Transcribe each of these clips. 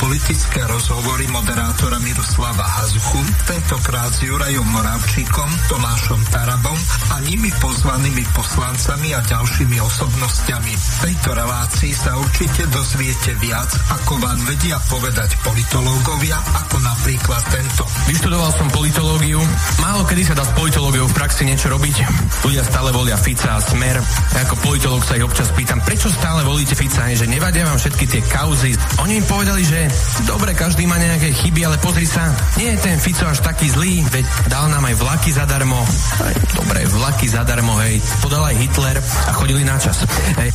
politické rozhovory moderátora Miroslava tentokrát s Jurajom Moravčíkom, Tomášom Tarabom a nimi pozvanými poslancami a ďalšími osobnostiami. V tejto relácii sa určite dozviete viac, ako vám vedia povedať politológovia, ako napríklad tento. Vyštudoval som politológiu. Málo kedy sa dá s politológiou v praxi niečo robiť. Ľudia stále volia Fica a Smer. Ja ako politológ sa ich občas pýtam, prečo stále volíte Fica, že nevadia vám všetky tie kauzy. Oni im povedali, že dobre, každý má nejaké chyby, ale pozri sa, nie je ten Fico až taký zlý, veď dal nám aj vlaky zadarmo. Aj, dobre, vlaky zadarmo, hej. Podal aj Hitler a chodili na čas. Hej.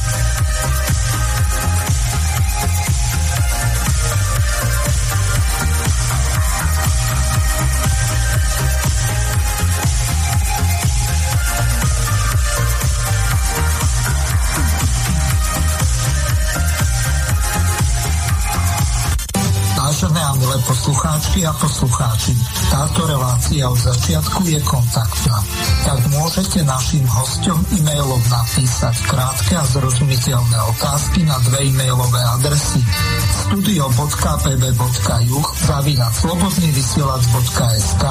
Poslucháčky a poslucháči, táto relácia od začiatku je kontaktná. Tak môžete našim hostom e-mailom napísať krátke a zrozumiteľné otázky na dve e-mailové adresy studio.pb.juh zavinať slobodnývysielac.sk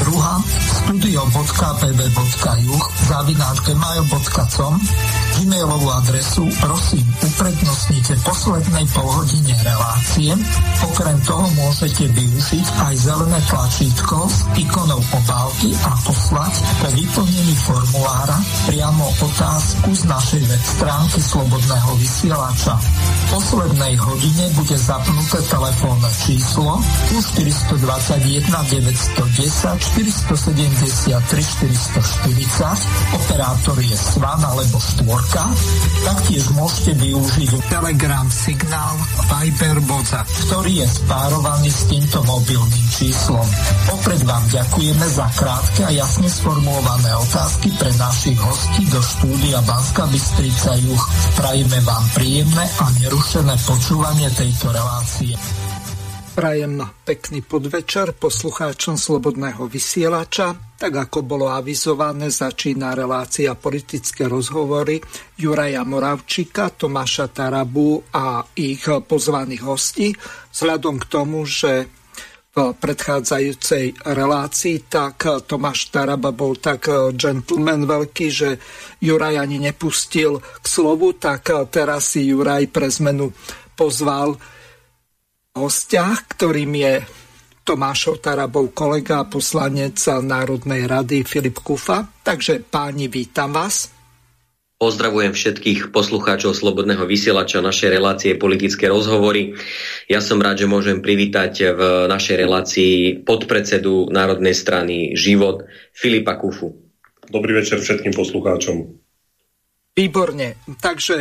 druhá studio.pb.juh zavinať gmail.com e-mailovú adresu prosím uprednostnite poslednej polhodine relácie. Okrem toho môžete využiť aj zelené tlačítko s ikonou obálky a poslať po vyplnení formulára priamo otázku z našej web stránky Slobodného vysielača. V poslednej hodine bude zapnuté telefónne číslo 421 910 473 440, operátor je Svan alebo Štvorka, taktiež môžete využiť Telegram signál Viber Boza, ktorý je spárovaný s týmto mobilným číslom. Opred vám ďakujeme za krátke a jasne sformulované otázky pre našich hostí do štúdia Banska Bystrica Juch. Prajeme vám príjemné a nerušené počúvanie tejto relácie. Prajem pekný podvečer poslucháčom Slobodného vysielača. Tak ako bolo avizované, začína relácia politické rozhovory Juraja Moravčíka, Tomáša Tarabu a ich pozvaných hostí. Vzhľadom k tomu, že v predchádzajúcej relácii, tak Tomáš Taraba bol tak gentleman veľký, že Juraj ani nepustil k slovu, tak teraz si Juraj pre zmenu pozval hostia, ktorým je Tomášov Tarabov kolega a poslanec Národnej rady Filip Kufa. Takže páni, vítam vás. Pozdravujem všetkých poslucháčov Slobodného vysielača našej relácie politické rozhovory. Ja som rád, že môžem privítať v našej relácii podpredsedu Národnej strany Život Filipa Kufu. Dobrý večer všetkým poslucháčom. Výborne. Takže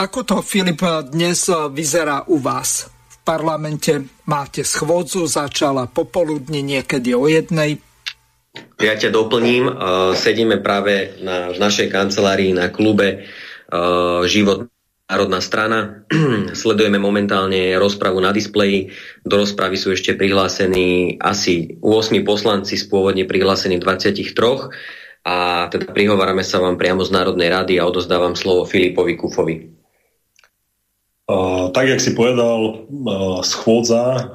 ako to, Filip, dnes vyzerá u vás? Parlamente máte schôdzu, začala popoludne niekedy o jednej, ja ťa doplním. Sedíme práve na, v našej kancelárii na klube Život Národná strana. Sledujeme momentálne rozpravu na displeji. Do rozpravy sú ešte prihlásení asi 8 poslanci z pôvodne prihlásení 23. A teda prihovárame sa vám priamo z Národnej rady a odozdávam slovo Filipovi Kufovi tak, jak si povedal, schôdza,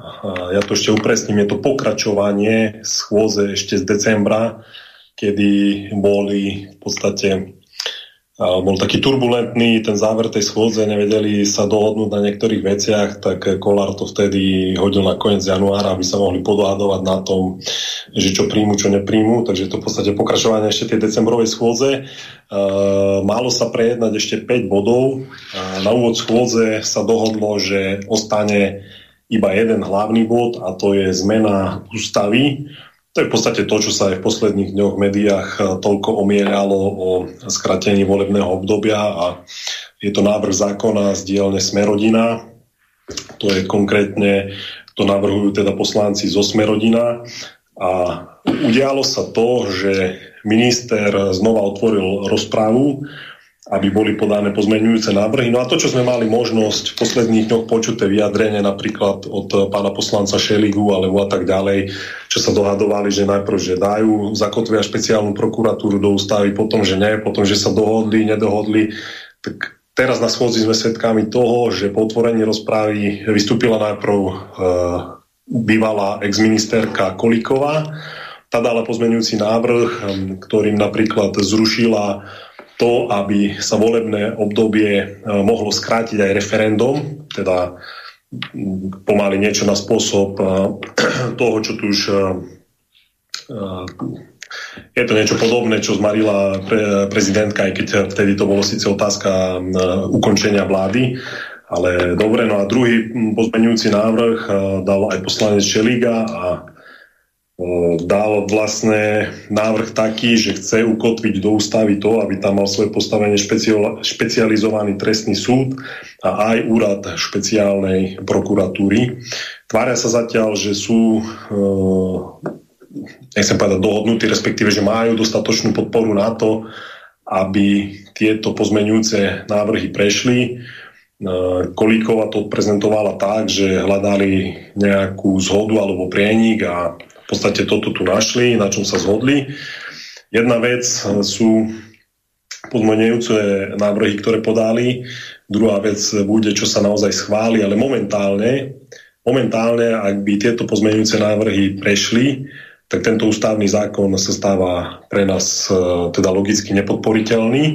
ja to ešte upresním, je to pokračovanie schôdze ešte z decembra, kedy boli v podstate bol taký turbulentný ten záver tej schôdze, nevedeli sa dohodnúť na niektorých veciach, tak Kolár to vtedy hodil na koniec januára, aby sa mohli podhádovať na tom, že čo príjmu, čo nepríjmu, takže to v podstate pokračovanie ešte tej decembrovej schôdze. Málo sa prejednať ešte 5 bodov. Na úvod schôdze sa dohodlo, že ostane iba jeden hlavný bod a to je zmena ústavy to je v podstate to, čo sa aj v posledných dňoch v médiách eh, toľko omielalo o skratení volebného obdobia a je to návrh zákona z dielne Smerodina. To je konkrétne, to navrhujú teda poslanci zo Smerodina a udialo sa to, že minister znova otvoril rozprávu aby boli podané pozmeňujúce návrhy. No a to, čo sme mali možnosť v posledných dňoch počuté vyjadrenie napríklad od pána poslanca Šeligu alebo a tak ďalej, čo sa dohadovali, že najprv, že dajú, zakotvia špeciálnu prokuratúru do ústavy, potom, že nie, potom, že sa dohodli, nedohodli, tak teraz na schôdzi sme svedkami toho, že po otvorení rozprávy vystúpila najprv e, bývalá exministerka Kolíková, tá dala pozmenujúci návrh, ktorým napríklad zrušila to, aby sa volebné obdobie mohlo skrátiť aj referendum, teda pomaly niečo na spôsob toho, čo tu už je to niečo podobné, čo zmarila pre, prezidentka, aj keď vtedy to bolo síce otázka ukončenia vlády. Ale dobre, no a druhý pozmeňujúci návrh dal aj poslanec Čeliga a dal vlastne návrh taký, že chce ukotviť do ústavy to, aby tam mal svoje postavenie špecializovaný trestný súd a aj úrad špeciálnej prokuratúry. Tvária sa zatiaľ, že sú nechcem povedať dohodnutí, respektíve, že majú dostatočnú podporu na to, aby tieto pozmenujúce návrhy prešli. E, Kolíková to prezentovala tak, že hľadali nejakú zhodu alebo prienik a v podstate toto tu našli, na čom sa zhodli. Jedna vec sú pozmenujúce návrhy, ktoré podali. Druhá vec bude, čo sa naozaj schváli, ale momentálne, momentálne ak by tieto pozmenujúce návrhy prešli, tak tento ústavný zákon sa stáva pre nás e, teda logicky nepodporiteľný. E,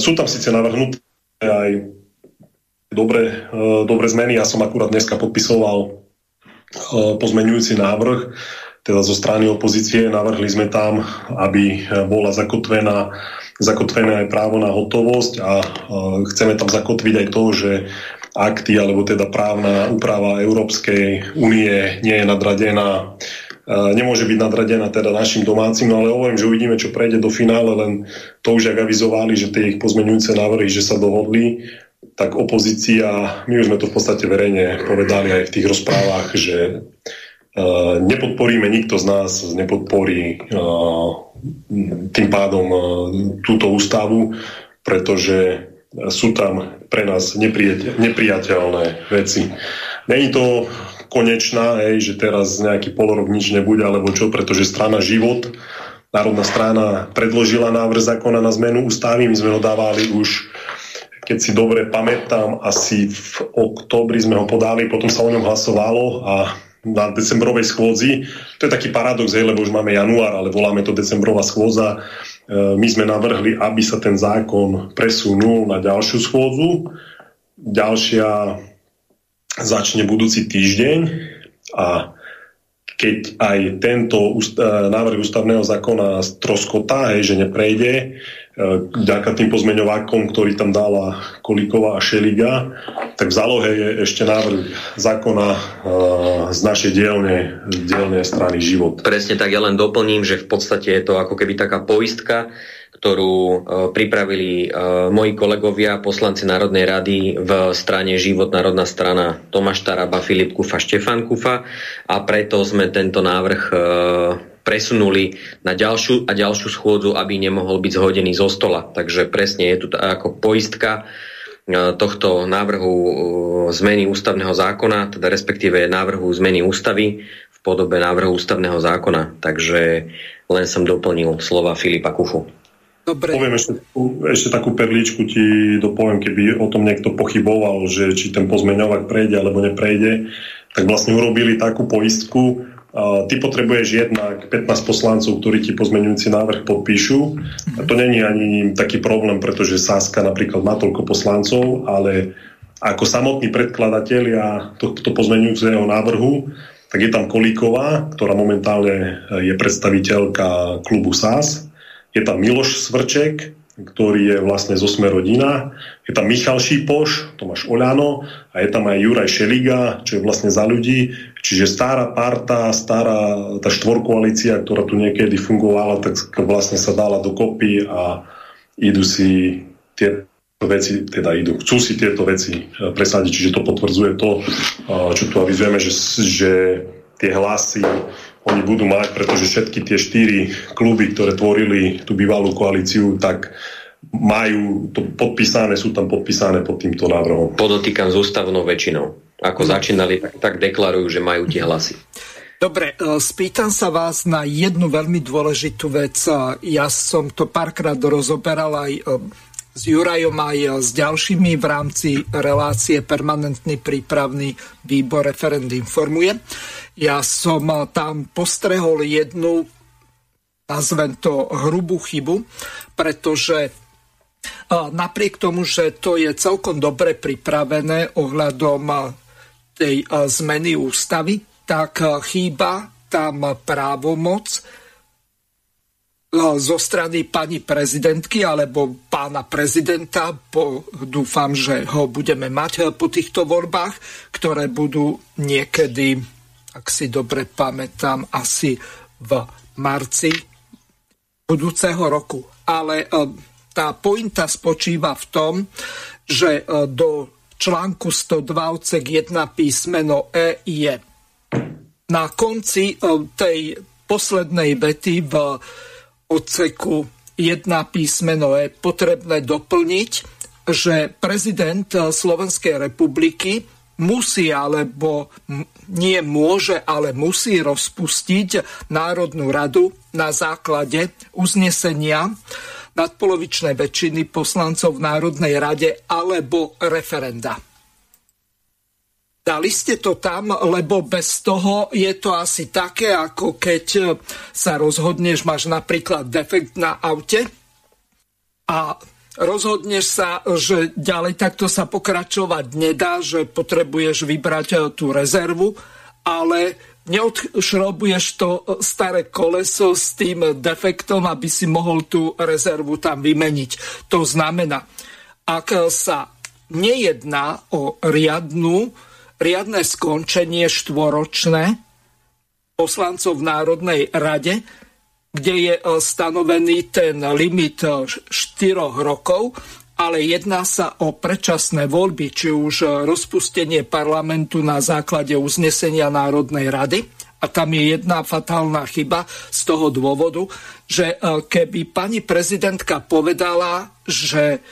sú tam síce navrhnuté aj dobre, dobre zmeny. Ja som akurát dneska podpisoval pozmenujúci návrh, teda zo strany opozície. Navrhli sme tam, aby bola zakotvená, zakotvené aj právo na hotovosť a chceme tam zakotviť aj to, že akty alebo teda právna úprava Európskej únie nie je nadradená nemôže byť nadradená teda našim domácim, no ale hovorím, že uvidíme, čo prejde do finále, len to už, ak avizovali, že tie ich pozmeňujúce návrhy, že sa dohodli, tak opozícia, my už sme to v podstate verejne povedali aj v tých rozprávach, že nepodporíme, nikto z nás nepodporí uh, tým pádom uh, túto ústavu, pretože sú tam pre nás nepriateľné veci. Není to konečná, hej, že teraz nejaký polorok nič nebude, alebo čo, pretože strana Život, Národná strana predložila návrh zákona na zmenu ústavy, my sme ho dávali už keď si dobre pamätám, asi v oktobri sme ho podali, potom sa o ňom hlasovalo a na decembrovej schôdzi. To je taký paradox, hej, lebo už máme január, ale voláme to decembrová schôdza. E, my sme navrhli, aby sa ten zákon presunul na ďalšiu schôdzu. Ďalšia začne budúci týždeň a keď aj tento návrh ústavného zákona stroskotá, hej, že neprejde, e, vďaka tým pozmeňovákom, ktorý tam dala Kolíková a Šeliga, tak v zálohe je ešte návrh zákona e, z našej dielne, dielne strany život. Presne tak, ja len doplním, že v podstate je to ako keby taká poistka, ktorú e, pripravili e, moji kolegovia, poslanci Národnej rady v strane Život národná strana Tomáš Taraba, Filip Kufa, Štefan Kufa a preto sme tento návrh e, presunuli na ďalšiu a ďalšiu schôdzu, aby nemohol byť zhodený zo stola. Takže presne je tu ako poistka tohto návrhu zmeny ústavného zákona, teda respektíve návrhu zmeny ústavy v podobe návrhu ústavného zákona. Takže len som doplnil slova Filipa Kufu. Dobre. Poviem ešte, ešte takú perličku ti dopoviem, keby o tom niekto pochyboval, že či ten pozmeňovak prejde alebo neprejde, tak vlastne urobili takú poistku. Ty potrebuješ jednak 15 poslancov, ktorí ti pozmeňujúci návrh podpíšu. A to není ani taký problém, pretože Saska napríklad má toľko poslancov, ale ako samotní predkladatelia tohto pozmeňujúceho návrhu, tak je tam Kolíková, ktorá momentálne je predstaviteľka klubu SAS je tam Miloš Svrček, ktorý je vlastne zo Sme rodina, je tam Michal Šípoš, Tomáš Oľano a je tam aj Juraj Šeliga, čo je vlastne za ľudí. Čiže stará parta, stará tá štvorkoalícia, ktorá tu niekedy fungovala, tak vlastne sa dala dokopy a idú si tie veci, teda idú, chcú si tieto veci eh, presadiť, čiže to potvrdzuje to, eh, čo tu avizujeme, že, že tie hlasy oni budú mať, pretože všetky tie štyri kluby, ktoré tvorili tú bývalú koalíciu, tak majú to podpísané, sú tam podpísané pod týmto návrhom. Podotýkam s ústavnou väčšinou. Ako no. začínali, tak, tak deklarujú, že majú tie hlasy. Dobre, e, spýtam sa vás na jednu veľmi dôležitú vec. Ja som to párkrát rozoberal aj e, s Jurajom aj s ďalšími v rámci relácie Permanentný prípravný výbor referend informuje. Ja som tam postrehol jednu, nazvem to hrubú chybu, pretože napriek tomu, že to je celkom dobre pripravené ohľadom tej zmeny ústavy, tak chýba tam právomoc zo strany pani prezidentky alebo pána prezidenta. Po, dúfam, že ho budeme mať po týchto voľbách, ktoré budú niekedy, ak si dobre pamätám, asi v marci budúceho roku. Ale e, tá pointa spočíva v tom, že e, do článku 102 odsek 1 písmeno E je na konci e, tej poslednej vety v odseku 1 písmeno je potrebné doplniť, že prezident Slovenskej republiky musí alebo nie môže, ale musí rozpustiť Národnú radu na základe uznesenia nadpolovičnej väčšiny poslancov v Národnej rade alebo referenda. Dali ste to tam, lebo bez toho je to asi také, ako keď sa rozhodneš, máš napríklad defekt na aute a rozhodneš sa, že ďalej takto sa pokračovať nedá, že potrebuješ vybrať tú rezervu, ale neodšrobuješ to staré koleso s tým defektom, aby si mohol tú rezervu tam vymeniť. To znamená, ak sa nejedná o riadnu riadne skončenie štvoročné poslancov v Národnej rade, kde je e, stanovený ten limit 4 e, rokov, ale jedná sa o predčasné voľby, či už e, rozpustenie parlamentu na základe uznesenia Národnej rady. A tam je jedna fatálna chyba z toho dôvodu, že keby pani prezidentka povedala, že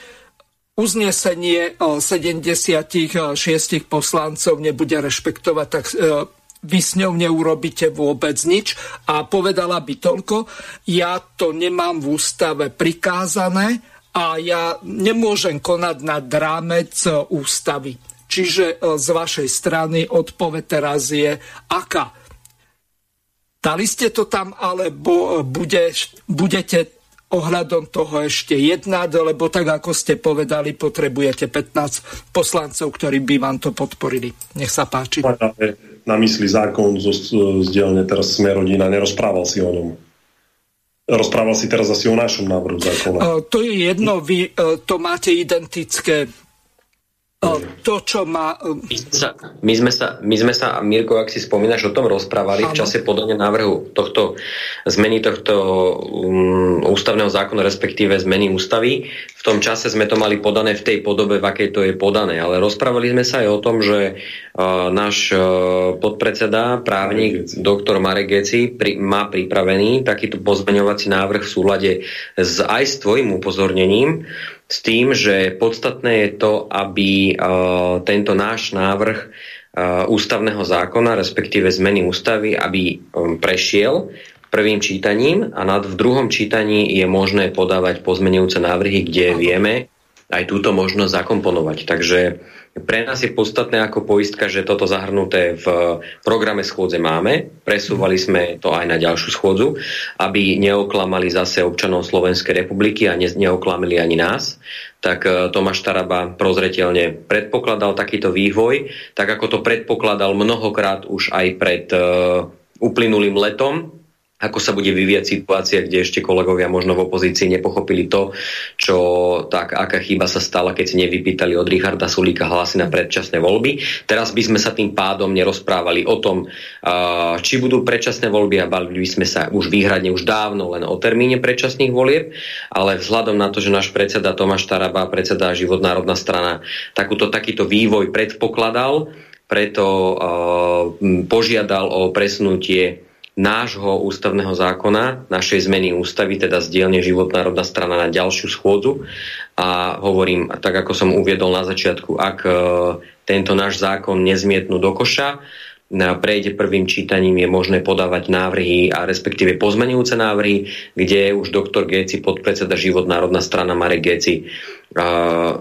uznesenie 76 poslancov nebude rešpektovať, tak vy s ňou neurobíte vôbec nič. A povedala by toľko, ja to nemám v ústave prikázané a ja nemôžem konať na drámec ústavy. Čiže e, z vašej strany odpoveď teraz je aká? Dali ste to tam, alebo budeš, budete ohľadom toho ešte jednať, lebo tak ako ste povedali, potrebujete 15 poslancov, ktorí by vám to podporili. Nech sa páči. Na mysli zákon zo zdielne teraz sme rodina, nerozprával si o ňom. Rozprával si teraz asi o našom návrhu zákona. To je jedno, vy to máte identické to, čo má... My sme, sa, my, sme sa, my sme sa, Mirko, ak si spomínaš, o tom rozprávali ano. v čase podania návrhu tohto zmeny tohto um, ústavného zákona, respektíve zmeny ústavy. V tom čase sme to mali podané v tej podobe, v akej to je podané. Ale rozprávali sme sa aj o tom, že uh, náš uh, podpredseda, právnik, doktor Marek Geci, pri, má pripravený takýto pozmeňovací návrh v súlade s, aj s tvojim upozornením, s tým, že podstatné je to, aby uh, tento náš návrh uh, ústavného zákona, respektíve zmeny ústavy, aby um, prešiel prvým čítaním a nad v druhom čítaní je možné podávať pozmenujúce návrhy, kde vieme aj túto možnosť zakomponovať. Takže pre nás je podstatné ako poistka, že toto zahrnuté v programe schôdze máme. Presúvali sme to aj na ďalšiu schôdzu, aby neoklamali zase občanov Slovenskej republiky a ne, neoklamili ani nás. Tak e, Tomáš Taraba prozretelne predpokladal takýto vývoj, tak ako to predpokladal mnohokrát už aj pred uh, uplynulým letom, ako sa bude vyvíjať situácia, kde ešte kolegovia možno v opozícii nepochopili to, čo tak, aká chyba sa stala, keď si nevypýtali od Richarda Sulíka hlasy na predčasné voľby. Teraz by sme sa tým pádom nerozprávali o tom, či budú predčasné voľby a bavili by sme sa už výhradne už dávno len o termíne predčasných volieb, ale vzhľadom na to, že náš predseda Tomáš Taraba, predseda Život národná strana, takúto, takýto vývoj predpokladal, preto požiadal o presnutie nášho ústavného zákona, našej zmeny ústavy, teda zdieľne život národná strana na ďalšiu schôdzu. A hovorím, tak ako som uviedol na začiatku, ak e, tento náš zákon nezmietnú do koša, prejde prvým čítaním, je možné podávať návrhy a respektíve pozmenujúce návrhy, kde už doktor Géci, podpredseda Život národná strana Marek Géci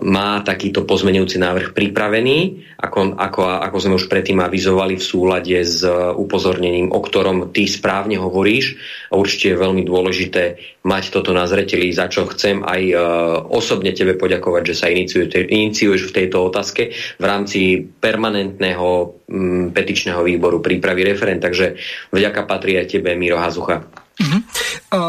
má takýto pozmenujúci návrh pripravený, ako, ako, ako sme už predtým avizovali v súlade s upozornením, o ktorom ty správne hovoríš. A určite je veľmi dôležité mať toto na zreteli, za čo chcem aj uh, osobne tebe poďakovať, že sa iniciuješ v tejto otázke v rámci permanentného petičného výboru prípravy referent. Takže vďaka patrí aj tebe, Miro Hazucha. Mhm.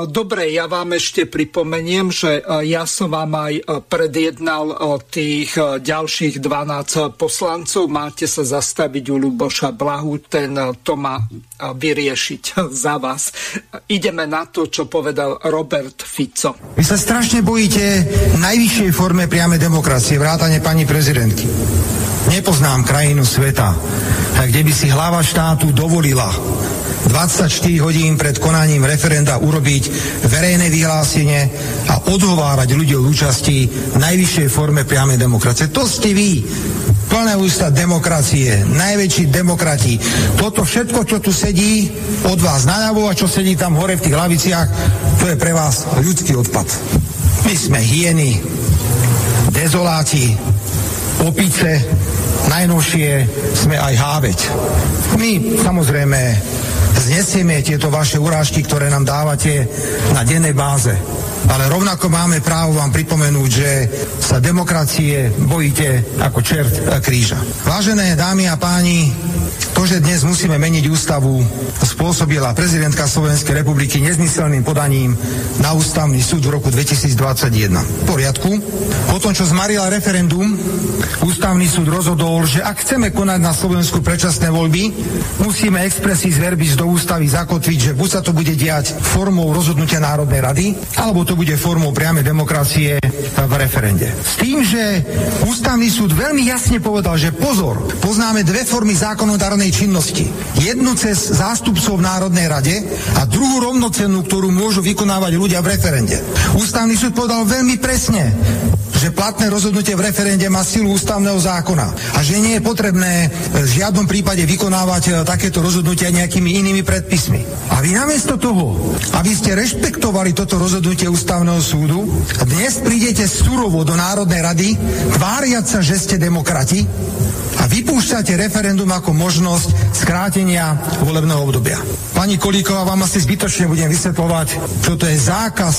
Dobre, ja vám ešte pripomeniem, že ja som vám aj predjednal tých ďalších 12 poslancov. Máte sa zastaviť u Luboša Blahu, ten to má vyriešiť za vás. Ideme na to, čo povedal Robert Fico. Vy sa strašne bojíte najvyššej forme priame demokracie, vrátane pani prezidentky. Nepoznám krajinu sveta, kde by si hlava štátu dovolila 24 hodín pred konaním referenda urobiť verejné vyhlásenie a odhovárať ľudí o účasti v najvyššej forme priamej demokracie. To ste vy. Plné ústa demokracie, najväčší demokrati. Toto všetko, čo tu sedí od vás naľavo a čo sedí tam hore v tých laviciach, to je pre vás ľudský odpad. My sme hieny, dezoláti, opice, najnovšie sme aj háveť. My samozrejme znesieme tieto vaše urážky, ktoré nám dávate na dennej báze. Ale rovnako máme právo vám pripomenúť, že sa demokracie bojíte ako čert kríža. Vážené dámy a páni, to, že dnes musíme meniť ústavu, spôsobila prezidentka Slovenskej republiky nezmyselným podaním na ústavný súd v roku 2021. V poriadku. Potom, čo zmarila referendum, ústavný súd rozhodol, že ak chceme konať na Slovensku predčasné voľby, musíme expresí z do ústavy zakotviť, že buď sa to bude diať formou rozhodnutia Národnej rady, alebo to bude formou priamej demokracie v referende. S tým, že ústavný súd veľmi jasne povedal, že pozor, poznáme dve formy zákonodárnej činnosti. Jednu cez zástupcov v Národnej rade a druhú rovnocennú, ktorú môžu vykonávať ľudia v referende. Ústavný súd povedal veľmi presne, že platné rozhodnutie v referende má silu ústavného zákona a že nie je potrebné v žiadnom prípade vykonávať e, takéto rozhodnutia nejakými inými predpismi. A vy namiesto toho, aby ste rešpektovali toto rozhodnutie ústavného súdu, dnes prídete surovo do Národnej rady, tváriať sa, že ste demokrati a vypúšťate referendum ako možnosť skrátenia volebného obdobia. Pani Kolíková, vám asi zbytočne budem vysvetľovať, čo to je zákaz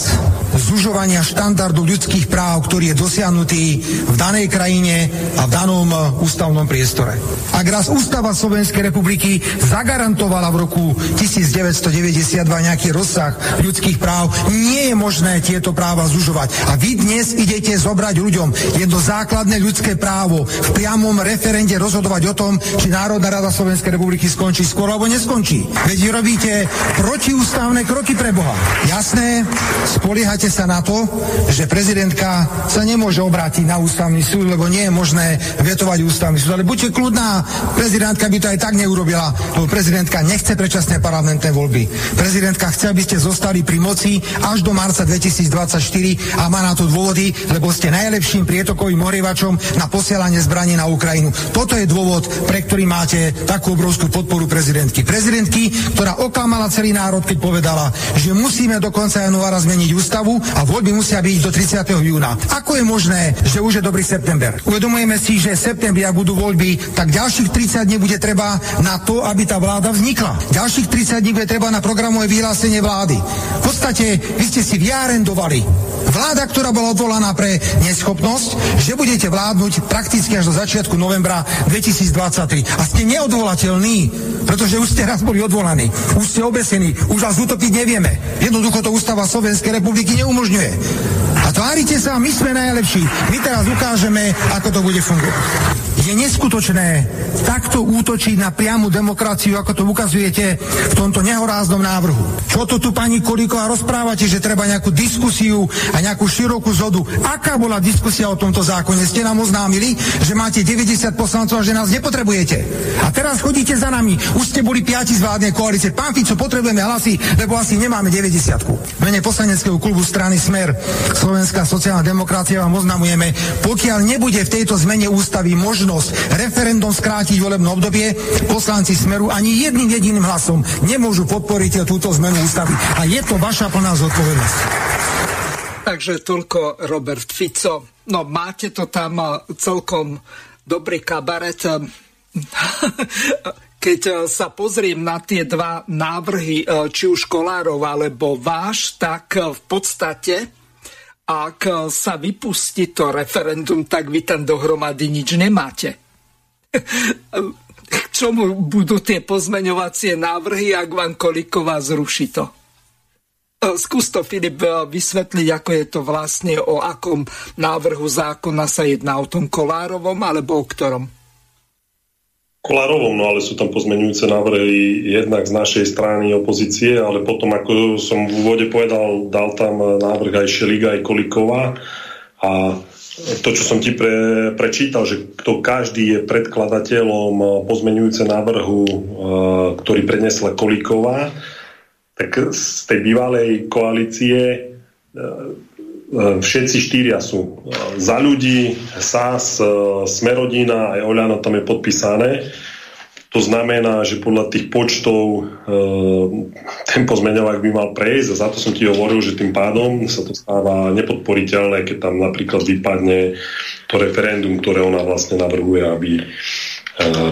zužovania štandardu ľudských práv, ktorý je dosiahnutý v danej krajine a v danom e, ústavnom priestore. Ak raz Ústava Slovenskej republiky zagarantovala v roku 1992 nejaký rozsah ľudských práv, nie je možné tieto práva zužovať. A vy dnes idete zobrať ľuďom jedno základné ľudské právo v priamom referende rozhodovať o tom, či Národná rada Slovenskej republiky skončí skôr alebo neskončí. Veď robíte protiústavné kroky pre Boha. Jasné, spoliehate sa na to, že prezidentka sa nemôže obrátiť na ústavný súd, lebo nie je možné vetovať ústavný súd. Ale buďte kľudná, prezidentka by to aj tak neurobila, lebo prezidentka nechce predčasné parlamentné voľby. Prezidentka chce, aby ste zostali pri moci až do marca 2024 a má na to dôvody, lebo ste najlepším prietokovým morievačom na posielanie zbraní na Ukrajinu. Toto je dôvod, pre ktorý máte takú obrovskú podporu prezidentky. Prezidentky, ktorá oklamala celý národ, keď povedala, že musíme do konca januára zmeniť ústavu a voľby musia byť do 30. júna. Ako je možné, že už je dobrý september? Uvedomujeme si, že septembri, ak budú voľby, tak ďalších 30 dní bude treba na to, aby tá vláda vznikla. Ďalších 30 dní bude treba na programové vyhlásenie vlády. V podstate vy ste si vyarendovali vláda, ktorá bola odvolaná pre neschopnosť, že budete vládnuť prakticky až do začiatku novembra 2023. A ste neodvolateľní, pretože už ste raz boli odvolaní. Už ste obesení, už vás utopiť nevieme. Jednoducho to ústava Slovenskej republiky neumožňuje. A tvárite sa, my sme najlepší. My teraz ukážeme, ako to bude fungovať. Je neskutočné takto útočiť na priamu demokraciu, ako to ukazujete v tomto nehoráznom návrhu. Čo to tu pani Kolíková rozprávate, že treba nejakú diskusiu a nejakú širokú zodu? Aká bola diskusia o tomto zákone? Ste nám oznámili, že máte 90 poslancov a že nás nepotrebujete. A teraz chodíte za nami. Už ste boli piati z vládnej koalície. Pán Fico, potrebujeme hlasy, lebo asi nemáme 90. V mene poslaneckého klubu strany Smer Slovenská sociálna demokracia vám oznamujeme, pokiaľ nebude v tejto zmene ústavy možno možnosť referendum skrátiť volebné obdobie, poslanci Smeru ani jedným jediným hlasom nemôžu podporiť túto zmenu ústavy. A je to vaša plná zodpovednosť. Takže toľko Robert Fico. No máte to tam celkom dobrý kabaret. Keď sa pozriem na tie dva návrhy, či už Kolárov alebo váš, tak v podstate ak sa vypustí to referendum, tak vy tam dohromady nič nemáte. K čomu budú tie pozmeňovacie návrhy, ak vám Koliková zruší to? Skús to, Filip, vysvetliť, ako je to vlastne, o akom návrhu zákona sa jedná, o tom Kolárovom alebo o ktorom? Kolárovom, no ale sú tam pozmenujúce návrhy jednak z našej strany opozície, ale potom, ako som v úvode povedal, dal tam návrh aj Šeliga, aj Koliková a to, čo som ti pre, prečítal, že kto každý je predkladateľom pozmenujúce návrhu, e, ktorý prednesla Koliková, tak z tej bývalej koalície e, všetci štyria sú za ľudí, SAS, Smerodina aj Oľano tam je podpísané. To znamená, že podľa tých počtov ten pozmeňovák by mal prejsť a za to som ti hovoril, že tým pádom sa to stáva nepodporiteľné, keď tam napríklad vypadne to referendum, ktoré ona vlastne navrhuje, aby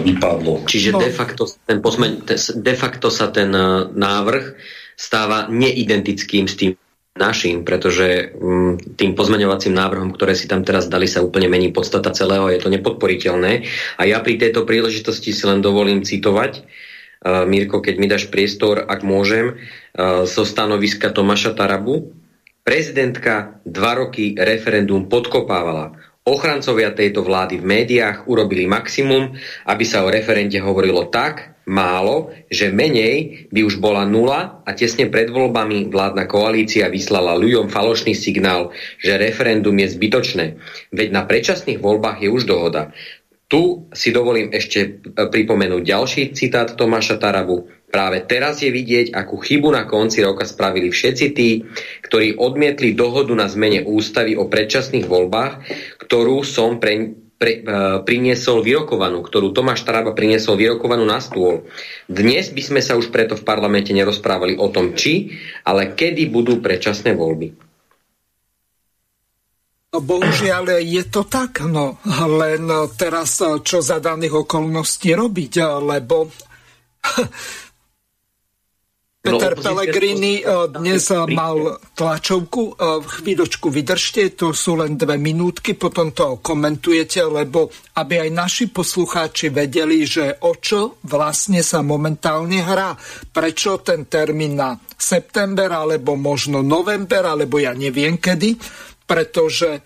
vypadlo. Čiže no. de, facto, ten pozmeň, de facto sa ten návrh stáva neidentickým s tým našim, pretože mm, tým pozmeňovacím návrhom, ktoré si tam teraz dali, sa úplne mení podstata celého, je to nepodporiteľné. A ja pri tejto príležitosti si len dovolím citovať, uh, Mirko, keď mi dáš priestor, ak môžem, uh, zo stanoviska Tomáša Tarabu. Prezidentka dva roky referendum podkopávala. Ochrancovia tejto vlády v médiách urobili maximum, aby sa o referende hovorilo tak, málo, že menej by už bola nula a tesne pred voľbami vládna koalícia vyslala ľuďom falošný signál, že referendum je zbytočné. Veď na predčasných voľbách je už dohoda. Tu si dovolím ešte e, pripomenúť ďalší citát Tomáša Tarabu. Práve teraz je vidieť, akú chybu na konci roka spravili všetci tí, ktorí odmietli dohodu na zmene ústavy o predčasných voľbách, ktorú som pre, pre, uh, priniesol vyrokovanú, ktorú Tomáš Taraba priniesol vyrokovanú na stôl. Dnes by sme sa už preto v parlamente nerozprávali o tom, či, ale kedy budú predčasné voľby. No, bohužiaľ je to tak, no len teraz čo za daných okolností robiť, lebo Peter no, Pellegrini eh, dnes eh, mal tlačovku. Eh, chvíľočku vydržte, to sú len dve minútky, potom to komentujete, lebo aby aj naši poslucháči vedeli, že o čo vlastne sa momentálne hrá. Prečo ten termín na september, alebo možno november, alebo ja neviem kedy, pretože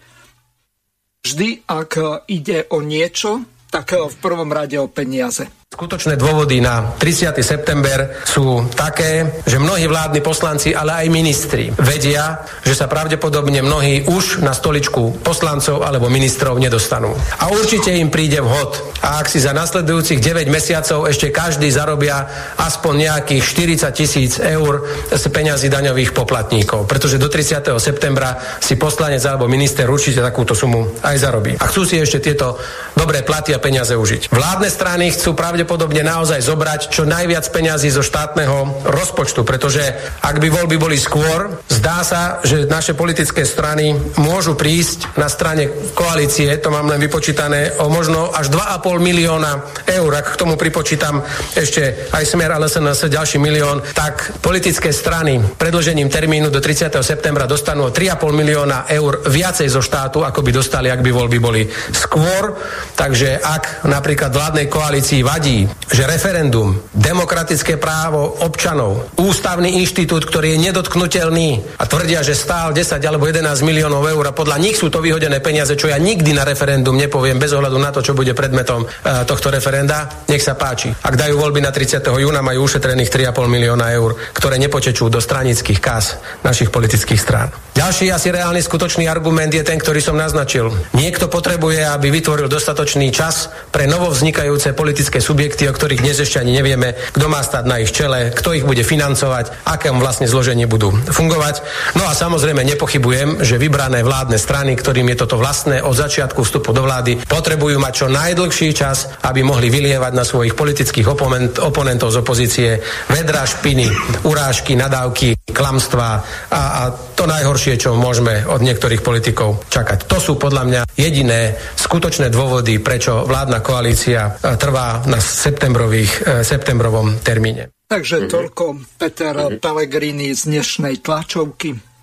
vždy, ak ide o niečo, tak v prvom rade o peniaze. Skutočné dôvody na 30. september sú také, že mnohí vládni poslanci, ale aj ministri vedia, že sa pravdepodobne mnohí už na stoličku poslancov alebo ministrov nedostanú. A určite im príde vhod. A ak si za nasledujúcich 9 mesiacov ešte každý zarobia aspoň nejakých 40 tisíc eur z peňazí daňových poplatníkov. Pretože do 30. septembra si poslanec alebo minister určite takúto sumu aj zarobí. A chcú si ešte tieto dobré platy a peniaze užiť. Vládne strany chcú pravdepodobne pravdepodobne naozaj zobrať čo najviac peňazí zo štátneho rozpočtu, pretože ak by voľby boli skôr, zdá sa, že naše politické strany môžu prísť na strane koalície, to mám len vypočítané, o možno až 2,5 milióna eur. Ak k tomu pripočítam ešte aj smer ale SNS ďalší milión, tak politické strany predlžením termínu do 30. septembra dostanú 3,5 milióna eur viacej zo štátu, ako by dostali, ak by voľby boli skôr. Takže ak napríklad vládnej koalícii vadí že referendum, demokratické právo občanov, ústavný inštitút, ktorý je nedotknutelný a tvrdia, že stál 10 alebo 11 miliónov eur a podľa nich sú to vyhodené peniaze, čo ja nikdy na referendum nepoviem bez ohľadu na to, čo bude predmetom e, tohto referenda, nech sa páči. Ak dajú voľby na 30. júna, majú ušetrených 3,5 milióna eur, ktoré nepotečú do stranických kas našich politických strán. Ďalší asi reálny skutočný argument je ten, ktorý som naznačil. Niekto potrebuje, aby vytvoril dostatočný čas pre novovznikajúce politické subjekty subjekty, o ktorých dnes ešte ani nevieme, kto má stať na ich čele, kto ich bude financovať, akému vlastne zloženie budú fungovať. No a samozrejme nepochybujem, že vybrané vládne strany, ktorým je toto vlastné od začiatku vstupu do vlády, potrebujú mať čo najdlhší čas, aby mohli vylievať na svojich politických oponent, oponentov z opozície vedra špiny, urážky, nadávky, klamstva a, a to najhoršie, čo môžeme od niektorých politikov čakať. To sú podľa mňa jediné skutočné dôvody, prečo vládna koalícia e, trvá na septembrových, e, septembrovom termíne. Takže toľko Peter Pellegrini z dnešnej tlačovky.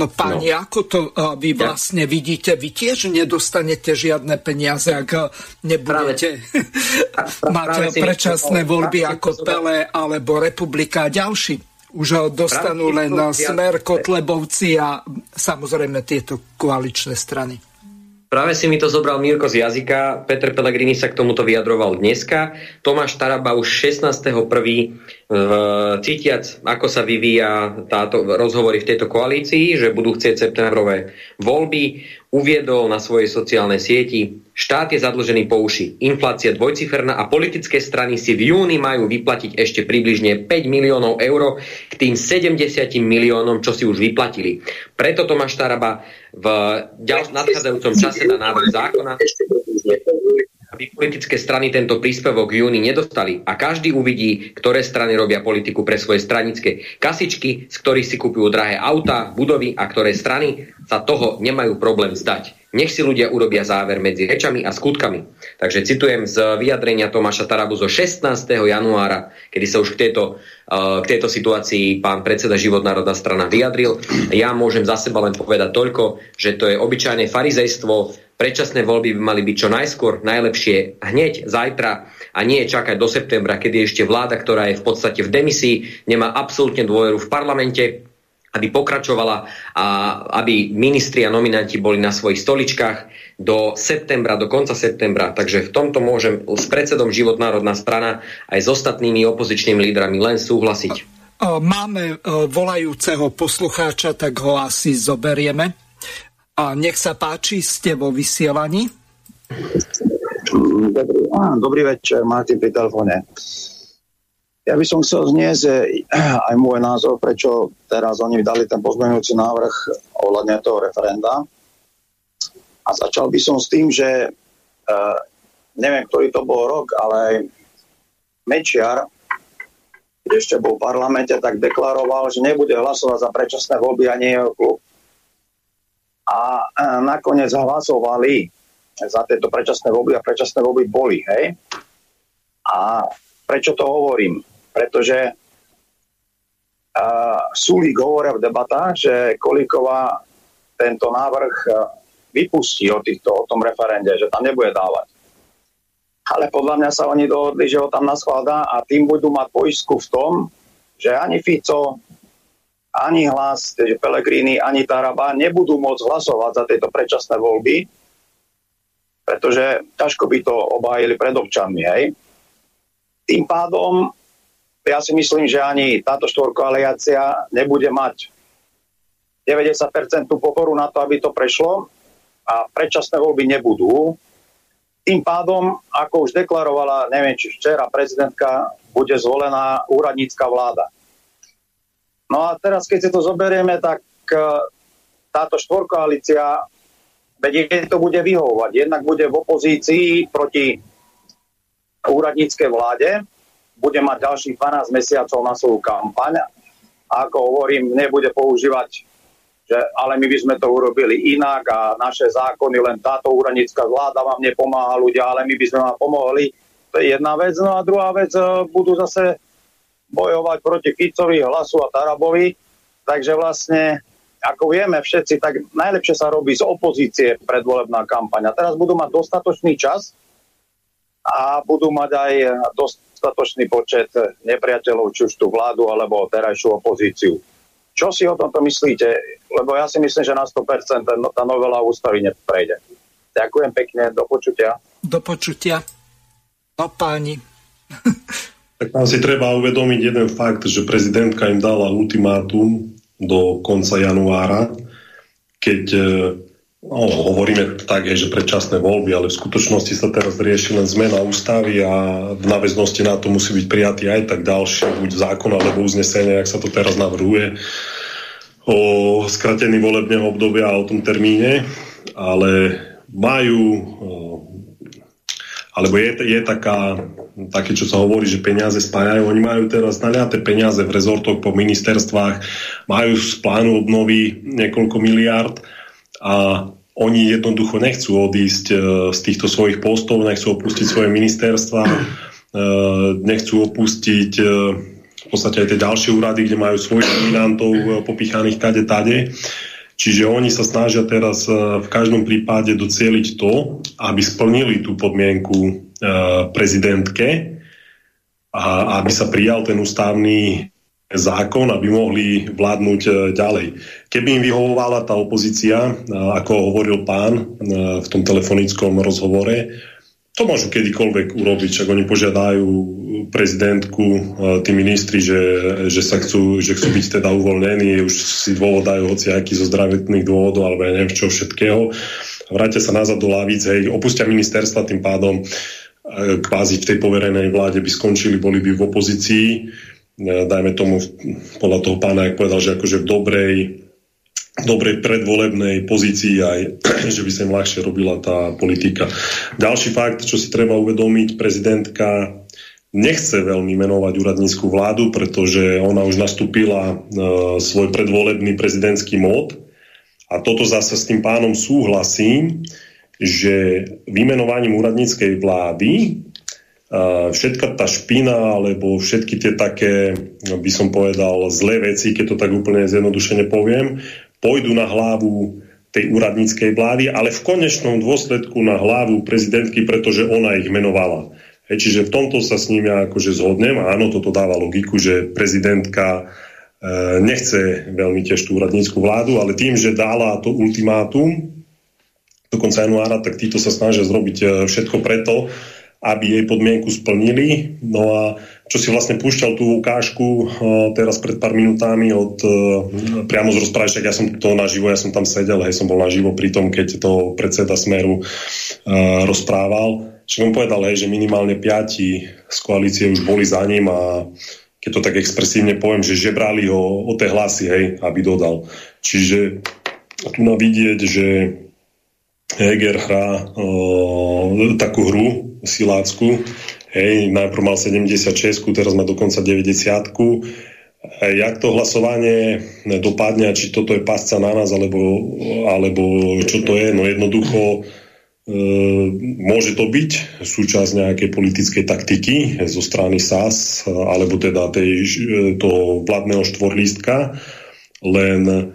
No páni, no. ako to uh, vy vlastne ja. vidíte? Vy tiež nedostanete žiadne peniaze, ak nebudete práve, mať predčasné voľby ako Pele alebo Republika a ďalší. Už dostanú len Smer, Kotlebovci a samozrejme tieto koaličné strany. Práve si mi to zobral Mirko z jazyka, Peter Pellegrini sa k tomuto vyjadroval dneska, Tomáš Taraba už 16.1. cítiac, ako sa vyvíja táto rozhovory v tejto koalícii, že budú chcieť septembrové voľby, uviedol na svojej sociálnej sieti, štát je zadlžený po uši, inflácia dvojciferná a politické strany si v júni majú vyplatiť ešte približne 5 miliónov eur k tým 70 miliónom, čo si už vyplatili. Preto Tomáš Taraba v ďal- nadchádzajúcom čase na návrh zákona aby politické strany tento príspevok v júni nedostali a každý uvidí, ktoré strany robia politiku pre svoje stranické kasičky, z ktorých si kupujú drahé auta, budovy a ktoré strany sa toho nemajú problém zdať. Nech si ľudia urobia záver medzi rečami a skutkami. Takže citujem z vyjadrenia Tomáša Tarabu zo 16. januára, kedy sa už k tejto, uh, k tejto situácii pán predseda Životnárodná strana vyjadril. Ja môžem za seba len povedať toľko, že to je obyčajné farizejstvo, Predčasné voľby by mali byť čo najskôr, najlepšie hneď, zajtra a nie čakať do septembra, kedy ešte vláda, ktorá je v podstate v demisii, nemá absolútne dôveru v parlamente, aby pokračovala a aby ministri a nominanti boli na svojich stoličkách do septembra, do konca septembra. Takže v tomto môžem s predsedom Životnárodná strana aj s ostatnými opozičnými lídrami len súhlasiť. Máme e, volajúceho poslucháča, tak ho asi zoberieme. A nech sa páči, ste vo vysielaní. Dobrý, á, dobrý večer, Martin pri telefóne. Ja by som chcel zniesť aj môj názor, prečo teraz oni dali ten pozmeňujúci návrh ohľadne toho referenda. A začal by som s tým, že uh, neviem, ktorý to bol rok, ale Mečiar, keď ešte bol v parlamente, tak deklaroval, že nebude hlasovať za predčasné voľby ani jeho klub a nakoniec hlasovali za tieto predčasné voľby a predčasné voľby boli. Hej? A prečo to hovorím? Pretože uh, Sulík hovoria v debatách, že Kolíková tento návrh vypustí o, týchto, o tom referende, že tam nebude dávať. Ale podľa mňa sa oni dohodli, že ho tam naskladá a tým budú mať poisku v tom, že ani Fico, ani hlas, že Pelegrini, ani Taraba nebudú môcť hlasovať za tieto predčasné voľby, pretože ťažko by to obhájili pred občanmi. Hej. Tým pádom ja si myslím, že ani táto štvorkoaliácia nebude mať 90% pokoru na to, aby to prešlo a predčasné voľby nebudú. Tým pádom, ako už deklarovala, neviem, či včera prezidentka, bude zvolená úradnícka vláda. No a teraz, keď si to zoberieme, tak e, táto štvorkoalícia, veď to bude vyhovovať. Jednak bude v opozícii proti úradníckej vláde, bude mať ďalších 12 mesiacov na svoju kampaň. A ako hovorím, nebude používať, že ale my by sme to urobili inak a naše zákony, len táto úradnícka vláda vám nepomáha ľudia, ale my by sme vám pomohli. To je jedna vec. No a druhá vec, e, budú zase bojovať proti Ficovi, Hlasu a Tarabovi. Takže vlastne, ako vieme všetci, tak najlepšie sa robí z opozície predvolebná kampaň. A teraz budú mať dostatočný čas a budú mať aj dostatočný počet nepriateľov, či už tú vládu alebo terajšiu opozíciu. Čo si o tomto myslíte? Lebo ja si myslím, že na 100% tá novela ústavy neprejde. Ďakujem pekne, do počutia. Do počutia. No páni. Tak tam si treba uvedomiť jeden fakt, že prezidentka im dala ultimátum do konca januára, keď e, no, hovoríme tak, že predčasné voľby, ale v skutočnosti sa teraz rieši len zmena ústavy a v náväznosti na to musí byť prijatý aj tak ďalší, buď zákon alebo uznesenie, ak sa to teraz navrhuje, o skratení volebného obdobia a o tom termíne, ale majú alebo je, je taká, také, čo sa hovorí, že peniaze spájajú. Oni majú teraz naliaté peniaze v rezortoch po ministerstvách, majú z plánu obnovy niekoľko miliard a oni jednoducho nechcú odísť e, z týchto svojich postov, nechcú opustiť svoje ministerstva, e, nechcú opustiť e, v podstate aj tie ďalšie úrady, kde majú svojich nominantov popichaných kade tade. Čiže oni sa snažia teraz v každom prípade docieliť to, aby splnili tú podmienku prezidentke a aby sa prijal ten ústavný zákon, aby mohli vládnuť e, ďalej. Keby im vyhovovala tá opozícia, e, ako hovoril pán e, v tom telefonickom rozhovore, to môžu kedykoľvek urobiť, čak oni požiadajú prezidentku, tí ministri, že, že sa chcú, že chcú byť teda uvoľnení, už si dôvod dajú aký zo zdravotných dôvodov, alebo ja neviem čo všetkého. Vrátia sa nazad do lavíc, hej, opustia ministerstva, tým pádom kvázi v tej poverenej vláde by skončili, boli by v opozícii dajme tomu podľa toho pána, jak povedal, že akože v dobrej, dobrej predvolebnej pozícii aj, že by sa im ľahšie robila tá politika. Ďalší fakt, čo si treba uvedomiť, prezidentka nechce veľmi menovať úradníckú vládu, pretože ona už nastúpila e, svoj predvolebný prezidentský mód a toto zase s tým pánom súhlasím, že vymenovaním úradníckej vlády všetka tá špina alebo všetky tie také, by som povedal, zlé veci, keď to tak úplne zjednodušene poviem, pôjdu na hlavu tej úradníckej vlády, ale v konečnom dôsledku na hlavu prezidentky, pretože ona ich menovala. Hej, čiže v tomto sa s ním ja akože zhodnem a áno, toto dáva logiku, že prezidentka e, nechce veľmi tiež tú úradníckú vládu, ale tým, že dala to ultimátum do konca januára, tak títo sa snažia zrobiť e, všetko preto, aby jej podmienku splnili. No a čo si vlastne púšťal tú ukážku uh, teraz pred pár minutami od uh, priamo z rozprávy, ja som to naživo, ja som tam sedel, hej, som bol naživo pri tom, keď to predseda Smeru uh, rozprával. Čiže on povedal, hej, že minimálne piati z koalície už boli za ním a keď to tak expresívne poviem, že žebrali ho o tie hlasy, hej, aby dodal. Čiže tu na vidieť, že Heger hrá o, takú hru silácku. Hej, najprv mal 76, teraz má dokonca 90 Jak to hlasovanie dopadne, či toto je pasca na nás, alebo, alebo čo to je, no jednoducho e, môže to byť súčasť nejakej politickej taktiky zo strany SAS, alebo teda tej, toho vládneho štvorlístka, len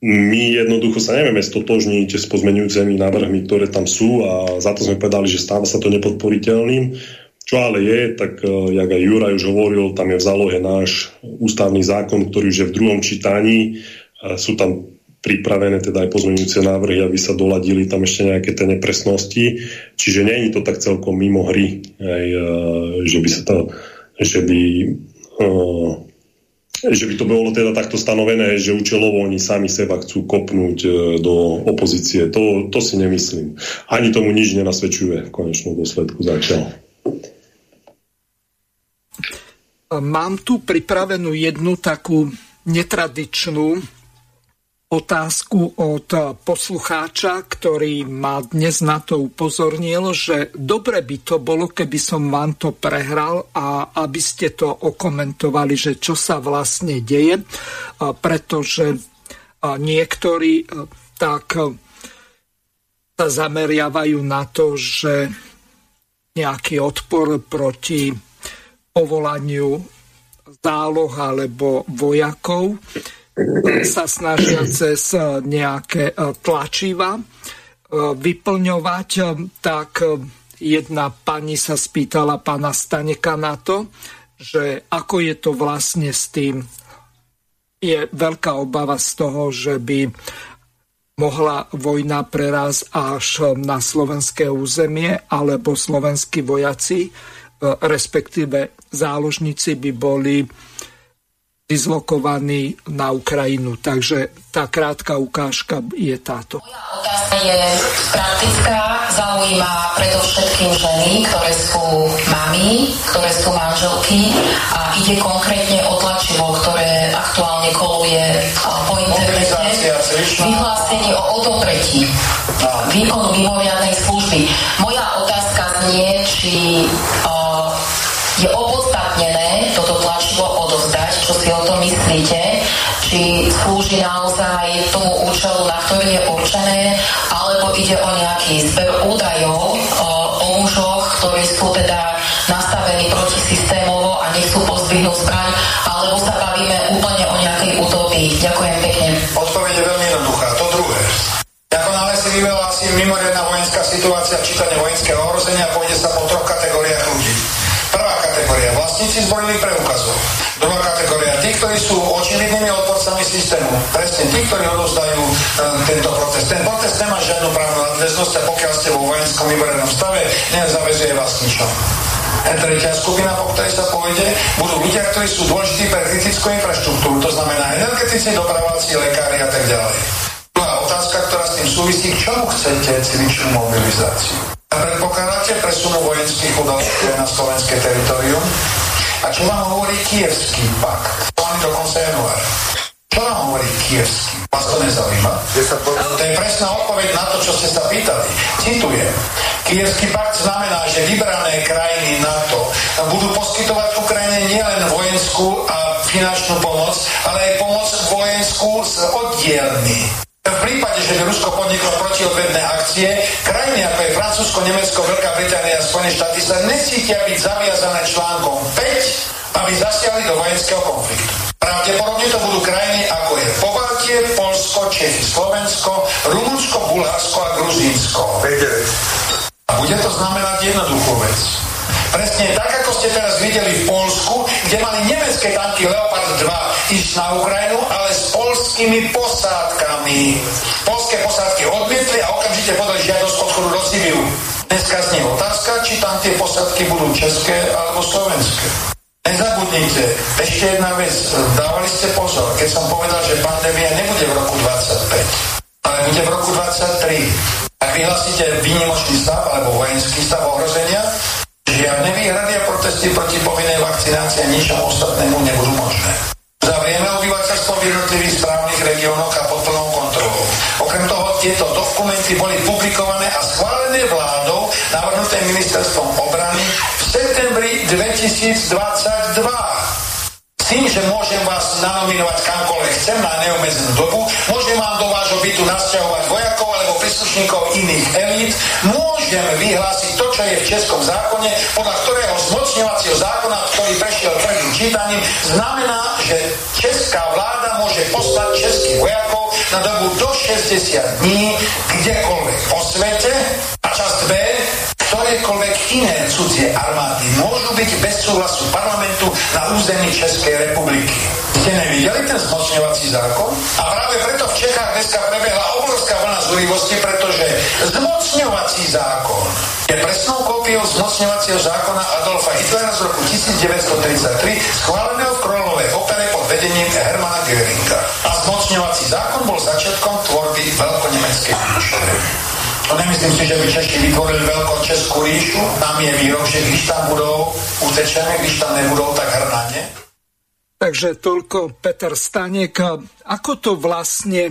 my jednoducho sa nevieme stotožniť s pozmenujúcimi návrhmi, ktoré tam sú a za to sme povedali, že stáva sa to nepodporiteľným. Čo ale je, tak uh, jak aj Juraj už hovoril, tam je v zálohe náš ústavný zákon, ktorý už je v druhom čítaní. Uh, sú tam pripravené teda aj pozmeňujúce návrhy, aby sa doladili tam ešte nejaké tie nepresnosti. Čiže nie je to tak celkom mimo hry, aj, uh, že by sa to, že by že by to bolo teda takto stanovené, že účelovo oni sami seba chcú kopnúť e, do opozície. To, to si nemyslím. Ani tomu nič nenasvedčuje v konečnom dôsledku zatiaľ. Mám tu pripravenú jednu takú netradičnú otázku od poslucháča, ktorý ma dnes na to upozornil, že dobre by to bolo, keby som vám to prehral a aby ste to okomentovali, že čo sa vlastne deje, pretože niektorí tak sa zameriavajú na to, že nejaký odpor proti povolaniu záloh alebo vojakov sa snažia cez nejaké e, tlačiva e, vyplňovať, e, tak jedna pani sa spýtala pána Staneka na to, že ako je to vlastne s tým. Je veľká obava z toho, že by mohla vojna preraz až na slovenské územie, alebo slovenskí vojaci, respektíve záložníci by boli dislokovaní na Ukrajinu. Takže tá krátka ukážka je táto. Moja otázka je praktická, zaujíma predovšetkým ženy, ktoré sú mami, ktoré sú manželky a ide konkrétne o tlačivo, ktoré aktuálne koluje po internete. Vyhlásenie o odopretí výkonu mimoriadnej služby. Moja otázka znie, či uh, je si o tom myslíte, či slúži naozaj tomu účelu, na ktorý je určené, alebo ide o nejaký zber údajov uh, o mužoch, ktorí sú teda nastavení protisystémovo a nechcú pozdvihnúť zbraň, alebo sa bavíme úplne o nejakej utopii. Ďakujem pekne. Odpoveď je veľmi jednoduchá. To druhé. Ako náhle si vyvelási mimoriadná vojenská situácia, čítanie vojenského ohrozenia, pôjde sa po troch kategóriách ľudí. Kategória, vlastníci zbrojných preukazov. Druhá kategória, tí, ktorí sú očividnými odporcami systému. Presne tí, ktorí odozdajú e, tento protest. Ten protest nemá žiadnu právnu nadväznosť a pokiaľ ste vo vojenskom mimoriadnom stave, nezavezuje vás ničom. A tretia skupina, po ktorej sa pôjde, budú ľudia, ktorí sú dôležití pre kritickú infraštruktúru, to znamená energetici, dopraváci, lekári a tak ďalej. Druhá otázka, ktorá s tým súvisí, k čomu chcete cvičnú mobilizáciu? Predpokladáte presunu vojenských udalostí na slovenské teritorium? A čo vám hovorí kievský pakt? Plán do konca januára. Čo nám hovorí kievský? Vás to nezaujíma? To je presná odpoveď na to, čo ste sa pýtali. Citujem. Kievský pakt znamená, že vybrané krajiny NATO budú poskytovať Ukrajine nielen vojenskú a finančnú pomoc, ale aj pomoc vojenskú z oddielny. V prípade, že by Rusko podniklo protiodvedné akcie, krajiny ako je Francúzsko, Nemecko, Veľká Británia a Spojené štáty sa necítia byť zaviazané článkom 5, aby zasiahli do vojenského konfliktu. Pravdepodobne to budú krajiny ako je Pobaltie, Polsko, Čechy, Slovensko, Rumunsko, Bulharsko a Gruzínsko. A bude to znamenať jednoduchú vec. Presne tak, ako ste teraz videli v Polsku, kde mali nemecké tanky Leopard 2 ísť na Ukrajinu, ale s polskými posádkami. Polské posádky odmietli a okamžite podali žiadosť odchodu do Sibiu. Dneska znie otázka, či tam tie posádky budú české alebo slovenské. Nezabudnite, ešte jedna vec, dávali ste pozor, keď som povedal, že pandémia nebude v roku 25, ale bude v roku 23. Ak vyhlasíte výnimočný stav alebo vojenský stav ohrozenia, žiadne výhrady a protesty proti povinnej vakcinácii a ničomu ostatnému nebudú možné. Zavrieme obyvateľstvo v jednotlivých správnych regiónoch a pod plnou kontrolou. Okrem toho tieto dokumenty boli publikované a schválené vládou navrhnuté ministerstvom obrany v septembri 2022 tým, že môžem vás nanominovať kamkoľvek chcem na neomezenú dobu, môžem vám do vášho bytu nasťahovať vojakov alebo príslušníkov iných elít, môžem vyhlásiť to, čo je v českom zákone, podľa ktorého zmocňovacieho zákona, ktorý prešiel prvým čítaním, znamená, že česká vláda môže poslať českých vojakov na dobu do 60 dní kdekoľvek po svete časť B ktorékoľvek iné cudzie armády môžu byť bez súhlasu parlamentu na území Českej republiky. Ste nevideli ten zmocňovací zákon? A práve preto v Čechách dneska prebehla obrovská vlna zúrivosti, pretože zmocňovací zákon je presnou kópiou zmocňovacieho zákona Adolfa Hitlera z roku 1933, schváleného v Królovej opere pod vedením Hermana Göringa. A zmocňovací zákon bol začiatkom tvorby veľkonemeckej ríše. To nemyslím si, že by Češi vytvorili veľkou Českú ríšu. Tam je výrok, že když tam budou utečené, když tam nebudou, tak hrnane. Takže toľko Peter Stanek. Ako to vlastne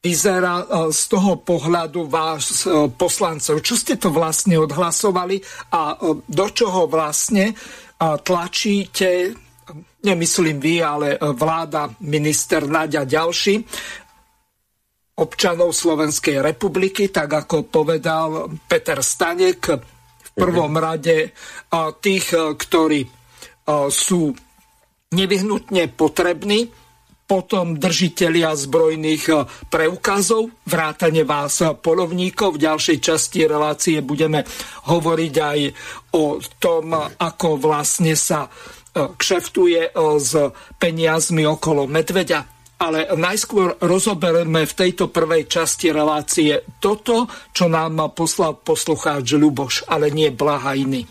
vyzerá e, z toho pohľadu vás e, poslancov? Čo ste to vlastne odhlasovali a e, do čoho vlastne tlačíte, nemyslím vy, ale vláda, minister Naďa ďalší, občanov Slovenskej republiky, tak ako povedal Peter Stanek, v prvom mhm. rade tých, ktorí sú nevyhnutne potrební, potom držitelia zbrojných preukazov, vrátane vás polovníkov. V ďalšej časti relácie budeme hovoriť aj o tom, ako vlastne sa kšeftuje s peniazmi okolo medveďa ale najskôr rozoberieme v tejto prvej časti relácie toto, čo nám poslal poslucháč Ľuboš, ale nie Blaha iný.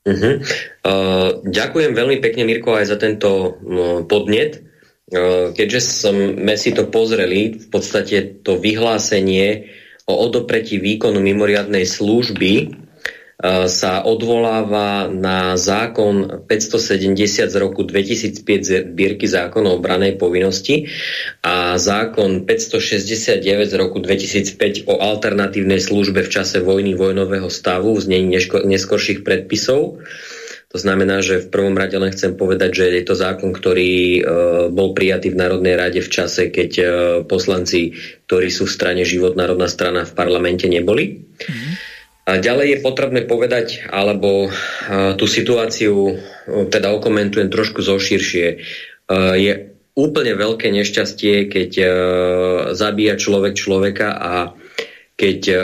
Uh-huh. Uh, ďakujem veľmi pekne, Mirko, aj za tento uh, podnet. Uh, keďže sme si to pozreli, v podstate to vyhlásenie o odopretí výkonu mimoriadnej služby sa odvoláva na zákon 570 z roku 2005 zbierky zákonov o branej povinnosti a zákon 569 z roku 2005 o alternatívnej službe v čase vojny vojnového stavu v znení neskorších predpisov. To znamená, že v prvom rade len chcem povedať, že je to zákon, ktorý e, bol prijatý v Národnej rade v čase, keď e, poslanci, ktorí sú v strane Život národná strana v parlamente neboli. Mm. A ďalej je potrebné povedať, alebo e, tú situáciu teda okomentujem trošku zoširšie. Je úplne veľké nešťastie, keď zabíja človek človeka a keď uh,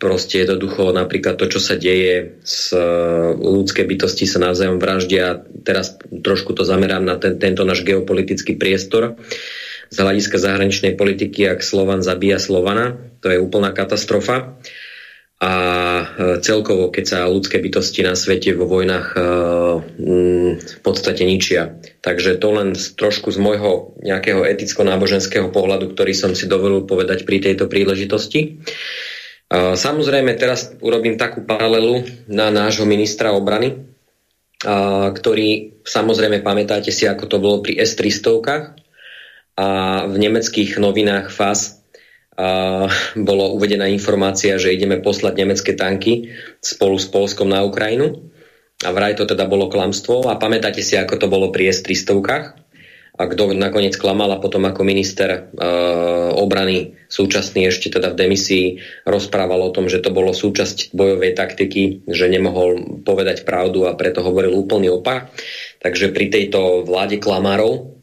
proste jednoducho napríklad to, čo sa deje s uh, ľudské bytosti sa navzájom vraždia, teraz trošku to zamerám na ten, tento náš geopolitický priestor, z hľadiska zahraničnej politiky, ak Slovan zabíja Slovana, to je úplná katastrofa. A e, celkovo, keď sa ľudské bytosti na svete vo vojnách v podstate ničia. Takže to len trošku z môjho nejakého eticko-náboženského pohľadu, ktorý som si dovolil povedať pri tejto príležitosti. Samozrejme, teraz urobím takú paralelu na nášho ministra obrany, ktorý, samozrejme, pamätáte si, ako to bolo pri S-300 a v nemeckých novinách FAS bolo uvedená informácia, že ideme poslať nemecké tanky spolu s Polskom na Ukrajinu. A vraj to teda bolo klamstvo. A pamätáte si, ako to bolo pri S-300 a kto nakoniec klamal a potom ako minister e, obrany súčasný ešte teda v demisii rozprával o tom, že to bolo súčasť bojovej taktiky, že nemohol povedať pravdu a preto hovoril úplný opak. Takže pri tejto vláde klamárov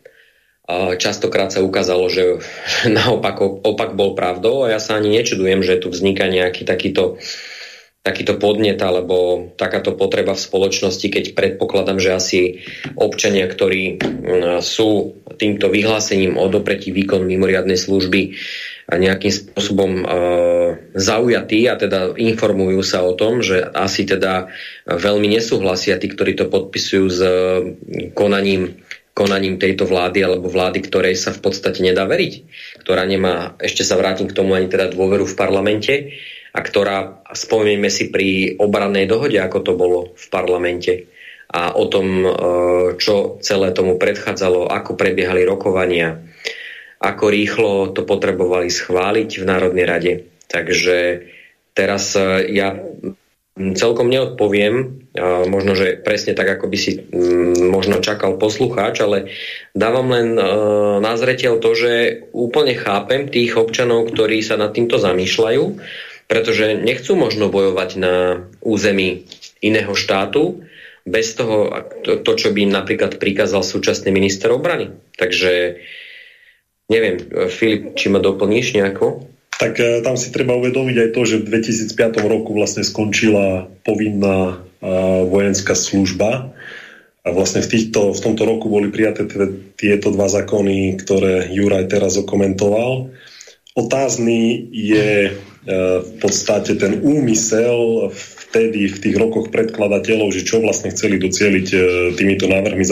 Častokrát sa ukázalo, že naopak opak bol pravdou a ja sa ani nečudujem, že tu vzniká nejaký takýto, takýto podnet alebo takáto potreba v spoločnosti, keď predpokladám, že asi občania, ktorí sú týmto vyhlásením o dopretí výkon mimoriadnej služby nejakým spôsobom e, zaujatí a teda informujú sa o tom, že asi teda veľmi nesúhlasia tí, ktorí to podpisujú s konaním konaním tejto vlády alebo vlády, ktorej sa v podstate nedá veriť, ktorá nemá, ešte sa vrátim k tomu, ani teda dôveru v parlamente a ktorá, spomenieme si pri obrannej dohode, ako to bolo v parlamente a o tom, e, čo celé tomu predchádzalo, ako prebiehali rokovania, ako rýchlo to potrebovali schváliť v Národnej rade. Takže teraz e, ja celkom neodpoviem, možno, že presne tak, ako by si mm, možno čakal poslucháč, ale dávam len e, na zreteľ to, že úplne chápem tých občanov, ktorí sa nad týmto zamýšľajú, pretože nechcú možno bojovať na území iného štátu, bez toho, to, to čo by im napríklad prikázal súčasný minister obrany. Takže neviem, Filip, či ma doplníš nejako? Tak e, tam si treba uvedomiť aj to, že v 2005 roku vlastne skončila povinná e, vojenská služba a vlastne v, týchto, v tomto roku boli prijaté tieto dva zákony, ktoré Juraj teraz okomentoval. Otázny je e, v podstate ten úmysel vtedy v tých rokoch predkladateľov, že čo vlastne chceli docieliť týmito návrhmi,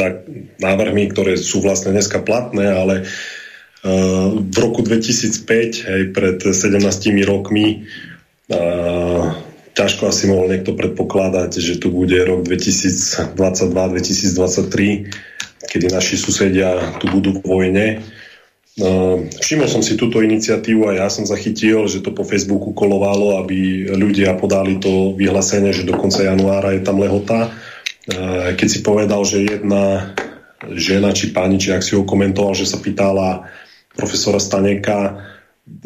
návrhmi, ktoré sú vlastne dneska platné, ale v roku 2005, hej, pred 17 rokmi, ťažko asi mohol niekto predpokladať, že tu bude rok 2022-2023, kedy naši susedia tu budú v vojne. Všimol som si túto iniciatívu a ja som zachytil, že to po Facebooku kolovalo, aby ľudia podali to vyhlásenie, že do konca januára je tam lehota. Keď si povedal, že jedna žena či pani, či ak si ho komentoval, že sa pýtala profesora Staneka.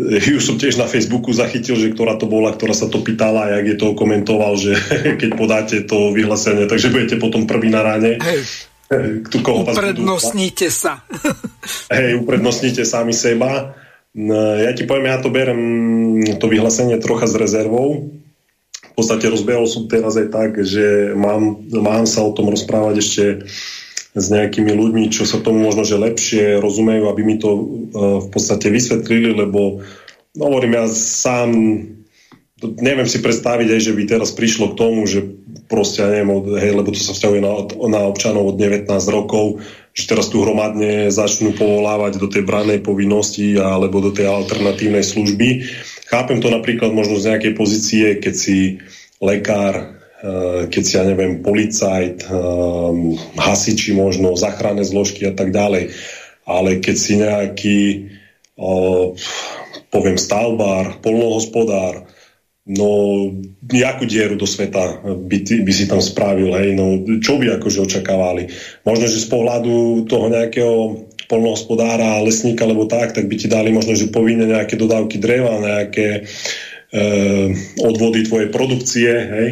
Ju som tiež na Facebooku zachytil, že ktorá to bola, ktorá sa to pýtala, jak je to komentoval, že keď podáte to vyhlásenie, takže budete potom prvý na ráne. Hej. Tu, koho uprednostníte sa. Hej, uprednostníte sami seba. Ja ti poviem, ja to berem to vyhlásenie trocha s rezervou. V podstate rozbehol som teraz aj tak, že mám, mám sa o tom rozprávať ešte s nejakými ľuďmi, čo sa tomu možno, že lepšie rozumejú, aby mi to uh, v podstate vysvetlili, lebo no, hovorím, ja sám neviem si predstaviť aj, že by teraz prišlo k tomu, že proste, ja neviem, hej, lebo to sa vzťahuje na, na občanov od 19 rokov, že teraz tu hromadne začnú povolávať do tej branej povinnosti alebo do tej alternatívnej služby. Chápem to napríklad možno z nejakej pozície, keď si lekár, keď si, ja neviem, policajt, eh, hasiči možno, záchranné zložky a tak ďalej. Ale keď si nejaký, eh, poviem, stavbár, polnohospodár, no nejakú dieru do sveta by, by si tam spravil, hej, no čo by akože očakávali. Možno, že z pohľadu toho nejakého polnohospodára, lesníka alebo tak, tak by ti dali možno, že povinne nejaké dodávky dreva, nejaké e, odvody tvojej produkcie, hej.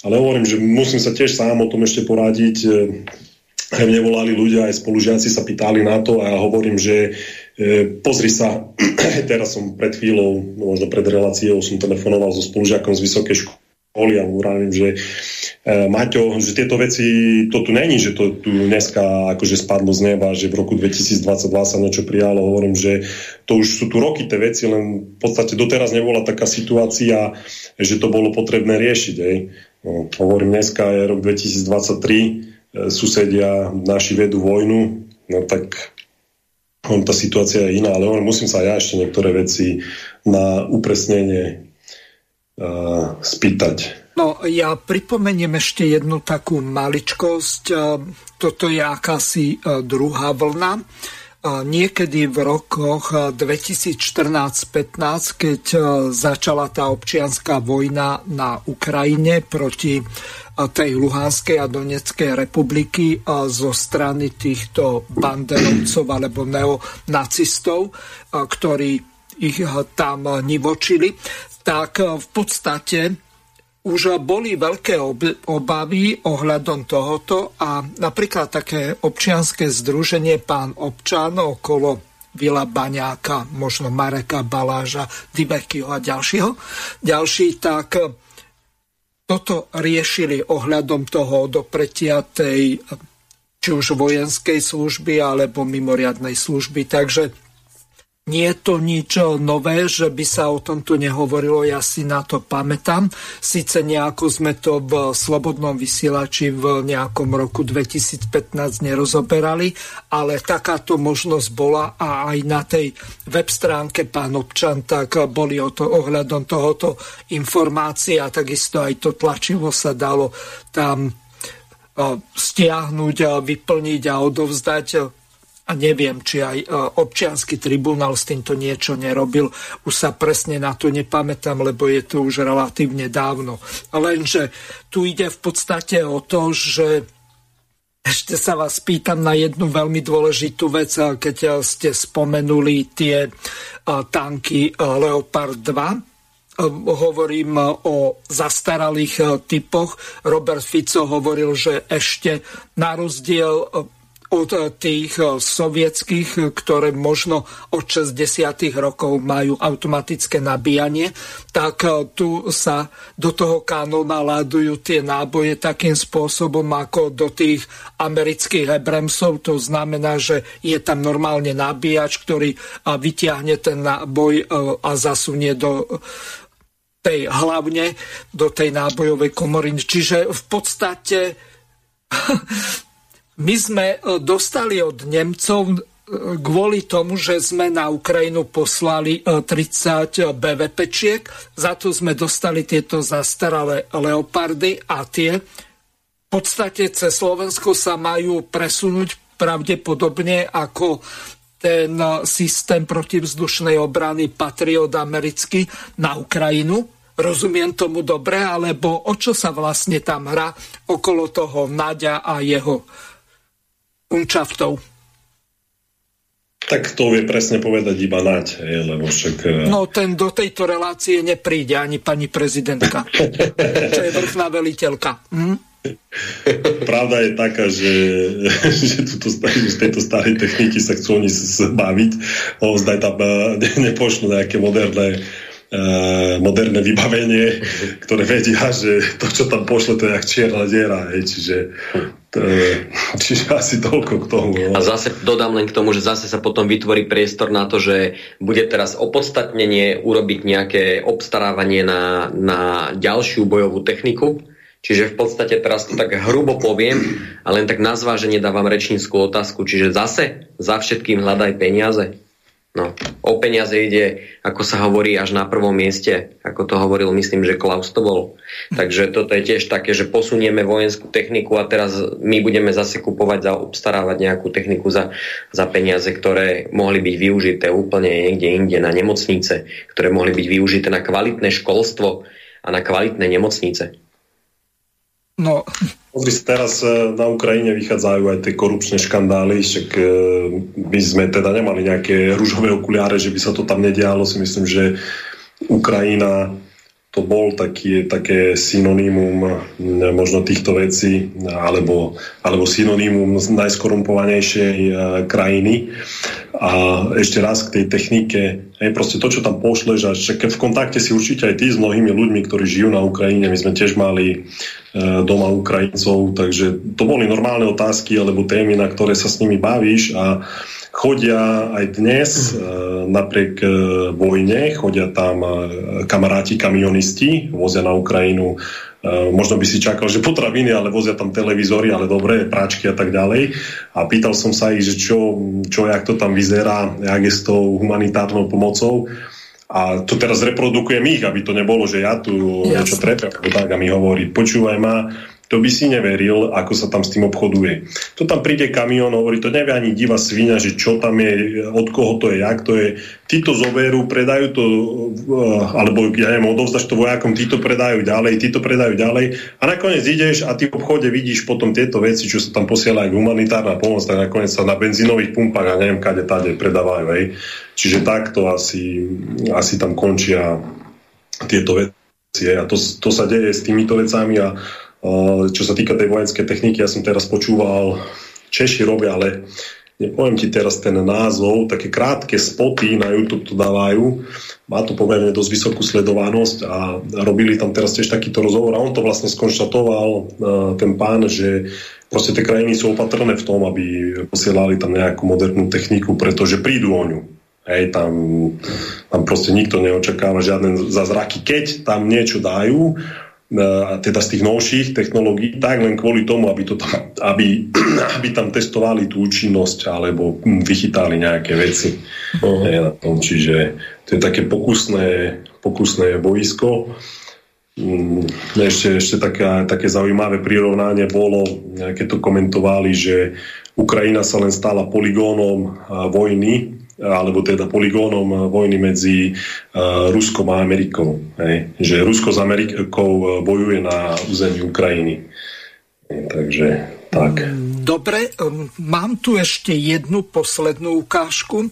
Ale hovorím, že musím sa tiež sám o tom ešte poradiť. E, mne volali ľudia, aj spolužiaci sa pýtali na to a ja hovorím, že E, pozri sa, teraz som pred chvíľou, no možno pred reláciou som telefonoval so spolužiakom z vysokej školy a hovorím, že e, Maťo, že tieto veci, to tu není, že to tu dneska akože spadlo z neba, že v roku 2022 sa niečo prijalo. Hovorím, že to už sú tu roky tie veci, len v podstate doteraz nebola taká situácia, že to bolo potrebné riešiť. Aj. Hovorím, dneska je rok 2023, e, susedia naši vedú vojnu, no tak on, tá situácia je iná, ale on, musím sa ja ešte niektoré veci na upresnenie uh, spýtať. No, ja pripomeniem ešte jednu takú maličkosť. Toto je akási druhá vlna. Niekedy v rokoch 2014-15, keď začala tá občianská vojna na Ukrajine proti tej Luhanskej a Donetskej republiky zo strany týchto banderovcov alebo neonacistov, ktorí ich tam nivočili, tak v podstate už boli veľké obavy ohľadom tohoto a napríklad také občianské združenie Pán občan okolo Vila Baňáka, možno Mareka Baláža, Dybekyho a ďalšieho. Ďalší tak toto riešili ohľadom toho dopretia tej či už vojenskej služby alebo mimoriadnej služby. Takže nie je to nič nové, že by sa o tom tu nehovorilo, ja si na to pamätám. Sice nejako sme to v Slobodnom vysielači v nejakom roku 2015 nerozoberali, ale takáto možnosť bola a aj na tej web stránke pán občan, tak boli o to, ohľadom tohoto informácie a takisto aj to tlačivo sa dalo tam stiahnuť, vyplniť a odovzdať a neviem, či aj e, občianský tribunál s týmto niečo nerobil. Už sa presne na to nepamätám, lebo je to už relatívne dávno. Lenže tu ide v podstate o to, že ešte sa vás pýtam na jednu veľmi dôležitú vec, keď ste spomenuli tie e, tanky e, Leopard 2 hovorím o zastaralých typoch. Robert Fico hovoril, že ešte na rozdiel od tých eh, sovietských, eh, ktoré možno od 60. rokov majú automatické nabíjanie, tak eh, tu sa do toho kanóna ládujú tie náboje takým spôsobom ako do tých amerických Abramsov. To znamená, že je tam normálne nabíjač, ktorý vyťahne ten náboj a zasunie do tej hlavne do tej nábojovej komory. Čiže v podstate My sme e, dostali od Nemcov e, kvôli tomu, že sme na Ukrajinu poslali 30 e, BVPčiek, za to sme dostali tieto zastaralé leopardy a tie v podstate cez Slovensko sa majú presunúť pravdepodobne ako ten systém protivzdušnej obrany Patriot americký na Ukrajinu. Rozumiem tomu dobre, alebo o čo sa vlastne tam hrá okolo toho Naďa a jeho Unčaftov. Tak to vie presne povedať iba Naď, lebo však... E, no ten do tejto relácie nepríde ani pani prezidentka, čo je vrchná veliteľka. Hm? Pravda je taká, že, že tuto, z tejto starej techniky sa chcú oni zbaviť. Zdaj tam e, nepošlo nejaké moderné moderné vybavenie, ktoré vedia, že to, čo tam pošle, to je jak čierna diera. Čiže, to, čiže asi toľko k tomu. No. A zase dodám len k tomu, že zase sa potom vytvorí priestor na to, že bude teraz opodstatnenie urobiť nejaké obstarávanie na, na ďalšiu bojovú techniku, Čiže v podstate teraz to tak hrubo poviem a len tak na zváženie dávam rečníckú otázku. Čiže zase za všetkým hľadaj peniaze. No, o peniaze ide, ako sa hovorí, až na prvom mieste, ako to hovoril, myslím, že Klaus to bol. Takže toto je tiež také, že posunieme vojenskú techniku a teraz my budeme zase kupovať a obstarávať nejakú techniku za, za peniaze, ktoré mohli byť využité úplne niekde inde na nemocnice, ktoré mohli byť využité na kvalitné školstvo a na kvalitné nemocnice. No. Pozri sa, teraz e, na Ukrajine vychádzajú aj tie korupčné škandály, však e, my sme teda nemali nejaké rúžové okuliare, že by sa to tam nedialo. Si myslím, že Ukrajina to bol taký, také synonymum možno týchto vecí, alebo, alebo synonymum najskorumpovanejšej e, krajiny. A ešte raz k tej technike, hej, proste to, čo tam pošleš, a v kontakte si určite aj ty s mnohými ľuďmi, ktorí žijú na Ukrajine, my sme tiež mali e, doma Ukrajincov, takže to boli normálne otázky alebo témy, na ktoré sa s nimi bavíš a chodia aj dnes, e, napriek e, vojne, chodia tam e, kamaráti kamionisti, vozia na Ukrajinu možno by si čakal, že potraviny, ale vozia tam televízory, ale dobré, práčky a tak ďalej. A pýtal som sa ich, že čo, čo jak to tam vyzerá, jak je s tou humanitárnou pomocou. A to teraz reprodukujem ich, aby to nebolo, že ja tu Jasne. niečo trepem, tak a mi hovorí, počúvaj ma, to by si neveril, ako sa tam s tým obchoduje. To tam príde kamión, hovorí, to nevie ani divá svinia, že čo tam je, od koho to je, jak to je. Tí to zoberú, predajú to, eh, alebo ja neviem, odovzdaš to vojakom, tí to predajú ďalej, tí predajú ďalej. A nakoniec ideš a ty v obchode vidíš potom tieto veci, čo sa tam posielajú humanitárna pomoc, tak nakoniec sa na benzínových pumpách a neviem, kade tade predávajú. Hej. Čiže takto asi, asi tam končia tieto veci. A to, to sa deje s týmito vecami a čo sa týka tej vojenskej techniky, ja som teraz počúval, Češi robia, ale nepoviem ti teraz ten názov, také krátke spoty na YouTube to dávajú, má to pomerne dosť vysokú sledovanosť a robili tam teraz tiež takýto rozhovor a on to vlastne skonštatoval, ten pán, že proste tie krajiny sú opatrné v tom, aby posielali tam nejakú modernú techniku, pretože prídu o ňu. Hej, tam, tam proste nikto neočakáva žiadne zázraky. Keď tam niečo dajú, teda z tých novších technológií, tak len kvôli tomu, aby, to tam, aby, aby tam testovali tú účinnosť alebo vychytali nejaké veci. Uh-huh. Čiže to je také pokusné, pokusné boisko. Mm, ešte, ešte také, také zaujímavé prirovnanie bolo, keď to komentovali, že Ukrajina sa len stala poligónom vojny alebo teda poligónom vojny medzi uh, Ruskom a Amerikou. Hej? Že Rusko s Amerikou e, bojuje na území Ukrajiny. Hej, takže tak. Dobre, mám tu ešte jednu poslednú ukážku.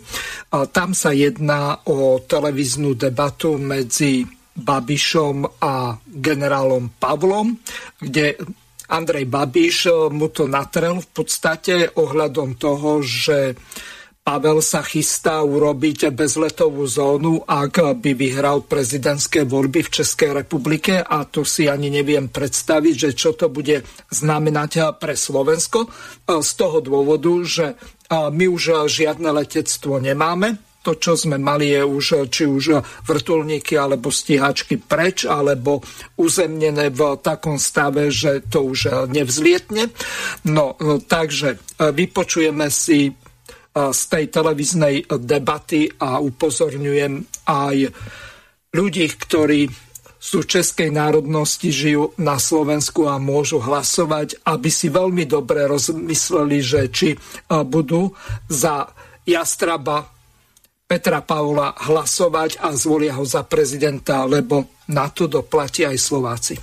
Tam sa jedná o televíznu debatu medzi Babišom a generálom Pavlom, kde Andrej Babiš e, mu to natrel v podstate ohľadom toho, že Pavel sa chystá urobiť bezletovú zónu, ak by vyhral prezidentské voľby v Českej republike. A to si ani neviem predstaviť, že čo to bude znamenať pre Slovensko. Z toho dôvodu, že my už žiadne letectvo nemáme, to, čo sme mali, je už či už vrtulníky alebo stíhačky preč, alebo uzemnené v takom stave, že to už nevzlietne. No, takže vypočujeme si z tej televíznej debaty a upozorňujem aj ľudí, ktorí sú českej národnosti, žijú na Slovensku a môžu hlasovať, aby si veľmi dobre rozmysleli, že či budú za Jastraba Petra Paula hlasovať a zvolia ho za prezidenta, lebo na to doplatí aj Slováci.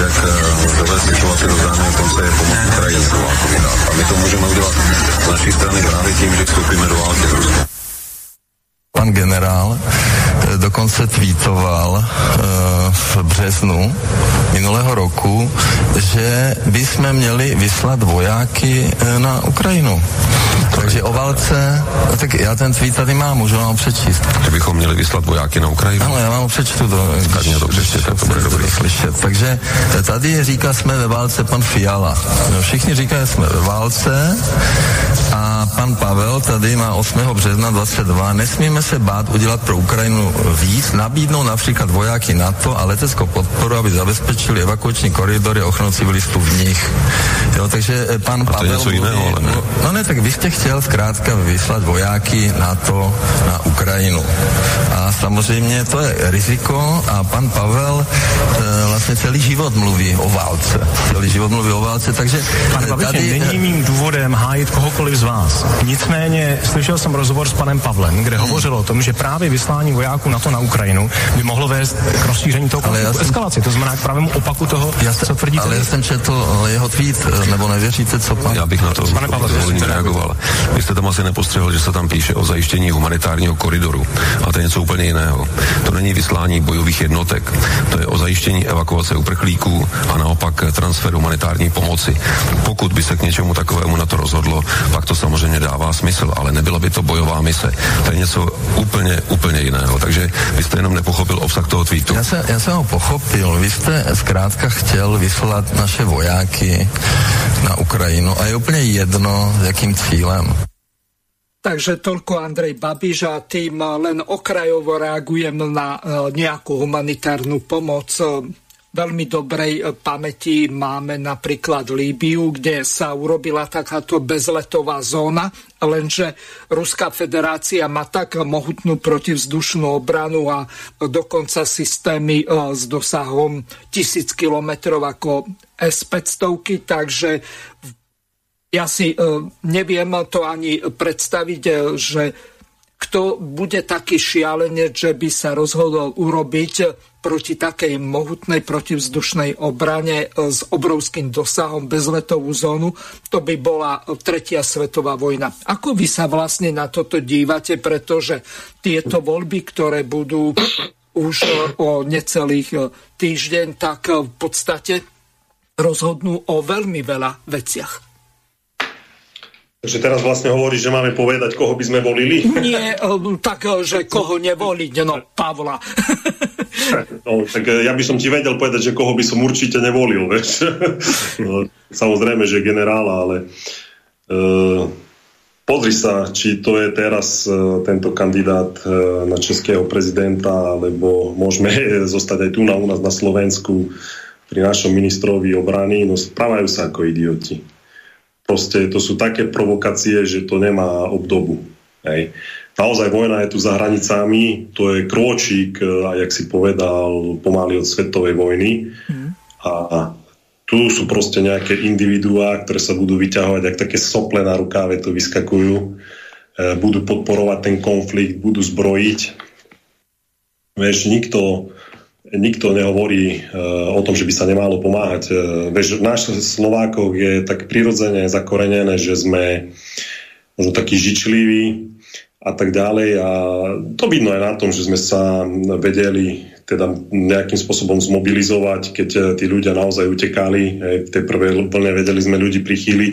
Možnosť, jak dovést situaci do zdárného konce je pomoc Ukrajinců a my to můžeme udělat z naší strany právě tím, že vstoupíme do války s Ruskem. Pan generál eh, dokonce tweetoval eh, v březnu minulého roku, že by jsme měli vyslat vojáky eh, na Ukrajinu. Takže o válce, no tak já ten tweet tady mám, můžu vám ho přečíst. Že bychom měli vyslat vojáky na Ukrajinu? Ano, já vám ho přečtu. Do, tak mě to přečtěte, to bude dobrý. Slyšet. Takže tady říká, jsme ve válce pan Fiala. No, všichni říkají, jsme ve válce a pan Pavel tady má 8. března 22. Nesmíme se bát udělat pro Ukrajinu víc, nabídnout například vojáky NATO a leteckou podporu, aby zabezpečili evakuační koridory a ochranu civilistů v nich. Jo, takže eh, pan a to je něco jiného, ale ne. No ne, tak vy jste chtěl zkrátka vyslat vojáky na to, na Ukrajinu. A samozřejmě to je riziko a pan Pavel e, vlastně celý život mluví o válce. Celý život mluví o válce, takže Pane Babiši, tady... není mým důvodem hájit kohokoliv z vás. Nicméně slyšel jsem rozhovor s panem Pavlem, kde hmm. Hovořil o tom, že právě vyslání vojáků na to na Ukrajinu by mohlo vést k rozšíření toho konfliktu, jsem... eskalaci. To znamená k pravému opaku toho, já se, co tvrdíte. Ale já jsem četl jeho tweet, nebo nevěříte, co pan... Já bych na to Pane Pavle, reagoval. Vy jste tam asi nepostřehl, že se tam píše o zajištění humanitárního koridoru. A to je něco úplně jiného. To není vyslání bojových jednotek. To je o zajištění evakuace uprchlíků a naopak transfer humanitární pomoci. Pokud by se k něčemu takovému na to rozhodlo, pak to samozřejmě dává smysl, ale nebyla by to bojová mise. To je něco úplně, úplně jiného. Takže vy jste jenom nepochopil obsah toho tweetu. Já, se, já jsem ho pochopil. Vy jste zkrátka chtěl vyslat naše vojáky na Ukrajinu a je úplně jedno, jakým cílem. Takže toľko Andrej Babiš a tým len okrajovo reagujem na e, nejakú humanitárnu pomoc. Veľmi dobrej pamäti. Máme napríklad Líbiu, kde sa urobila takáto bezletová zóna, lenže Ruská federácia má tak mohutnú protivzdušnú obranu a dokonca systémy e, s dosahom tisíc kilometrov ako S-500, takže ja si e, neviem to ani predstaviť, že kto bude taký šialenec, že by sa rozhodol urobiť proti takej mohutnej protivzdušnej obrane e, s obrovským dosahom bezletovú zónu, to by bola tretia svetová vojna. Ako vy sa vlastne na toto dívate, pretože tieto voľby, ktoré budú už o necelých týždeň, tak v podstate rozhodnú o veľmi veľa veciach. Takže teraz vlastne hovorí, že máme povedať, koho by sme volili? Nie, tak, že koho nevoliť, no Pavla. No, tak e, ja by som ti vedel povedať, že koho by som určite nevolil, vieš. No, samozrejme, že generála, ale uh, pozri sa, či to je teraz uh, tento kandidát uh, na českého prezidenta, alebo môžeme zostať aj tu na, u nás na Slovensku pri našom ministrovi obrany, no správajú sa ako idioti Proste to sú také provokácie, že to nemá obdobu. Hej. Naozaj vojna je tu za hranicami, to je krôčik, e, a jak si povedal, pomaly od svetovej vojny. Mm. A tu sú proste nejaké individuá, ktoré sa budú vyťahovať, ak také sople na rukáve to vyskakujú, e, budú podporovať ten konflikt, budú zbrojiť. Vieš, nikto nikto nehovorí uh, o tom, že by sa nemalo pomáhať. Uh, vieš, náš Slovákov je tak prirodzene zakorenené, že sme možno takí žičliví a tak ďalej a to vidno aj na tom, že sme sa vedeli teda nejakým spôsobom zmobilizovať, keď eh, tí ľudia naozaj utekali. V tej prvej vlne vedeli sme ľudí prichýliť.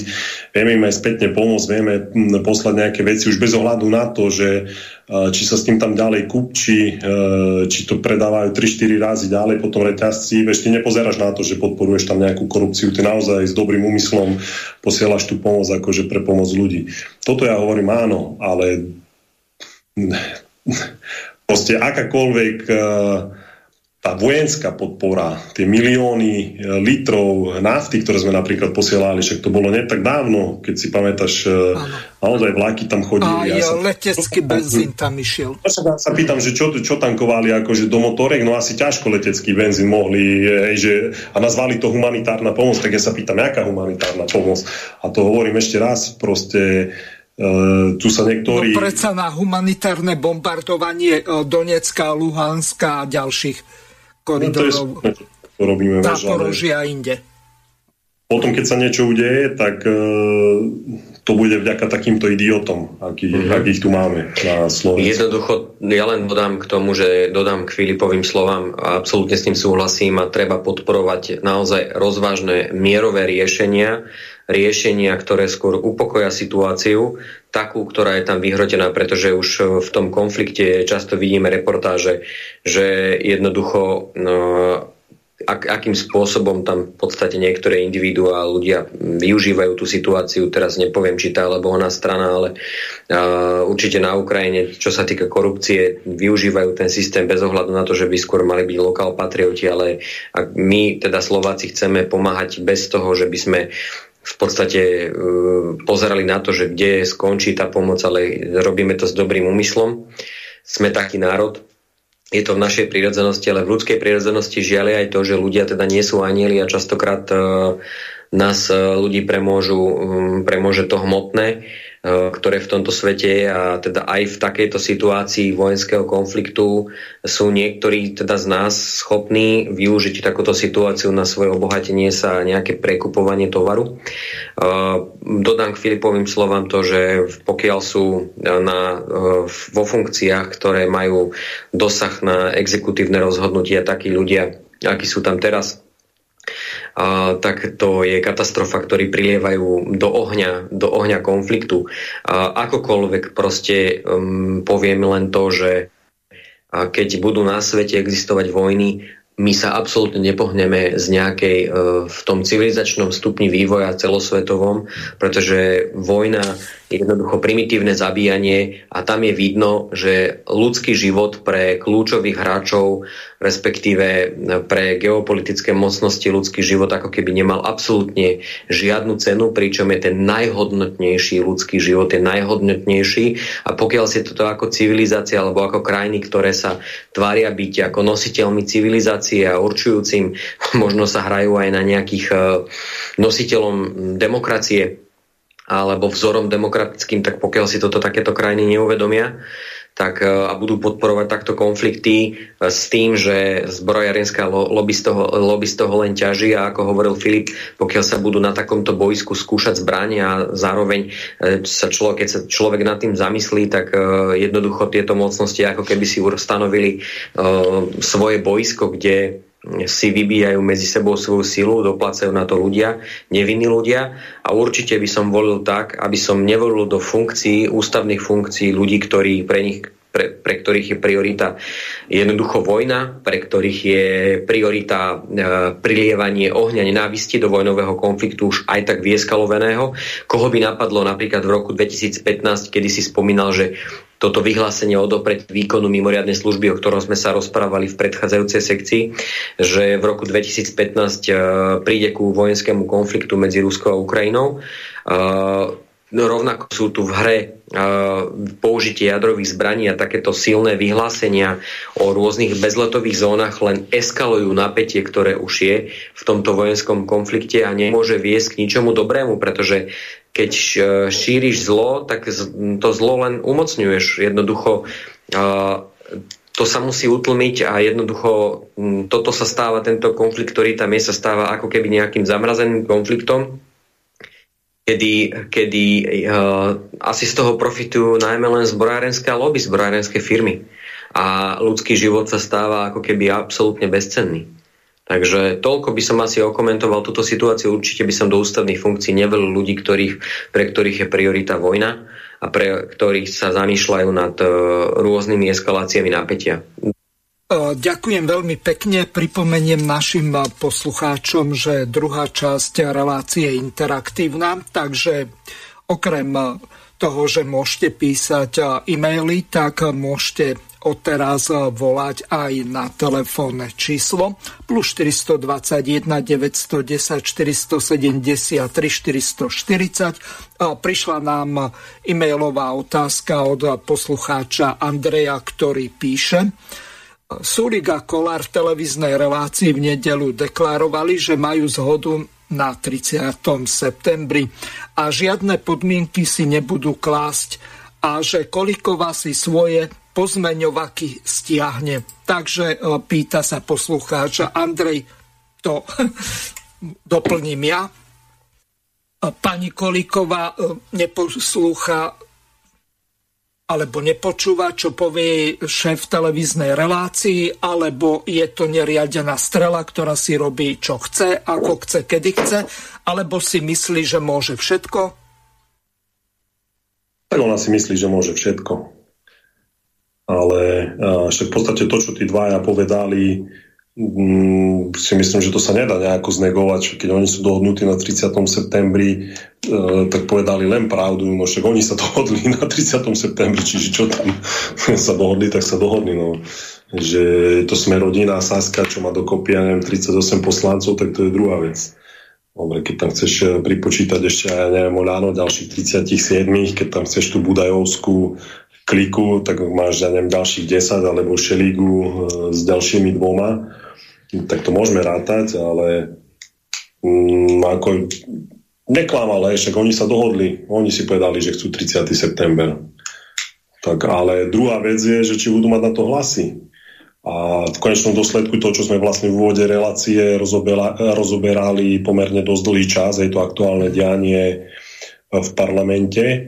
Vieme im aj spätne pomôcť, vieme hm, poslať nejaké veci už bez ohľadu na to, že eh, či sa s tým tam ďalej kupčí, eh, či to predávajú 3-4 razy ďalej potom reťazci. Veď ty nepozeráš na to, že podporuješ tam nejakú korupciu, ty naozaj s dobrým úmyslom posielaš tú pomoc akože pre pomoc ľudí. Toto ja hovorím áno, ale proste akákoľvek uh, tá vojenská podpora, tie milióny e, litrov nafty, ktoré sme napríklad posielali, však to bolo nie tak dávno, keď si pamätáš, e, naozaj vlaky tam chodili. A ja sa, letecký benzín tam išiel. Ja sa, sa pýtam, že čo, čo tankovali akože do motorek, no asi ťažko letecký benzín mohli, hej, že, a nazvali to humanitárna pomoc, tak ja sa pýtam, jaká humanitárna pomoc. A to hovorím ešte raz, proste Uh, tu sa niektorí... No predsa na humanitárne bombardovanie Donecka, Luhanska a ďalších koridorov no, to robíme Záporožia a inde. Potom, keď sa niečo udeje, tak uh, to bude vďaka takýmto idiotom, aký, mm-hmm. akých tu máme na Slovensku. Jednoducho, ja len dodám k tomu, že dodám k Filipovým slovám a absolútne s tým súhlasím a treba podporovať naozaj rozvážne mierové riešenia, riešenia, ktoré skôr upokoja situáciu, takú, ktorá je tam vyhrotená, pretože už v tom konflikte často vidíme reportáže, že jednoducho no, ak, akým spôsobom tam v podstate niektoré individuá ľudia využívajú tú situáciu, teraz nepoviem, či tá alebo ona strana, ale uh, určite na Ukrajine, čo sa týka korupcie, využívajú ten systém bez ohľadu na to, že by skôr mali byť lokál patrioti, ale ak my, teda Slováci, chceme pomáhať bez toho, že by sme v podstate uh, pozerali na to, že kde skončí tá pomoc, ale robíme to s dobrým úmyslom. Sme taký národ, je to v našej prírodzenosti, ale v ľudskej prírodzenosti žiaľ aj to, že ľudia teda nie sú anieli a častokrát uh, nás uh, ľudí premôžu, premôže to hmotné E, ktoré v tomto svete je a teda aj v takejto situácii vojenského konfliktu sú niektorí teda z nás schopní využiť takúto situáciu na svoje obohatenie sa a nejaké prekupovanie tovaru. E, dodám k Filipovým slovám to, že pokiaľ sú na, e, vo funkciách, ktoré majú dosah na exekutívne rozhodnutia takí ľudia, akí sú tam teraz, tak to je katastrofa, ktorí prilievajú do ohňa, do ohňa konfliktu. Akokoľvek proste um, poviem len to, že keď budú na svete existovať vojny, my sa absolútne nepohneme z nejakej e, v tom civilizačnom stupni vývoja celosvetovom, pretože vojna jednoducho primitívne zabíjanie a tam je vidno, že ľudský život pre kľúčových hráčov respektíve pre geopolitické mocnosti ľudský život ako keby nemal absolútne žiadnu cenu, pričom je ten najhodnotnejší ľudský život, je najhodnotnejší. A pokiaľ si toto ako civilizácia alebo ako krajiny, ktoré sa tvária byť ako nositeľmi civilizácie a určujúcim, možno sa hrajú aj na nejakých eh, nositeľom demokracie alebo vzorom demokratickým, tak pokiaľ si toto takéto krajiny neuvedomia, tak e, a budú podporovať takto konflikty e, s tým, že zbrojarinská lobby z, toho, lobby z toho len ťaží a ako hovoril Filip, pokiaľ sa budú na takomto boisku skúšať zbranie a zároveň e, sa človek, keď sa človek nad tým zamyslí, tak jednoducho tieto mocnosti ako keby si stanovili svoje boisko, kde si vybíjajú medzi sebou svoju silu, doplacajú na to ľudia, nevinní ľudia. A určite by som volil tak, aby som nevolil do funkcií, ústavných funkcií ľudí, ktorí pre nich pre, pre ktorých je priorita jednoducho vojna, pre ktorých je priorita e, prilievanie ohňa nenávisti do vojnového konfliktu už aj tak vieskaloveného. Koho by napadlo napríklad v roku 2015, kedy si spomínal, že toto vyhlásenie odopred výkonu mimoriadnej služby, o ktorom sme sa rozprávali v predchádzajúcej sekcii, že v roku 2015 e, príde ku vojenskému konfliktu medzi Ruskou a Ukrajinou. E, No, rovnako sú tu v hre uh, použitie jadrových zbraní a takéto silné vyhlásenia o rôznych bezletových zónach len eskalujú napätie, ktoré už je v tomto vojenskom konflikte a nemôže viesť k ničomu dobrému, pretože keď šíriš zlo, tak to zlo len umocňuješ. Jednoducho uh, to sa musí utlmiť a jednoducho toto sa stáva, tento konflikt, ktorý tam je, sa stáva ako keby nejakým zamrazeným konfliktom kedy, kedy uh, asi z toho profitujú najmä len zbrojárenské lobby, zbrojárenské firmy. A ľudský život sa stáva ako keby absolútne bezcenný. Takže toľko by som asi okomentoval túto situáciu. Určite by som do ústavných funkcií nevelil ľudí, ktorých, pre ktorých je priorita vojna a pre ktorých sa zamýšľajú nad uh, rôznymi eskaláciami napätia. Ďakujem veľmi pekne. Pripomeniem našim poslucháčom, že druhá časť relácie je interaktívna, takže okrem toho, že môžete písať e-maily, tak môžete odteraz volať aj na telefónne číslo plus 421 910 473 440. Prišla nám e-mailová otázka od poslucháča Andreja, ktorý píše, Sulik a Kolár v televíznej relácii v nedelu deklarovali, že majú zhodu na 30. septembri a žiadne podmienky si nebudú klásť a že Kolikova si svoje pozmeňovaky stiahne. Takže e, pýta sa poslucháč Andrej, to doplním ja. Pani Koliková e, neposlúcha alebo nepočúva, čo povie šéf televíznej relácii, alebo je to neriadená strela, ktorá si robí, čo chce, ako chce, kedy chce, alebo si myslí, že môže všetko? Tak ona si myslí, že môže všetko. Ale však v podstate to, čo tí dvaja povedali, si myslím, že to sa nedá nejako znegovať. Keď oni sú dohodnutí na 30. septembri, e, tak povedali len pravdu, no však oni sa dohodli na 30. septembri, čiže čo tam sa dohodli, tak sa dohodli. No. Že to sme rodina Saska, čo má dokopy, ja neviem, 38 poslancov, tak to je druhá vec. Dobre, keď tam chceš e, pripočítať ešte, ja neviem, Oľano, ďalších 37, keď tam chceš tú Budajovskú kliku, tak máš, ja neviem, ďalších 10 alebo Šeligu e, s ďalšími dvoma tak to môžeme rátať, ale mm, ako neklamali, však oni sa dohodli, oni si povedali, že chcú 30. september. Tak, ale druhá vec je, že či budú mať na to hlasy. A v konečnom dôsledku to, čo sme vlastne v úvode relácie rozoberali pomerne dosť dlhý čas, je to aktuálne dianie v parlamente. E,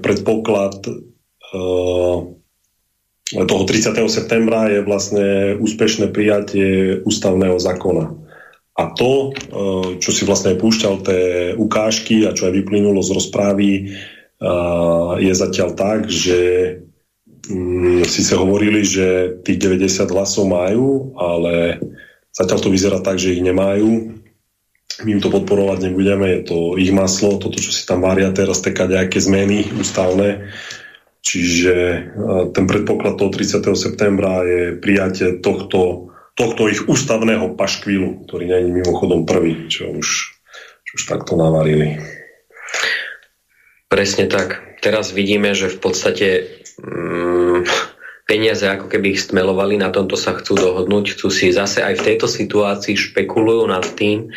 predpoklad toho 30. septembra je vlastne úspešné prijatie ústavného zákona. A to, e, čo si vlastne púšťal tie ukážky a čo aj vyplynulo z rozprávy, e, je zatiaľ tak, že mm, si sa hovorili, že tých 90 hlasov majú, ale zatiaľ to vyzerá tak, že ich nemajú. My im to podporovať nebudeme, je to ich maslo, toto, čo si tam varia teraz, také nejaké zmeny ústavné, Čiže e, ten predpoklad toho 30. septembra je prijatie tohto, tohto ich ústavného paškvílu, ktorý nie je mimochodom prvý, čo už, čo už takto navarili. Presne tak. Teraz vidíme, že v podstate mm, peniaze ako keby ich stmelovali, na tomto sa chcú dohodnúť, chcú si zase aj v tejto situácii špekulujú nad tým,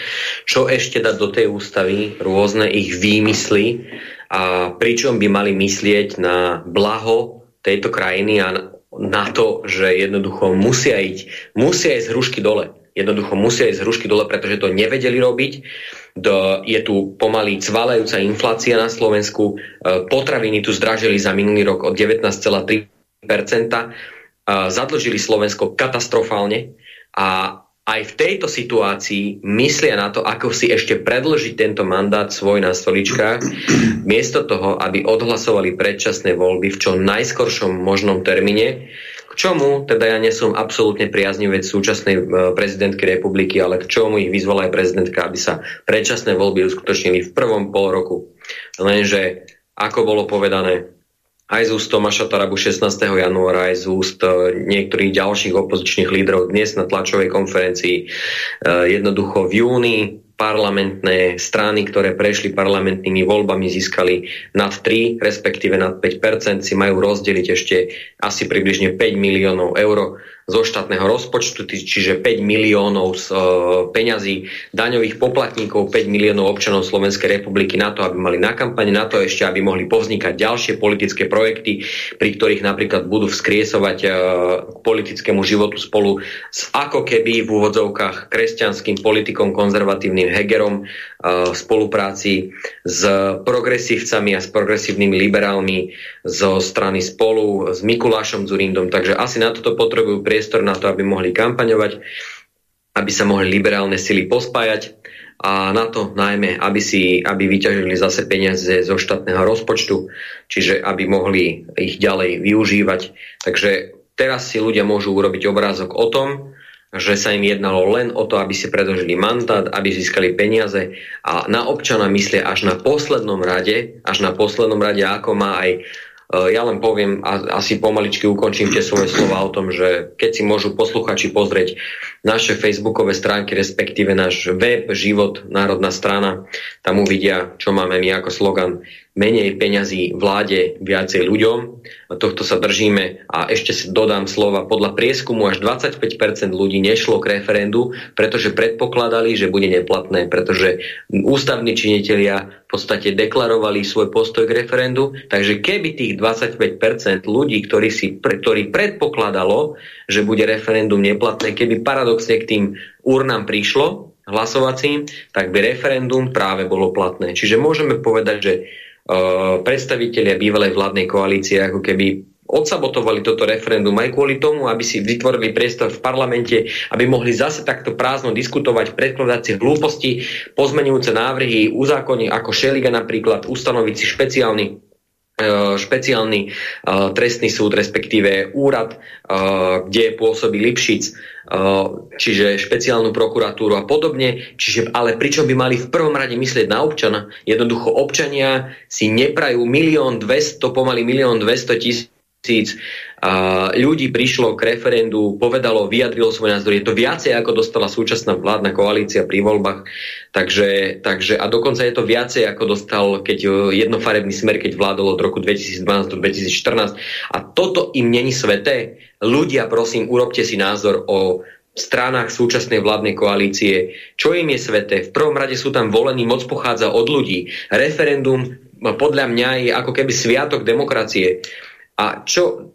čo ešte dať do tej ústavy, rôzne ich výmysly, a pričom by mali myslieť na blaho tejto krajiny a na to, že jednoducho musia ísť, musia ísť hrušky dole. Jednoducho musia ísť z hrušky dole, pretože to nevedeli robiť. Do, je tu pomaly cvalajúca inflácia na Slovensku. E, potraviny tu zdražili za minulý rok o 19,3%. E, zadlžili Slovensko katastrofálne a aj v tejto situácii myslia na to, ako si ešte predlžiť tento mandát svoj na stoličkách, miesto toho, aby odhlasovali predčasné voľby v čo najskoršom možnom termíne, k čomu, teda ja nesom absolútne priaznivec súčasnej e, prezidentky republiky, ale k čomu ich vyzvala aj prezidentka, aby sa predčasné voľby uskutočnili v prvom pol roku. Lenže, ako bolo povedané, aj z úst Tomáša Tarabu 16. januára, aj z úst e, niektorých ďalších opozičných lídrov dnes na tlačovej konferencii. E, jednoducho v júni parlamentné strany, ktoré prešli parlamentnými voľbami, získali nad 3, respektíve nad 5% si majú rozdeliť ešte asi približne 5 miliónov eur zo štátneho rozpočtu, čiže 5 miliónov z e, peňazí daňových poplatníkov, 5 miliónov občanov Slovenskej republiky na to, aby mali na kampane, na to ešte, aby mohli povznikať ďalšie politické projekty, pri ktorých napríklad budú vzkriesovať e, k politickému životu spolu s ako keby v úvodzovkách kresťanským politikom, konzervatívnym Hegerom, v spolupráci s progresívcami a s progresívnymi liberálmi zo strany spolu s Mikulášom Zurindom. Takže asi na toto potrebujú priestor na to, aby mohli kampaňovať, aby sa mohli liberálne sily pospájať a na to najmä, aby, si, aby vyťažili zase peniaze zo štátneho rozpočtu, čiže aby mohli ich ďalej využívať. Takže teraz si ľudia môžu urobiť obrázok o tom, že sa im jednalo len o to, aby si predložili mandát, aby získali peniaze a na občana myslia až na poslednom rade, až na poslednom rade, ako má aj Eh, ja len poviem a asi pomaličky ukončím tie svoje slova o tom, že keď si môžu posluchači pozrieť naše facebookové stránky, respektíve náš web Život, Národná strana, tam uvidia, čo máme my ako slogan menej peňazí vláde, viacej ľuďom. Tohto sa držíme a ešte dodám slova. Podľa prieskumu až 25% ľudí nešlo k referendu, pretože predpokladali, že bude neplatné, pretože ústavní činitelia v podstate deklarovali svoj postoj k referendu. Takže keby tých 25% ľudí, ktorí, si, ktorí predpokladalo, že bude referendum neplatné, keby paradoxne k tým urnám prišlo, hlasovacím, tak by referendum práve bolo platné. Čiže môžeme povedať, že predstavitelia bývalej vládnej koalície ako keby odsabotovali toto referendum aj kvôli tomu, aby si vytvorili priestor v parlamente, aby mohli zase takto prázdno diskutovať, predkladať si hlúposti, pozmenujúce návrhy, uzákoniť ako Šeliga napríklad, ustanoviť si špeciálny eh, špeciálny uh, trestný súd, respektíve úrad, kde pôsobí Lipšic, čiže špeciálnu prokuratúru a podobne. Čiže, ale pričom by mali v prvom rade myslieť na občana? Jednoducho občania si neprajú milión dvesto, pomaly milión dvesto tisíc ľudí prišlo k referendu, povedalo, vyjadrilo svoj názor. Je to viacej, ako dostala súčasná vládna koalícia pri voľbách. Takže, takže, a dokonca je to viacej, ako dostal keď e, jednofarebný smer, keď vládol od roku 2012 do 2014. A toto im není sveté. Ľudia, prosím, urobte si názor o stranách súčasnej vládnej koalície. Čo im je sveté? V prvom rade sú tam volení, moc pochádza od ľudí. Referendum podľa mňa je ako keby sviatok demokracie. A čo,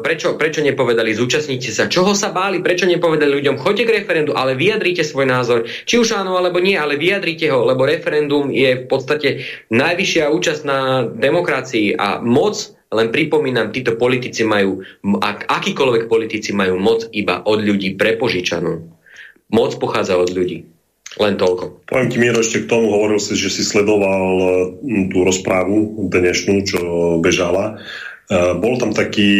prečo, prečo nepovedali, zúčastnite sa, čoho sa báli, prečo nepovedali ľuďom, choďte k referendu, ale vyjadrite svoj názor, či už áno alebo nie, ale vyjadrite ho, lebo referendum je v podstate najvyššia účasť na demokracii a moc, len pripomínam, títo politici majú, ak, akýkoľvek politici majú moc iba od ľudí prepožičanú. Moc pochádza od ľudí. Len toľko. Poviem ti, ešte k tomu hovoril si, že si sledoval tú rozprávu dnešnú, čo bežala. Eh, bol tam taký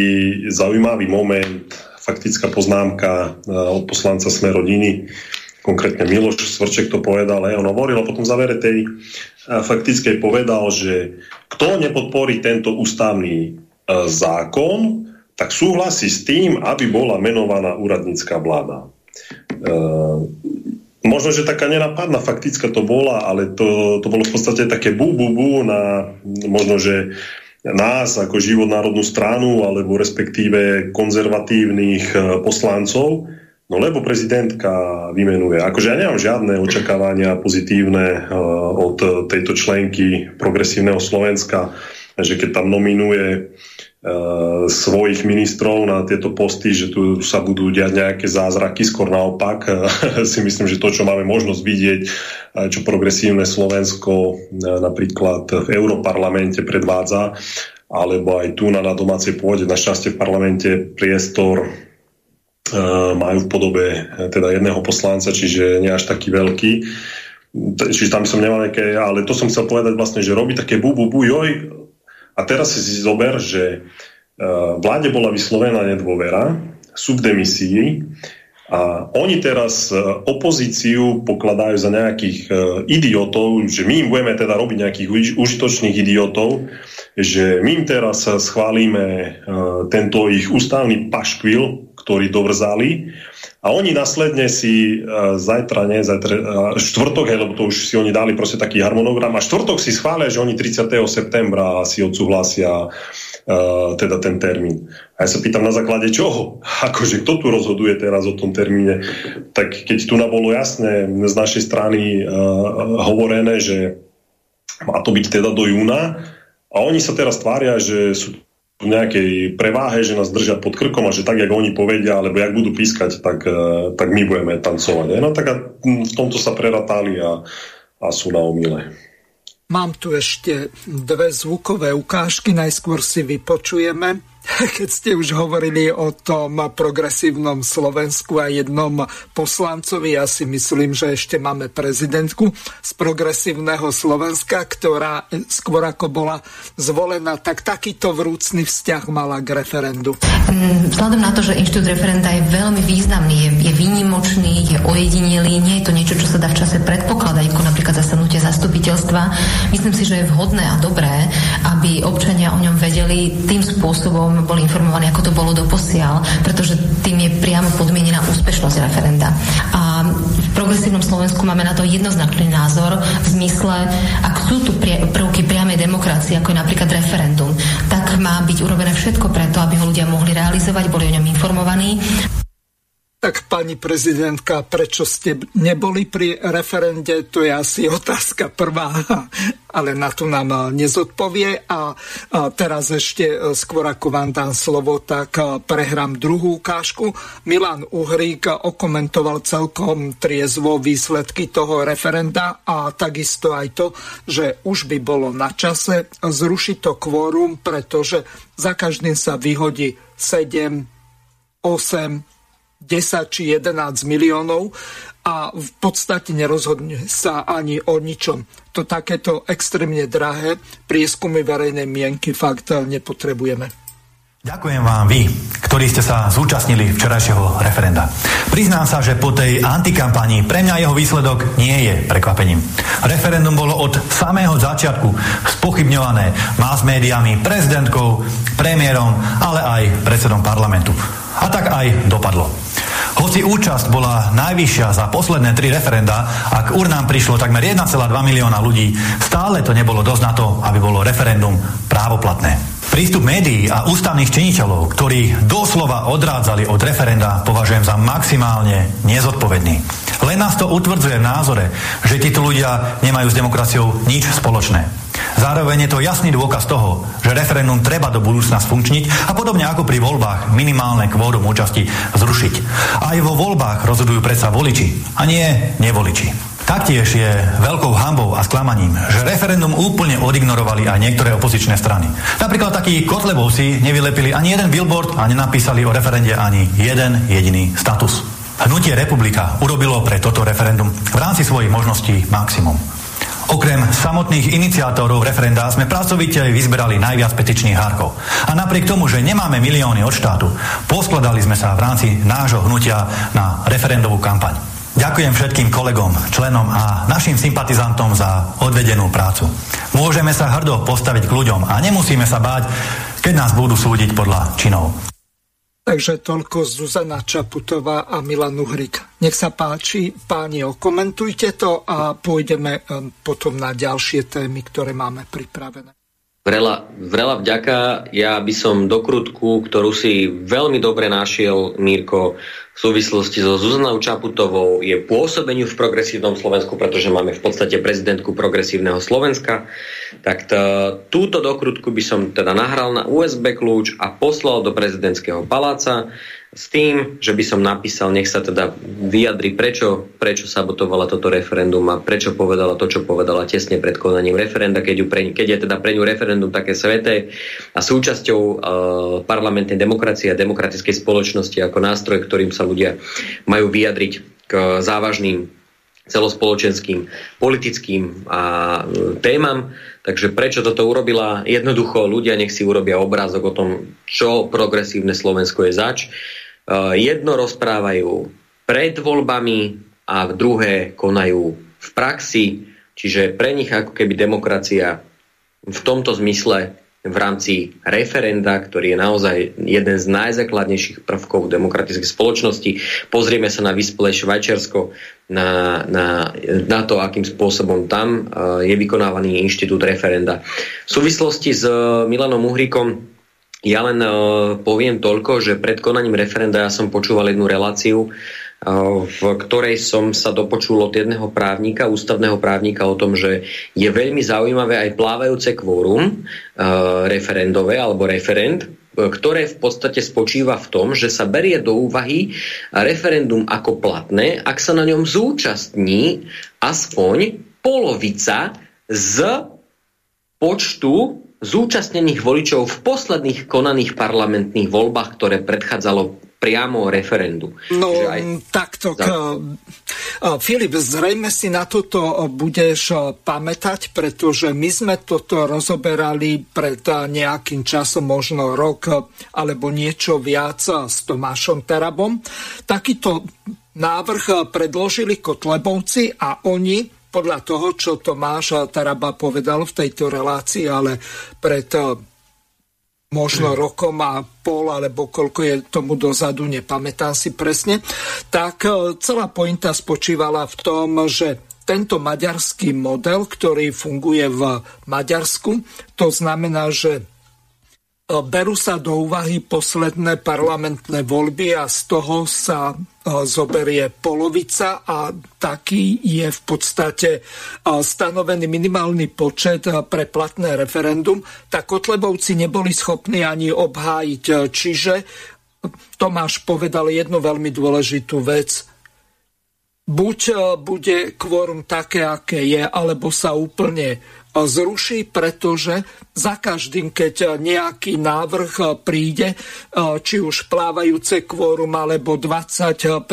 zaujímavý moment, faktická poznámka eh, od poslanca Sme rodiny, konkrétne Miloš Svrček to povedal, aj on hovoril a potom v závere tej eh, faktickej povedal, že kto nepodporí tento ústavný zákon, tak súhlasí s tým, aby bola menovaná úradnícká vláda. Možno, že taká nenapadná faktická to bola, ale to, to bolo v podstate také bu, bu, bu na možno, že nás ako život národnú stranu alebo respektíve konzervatívnych e, poslancov, no lebo prezidentka vymenuje. Akože ja nemám žiadne očakávania pozitívne uh, od tejto členky progresívneho Slovenska, že keď tam nominuje svojich ministrov na tieto posty, že tu sa budú diať nejaké zázraky, skôr naopak. si myslím, že to, čo máme možnosť vidieť, čo progresívne Slovensko e, napríklad v Európarlamente predvádza, alebo aj tu na, na domácej pôde, na šťastie v parlamente priestor e, majú v podobe teda jedného poslanca, čiže nie až taký veľký. Čiže tam som nemal nejaké, ale to som chcel povedať vlastne, že robí také bu, bu, bu, joj. A teraz si zober, že vláde bola vyslovená nedôvera, sú v demisii, a oni teraz e, opozíciu pokladajú za nejakých e, idiotov, že my im budeme teda robiť nejakých užitočných idiotov, že my im teraz schválime e, tento ich ústavný paškvil, ktorý dovrzali a oni následne si zajtra, nie, zajtra, štvrtok, hej, lebo to už si oni dali proste taký harmonogram a štvrtok si schvália, že oni 30. septembra si odsúhlasia uh, teda ten termín. A ja sa pýtam na základe čoho? Akože kto tu rozhoduje teraz o tom termíne? Tak keď tu bolo jasné z našej strany uh, hovorené, že má to byť teda do júna a oni sa teraz tvária, že sú nejakej preváhe, že nás držia pod krkom a že tak, jak oni povedia, alebo jak budú pískať, tak, uh, tak my budeme tancovať. No tak a v tomto sa preratali a, a sú na omile. Mám tu ešte dve zvukové ukážky, najskôr si vypočujeme keď ste už hovorili o tom progresívnom Slovensku a jednom poslancovi, ja si myslím, že ešte máme prezidentku z progresívneho Slovenska, ktorá skôr ako bola zvolená, tak takýto vrúcný vzťah mala k referendu. Mm, vzhľadom na to, že inštitút referenda je veľmi významný, je, je výnimočný, je ojedinelý, nie je to niečo, čo sa dá v čase predpokladať, ako napríklad zasadnutie zastupiteľstva. Myslím si, že je vhodné a dobré, aby občania o ňom vedeli tým spôsobom, boli informovaní, ako to bolo doposiaľ, pretože tým je priamo podmienená úspešnosť referenda. A v progresívnom Slovensku máme na to jednoznačný názor v zmysle, ak sú tu prvky priamej demokracie, ako je napríklad referendum, tak má byť urobené všetko preto, aby ho ľudia mohli realizovať, boli o ňom informovaní. Tak pani prezidentka, prečo ste neboli pri referende, to je asi otázka prvá, ale na to nám nezodpovie. A teraz ešte e, skôr ako vám dám slovo, tak e, prehrám druhú ukážku. Milan Uhrík okomentoval celkom triezvo výsledky toho referenda a takisto aj to, že už by bolo na čase zrušiť to kvórum, pretože za každým sa vyhodí 7, 8, 10 či 11 miliónov a v podstate nerozhodne sa ani o ničom. To takéto extrémne drahé prieskumy verejnej mienky fakt nepotrebujeme. Ďakujem vám vy, ktorí ste sa zúčastnili včerajšieho referenda. Priznám sa, že po tej antikampanii pre mňa jeho výsledok nie je prekvapením. Referendum bolo od samého začiatku spochybňované mass médiami, prezidentkou, premiérom, ale aj predsedom parlamentu. A tak aj dopadlo. Hoci účasť bola najvyššia za posledné tri referenda a k urnám prišlo takmer 1,2 milióna ľudí, stále to nebolo dosť na to, aby bolo referendum právoplatné. Prístup médií a ústavných činiteľov, ktorí doslova odrádzali od referenda, považujem za maximálne nezodpovedný. Len nás to utvrdzuje v názore, že títo ľudia nemajú s demokraciou nič spoločné. Zároveň je to jasný dôkaz toho, že referendum treba do budúcna sfunkčniť a podobne ako pri voľbách minimálne kvórum účasti zrušiť. Aj vo voľbách rozhodujú predsa voliči a nie nevoliči. Taktiež je veľkou hambou a sklamaním, že referendum úplne odignorovali aj niektoré opozičné strany. Napríklad takí Kotlebovci nevylepili ani jeden billboard a nenapísali o referende ani jeden jediný status. Hnutie Republika urobilo pre toto referendum v rámci svojich možností maximum. Okrem samotných iniciátorov referenda sme pracovite vyzberali najviac petičných hárkov. A napriek tomu, že nemáme milióny od štátu, poskladali sme sa v rámci nášho hnutia na referendovú kampaň. Ďakujem všetkým kolegom, členom a našim sympatizantom za odvedenú prácu. Môžeme sa hrdo postaviť k ľuďom a nemusíme sa báť, keď nás budú súdiť podľa činov. Takže toľko Zuzana Čaputová a Milan Uhrik. Nech sa páči, páni, okomentujte to a pôjdeme potom na ďalšie témy, ktoré máme pripravené. Vrela, vrela vďaka. Ja by som dokrutku, ktorú si veľmi dobre našiel, Mírko, v súvislosti so Zuzanou Čaputovou je pôsobeniu v progresívnom Slovensku, pretože máme v podstate prezidentku progresívneho Slovenska, tak to, túto dokrutku by som teda nahral na USB kľúč a poslal do prezidentského paláca s tým, že by som napísal, nech sa teda vyjadri, prečo, prečo sabotovala toto referendum a prečo povedala to, čo povedala tesne pred konaním referenda, keď, ju pre, keď je teda pre ňu referendum také sveté a súčasťou uh, parlamentnej demokracie a demokratickej spoločnosti ako nástroj, ktorým sa ľudia majú vyjadriť k závažným celospoločenským, politickým a e, témam. Takže prečo toto urobila? Jednoducho ľudia nech si urobia obrázok o tom, čo progresívne Slovensko je zač. Eh, jedno rozprávajú pred voľbami a druhé konajú v praxi, čiže pre nich ako keby demokracia v tomto zmysle v rámci referenda, ktorý je naozaj jeden z najzákladnejších prvkov demokratickej spoločnosti. Pozrieme sa na vyspelé Švajčiarsko, na, na, na to, akým spôsobom tam eh, je vykonávaný inštitút referenda. V súvislosti s Milanom Uhrikom ja len uh, poviem toľko, že pred konaním referenda ja som počúval jednu reláciu, uh, v ktorej som sa dopočul od jedného právnika, ústavného právnika o tom, že je veľmi zaujímavé aj plávajúce kvórum uh, referendové alebo referend, ktoré v podstate spočíva v tom, že sa berie do úvahy referendum ako platné, ak sa na ňom zúčastní aspoň polovica z počtu zúčastnených voličov v posledných konaných parlamentných voľbách, ktoré predchádzalo priamo referendu. No, aj... takto. Za... Filip, zrejme si na toto budeš pamätať, pretože my sme toto rozoberali pred nejakým časom, možno rok alebo niečo viac s Tomášom Terabom. Takýto návrh predložili Kotlebovci a oni podľa toho, čo Tomáš Taraba povedal v tejto relácii, ale pred eh, možno rokom a pol, alebo koľko je tomu dozadu, nepamätám si presne, tak eh, celá pointa spočívala v tom, že tento maďarský model, ktorý funguje v Maďarsku, to znamená, že berú sa do úvahy posledné parlamentné voľby a z toho sa e, zoberie polovica a taký je v podstate e, stanovený minimálny počet pre platné referendum, tak Kotlebovci neboli schopní ani obhájiť. Čiže Tomáš povedal jednu veľmi dôležitú vec. Buď bude kvorum také, aké je, alebo sa úplne zruší, pretože za každým, keď nejaký návrh príde, či už plávajúce kvórum alebo 25%,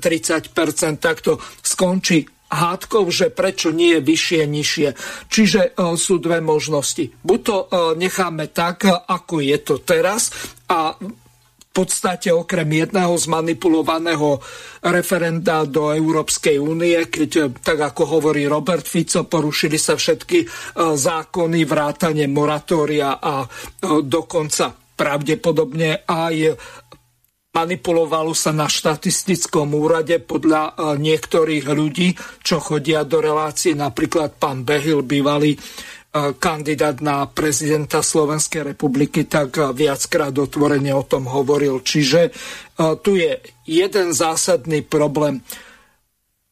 30%, tak to skončí hádkov, že prečo nie je vyššie, nižšie. Čiže sú dve možnosti. Buď to necháme tak, ako je to teraz a podstate okrem jedného zmanipulovaného referenda do Európskej únie, keď, eh, tak ako hovorí Robert Fico, porušili sa všetky eh, zákony, vrátane moratória a eh, dokonca pravdepodobne aj manipulovalo sa na štatistickom úrade podľa niektorých ľudí, čo chodia do relácie, napríklad pán Behil, bývalý kandidát na prezidenta Slovenskej republiky, tak viackrát otvorene o tom hovoril. Čiže tu je jeden zásadný problém.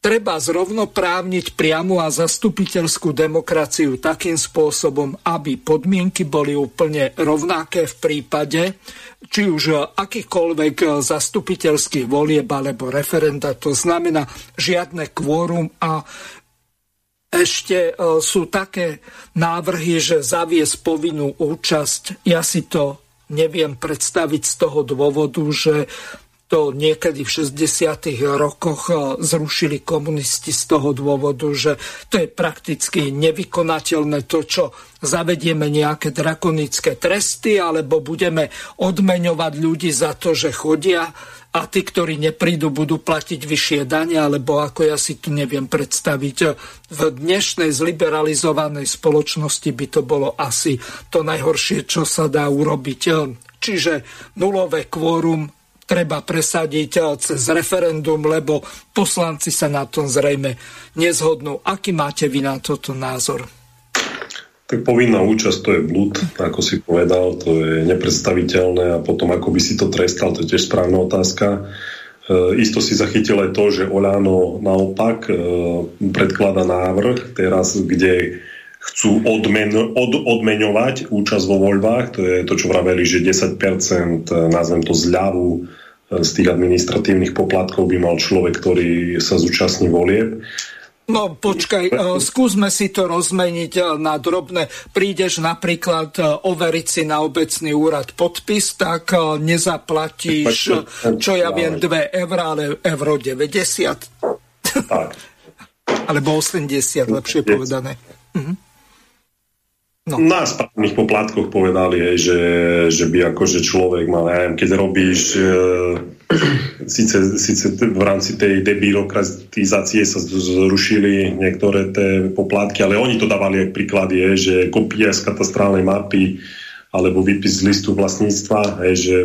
Treba zrovnoprávniť priamu a zastupiteľskú demokraciu takým spôsobom, aby podmienky boli úplne rovnaké v prípade, či už akýchkoľvek zastupiteľských volieb alebo referenda. To znamená žiadne kvórum a ešte e, sú také návrhy, že zaviesť povinnú účasť. Ja si to neviem predstaviť z toho dôvodu, že to niekedy v 60. rokoch e, zrušili komunisti z toho dôvodu, že to je prakticky nevykonateľné to, čo zavedieme nejaké drakonické tresty, alebo budeme odmeňovať ľudí za to, že chodia a tí, ktorí neprídu, budú platiť vyššie dane, alebo ako ja si tu neviem predstaviť. V dnešnej zliberalizovanej spoločnosti by to bolo asi to najhoršie, čo sa dá urobiť. Čiže nulové kvórum treba presadiť cez referendum, lebo poslanci sa na tom zrejme nezhodnú. Aký máte vy na toto názor? Tak povinná účasť to je blúd, ako si povedal, to je nepredstaviteľné a potom ako by si to trestal, to je tiež správna otázka. E, isto si zachytil aj to, že Oľano naopak e, predklada návrh teraz, kde chcú odmen, od, odmeňovať účasť vo voľbách, to je to, čo vraveli, že 10%, e, nazvem to zľavu e, z tých administratívnych poplatkov by mal človek, ktorý sa zúčastní volieb. No počkaj, eh, skúsme si to rozmeniť eh, na drobné. Prídeš napríklad eh, overiť si na obecný úrad podpis, tak nezaplatíš, čo ja viem, 2 eur, ale euro 90. Alebo 80, lepšie povedané. Mhm. No. Na správnych poplatkoch povedali, že, že by akože človek mal, ja neviem, keď robíš e, síce, síce v rámci tej debirokratizácie sa zrušili niektoré tie poplatky, ale oni to dávali aj príklad, je, že kopia z katastrálnej mapy alebo výpis z listu vlastníctva, je, že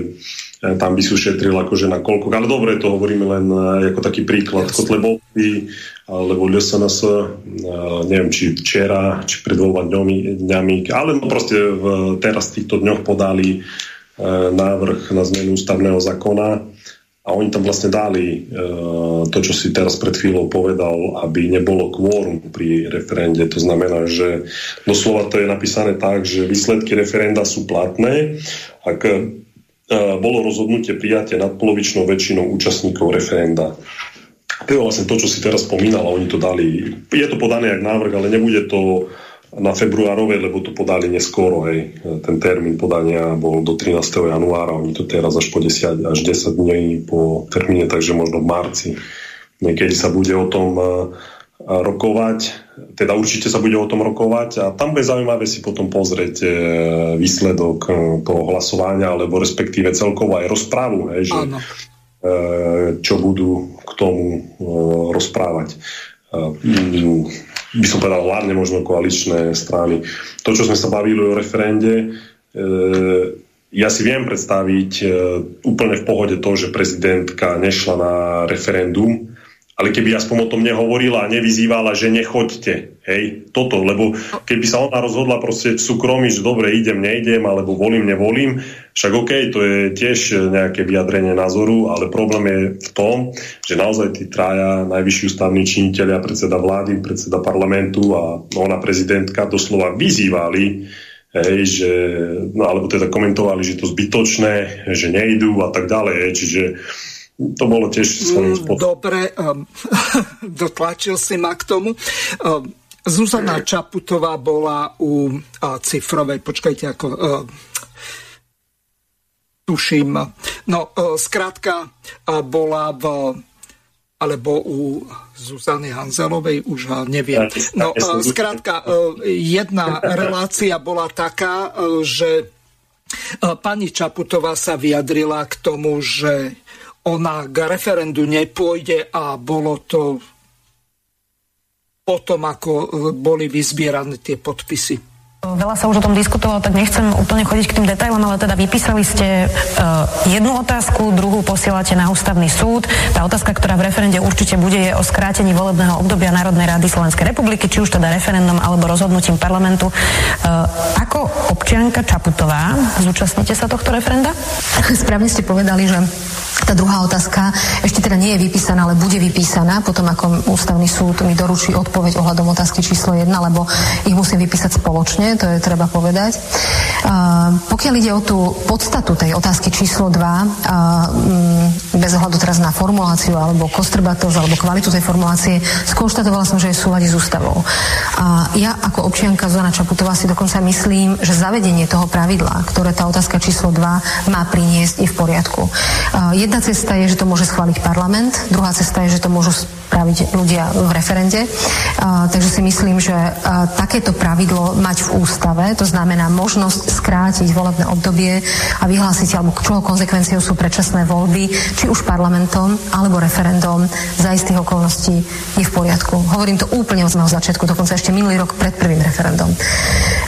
tam by si ušetril akože na koľko. Ale dobre, to hovoríme len e, ako taký príklad. Kotlebovci alebo LSNS, neviem, či včera, či pred dvoma dňami, ale no proste v, teraz v týchto dňoch podali e, návrh na zmenu ústavného zákona a oni tam vlastne dali e, to, čo si teraz pred chvíľou povedal, aby nebolo kvórum pri referende. To znamená, že doslova to je napísané tak, že výsledky referenda sú platné, ak e, bolo rozhodnutie prijatie nadpolovičnou väčšinou účastníkov referenda. To je vlastne to, čo si teraz spomínal a oni to dali. Je to podané jak návrh, ale nebude to na februárove, lebo to podali neskoro. Hej. Ten termín podania bol do 13. januára, oni to teraz až po 10, až 10 dní po termíne, takže možno v marci. Niekedy sa bude o tom rokovať, teda určite sa bude o tom rokovať a tam bude zaujímavé si potom pozrieť e, výsledok e, toho hlasovania, alebo respektíve celkovo aj rozprávu, hej, že Áno. E, čo budú k tomu rozprávať. By som povedal hlavne možno koaličné strany. To, čo sme sa bavili o referende, ja si viem predstaviť úplne v pohode to, že prezidentka nešla na referendum, ale keby aspoň o tom nehovorila a nevyzývala, že nechoďte, hej, toto, lebo keby sa ona rozhodla proste v súkromí, že dobre, idem, neidem, alebo volím, nevolím, však OK, to je tiež nejaké vyjadrenie názoru, ale problém je v tom, že naozaj tí traja najvyšší ústavní činiteľia, predseda vlády, predseda parlamentu a ona prezidentka doslova vyzývali, hej, že, no, alebo teda komentovali, že to zbytočné, že nejdú a tak ďalej, čiže to bolo tiež svojím mm, spôsobom. Dobre, um, dotlačil si ma k tomu. Um, Zuzana Čaputová bola u uh, cifrovej, počkajte, ako uh, tuším. No, uh, skrátka uh, bola v alebo u Zuzany Hanzelovej už neviem. No, skrátka, jedna relácia bola taká, že pani Čaputová sa vyjadrila k tomu, že ona k referendu nepôjde a bolo to potom, ako boli vyzbierané tie podpisy. Veľa sa už o tom diskutovalo, tak nechcem úplne chodiť k tým detailom, ale teda vypísali ste uh, jednu otázku, druhú posielate na ústavný súd. Tá otázka, ktorá v referende určite bude, je o skrátení volebného obdobia Národnej rady Slovenskej republiky, či už teda referendum alebo rozhodnutím parlamentu. Uh, ako občianka Čaputová zúčastnite sa tohto referenda? Správne ste povedali, že tá druhá otázka ešte teda nie je vypísaná, ale bude vypísaná potom, ako ústavný súd mi doručí odpoveď ohľadom otázky číslo 1, lebo ich musím vypísať spoločne, to je treba povedať. Uh, pokiaľ ide o tú podstatu tej otázky číslo 2, uh, bez ohľadu teraz na formuláciu alebo kostrbatosť alebo kvalitu tej formulácie, skonštatovala som, že je súvadi s ústavou. A ja ako občianka Zona Čaputová si dokonca myslím, že zavedenie toho pravidla, ktoré tá otázka číslo 2 má priniesť, je v poriadku. Uh, Jedna cesta je, že to môže schváliť parlament, druhá cesta je, že to môžu spraviť ľudia v referende. Takže si myslím, že takéto pravidlo mať v ústave, to znamená možnosť skrátiť volebné obdobie a vyhlásiť, alebo čoho konsekvenciou sú predčasné voľby, či už parlamentom alebo referendum za istých okolností je v poriadku. Hovorím to úplne od samého začiatku, dokonca ešte minulý rok pred prvým referendum.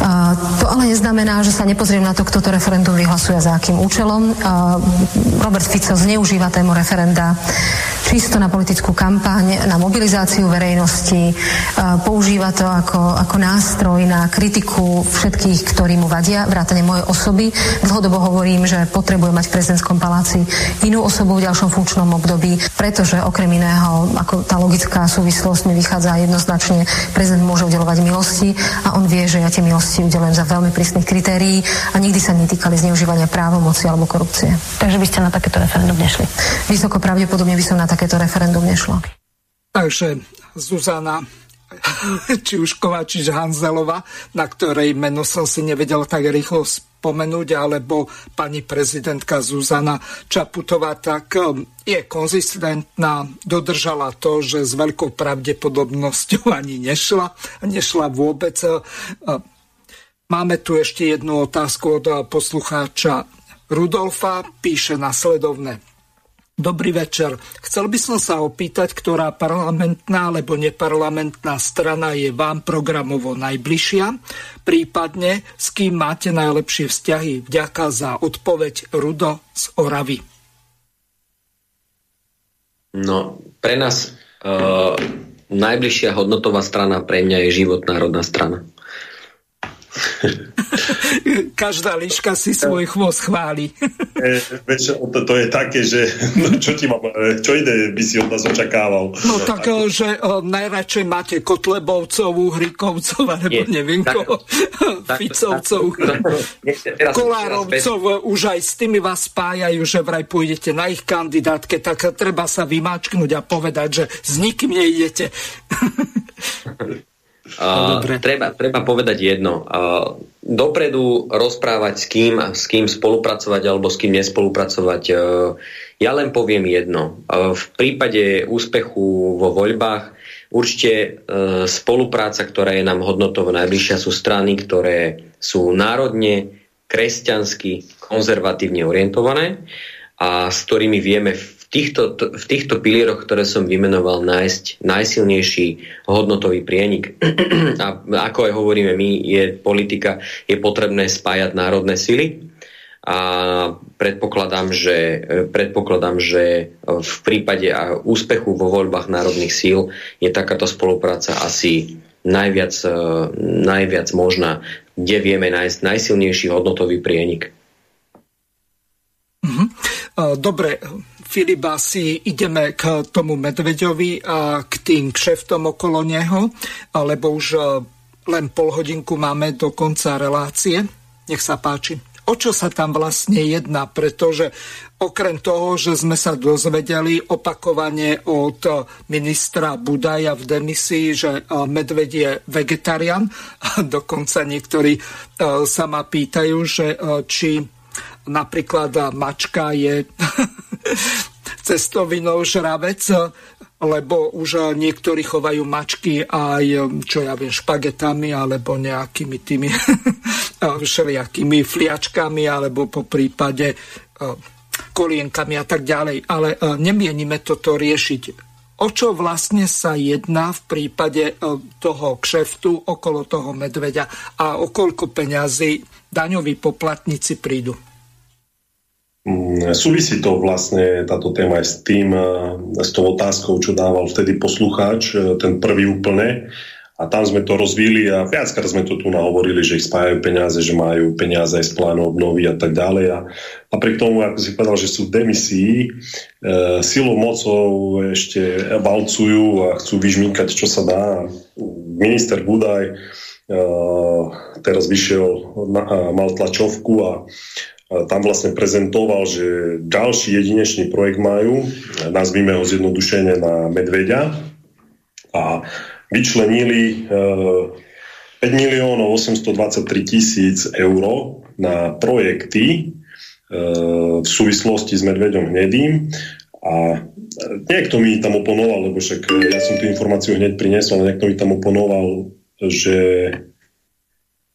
Uh, to ale neznamená, že sa nepozriem na to, kto to referendum vyhlasuje a za akým účelom. Robert Fico z neužíva tému referenda čisto na politickú kampaň, na mobilizáciu verejnosti, používa to ako, ako nástroj na kritiku všetkých, ktorí mu vadia, vrátane mojej osoby. Dlhodobo hovorím, že potrebuje mať v prezidentskom paláci inú osobu v ďalšom funkčnom období, pretože okrem iného, ako tá logická súvislosť mi vychádza jednoznačne, prezident môže udelovať milosti a on vie, že ja tie milosti udelujem za veľmi prísnych kritérií a nikdy sa netýkali zneužívania právomoci alebo korupcie. Takže by ste na takéto referendum nešli? Vysoko pravdepodobne by som na takéto referendum nešlo. Takže Zuzana či už Kovačič Hanzelova, na ktorej meno som si nevedel tak rýchlo spomenúť, alebo pani prezidentka Zuzana Čaputová, tak um, je konzistentná, dodržala to, že s veľkou pravdepodobnosťou ani nešla, nešla vôbec. Uh, máme tu ešte jednu otázku od poslucháča Rudolfa, píše nasledovne. Dobrý večer. Chcel by som sa opýtať, ktorá parlamentná alebo neparlamentná strana je vám programovo najbližšia, prípadne s kým máte najlepšie vzťahy. Vďaka za odpoveď Rudo z Oravy. No, pre nás uh, najbližšia hodnotová strana pre mňa je život národná strana. Každá liška si svoj chvost chváli. e, vieš, to, to je také, že no, čo, ti mám, e, čo ide by si od nás očakával? No tak, e, že uh, najradšej máte Kotlebovcovú, Hrikovcov, alebo Nie, neviem tak, koho, tak, Ficovcov, tak, Kolárovcov, už aj s tými vás spájajú, že vraj pôjdete na ich kandidátke, tak treba sa vymáčknúť a povedať, že s nikým neidete. Uh, treba, treba povedať jedno. Dopredu rozprávať s kým, s kým spolupracovať alebo s kým nespolupracovať. Uh, ja len poviem jedno. Uh, v prípade úspechu vo voľbách určite uh, spolupráca, ktorá je nám hodnotovo najbližšia, sú strany, ktoré sú národne, kresťansky, konzervatívne orientované a s ktorými vieme v týchto, v týchto pilieroch, ktoré som vymenoval, nájsť najsilnejší hodnotový prienik. A ako aj hovoríme my, je politika, je potrebné spájať národné sily a predpokladám, že, predpokladám, že v prípade úspechu vo voľbách národných síl je takáto spolupráca asi najviac, najviac možná, kde vieme nájsť najsilnejší hodnotový prienik. Mhm. Dobre, Filip, asi ideme k tomu Medveďovi a k tým kšeftom okolo neho, lebo už e, len pol hodinku máme do konca relácie. Nech sa páči. O čo sa tam vlastne jedná? Pretože okrem toho, že sme sa dozvedeli opakovane od ministra Budaja v demisii, že e, medveď je vegetarián, a dokonca niektorí e, sa ma pýtajú, že či napríklad mačka je cestovinou žravec. lebo už niektorí chovajú mačky aj, čo ja viem, špagetami alebo nejakými tými všelijakými fliačkami alebo po prípade kolienkami a tak ďalej. Ale nemienime toto riešiť. O čo vlastne sa jedná v prípade toho kšeftu okolo toho medveďa a o koľko peňazí daňoví poplatníci prídu? Mm, súvisí to vlastne táto téma aj s tým, s tou otázkou, čo dával vtedy poslucháč, e, ten prvý úplne. A tam sme to rozvíli a viackrát sme to tu nahovorili, že ich spájajú peniaze, že majú peniaze aj z plánu obnovy a tak ďalej. A napriek tomu, ako si povedal, že sú v demisii, e, silou mocou ešte valcujú a chcú vyžmýkať, čo sa dá. Minister Budaj e, teraz vyšiel, na, mal tlačovku a tam vlastne prezentoval, že ďalší jedinečný projekt majú, nazvíme ho zjednodušene na Medveďa a vyčlenili 5 eh, miliónov 823 tisíc eur na projekty eh, v súvislosti s Medveďom hnedým a niekto mi tam oponoval, lebo však ja som tú informáciu hneď priniesol, niekto mi tam oponoval, že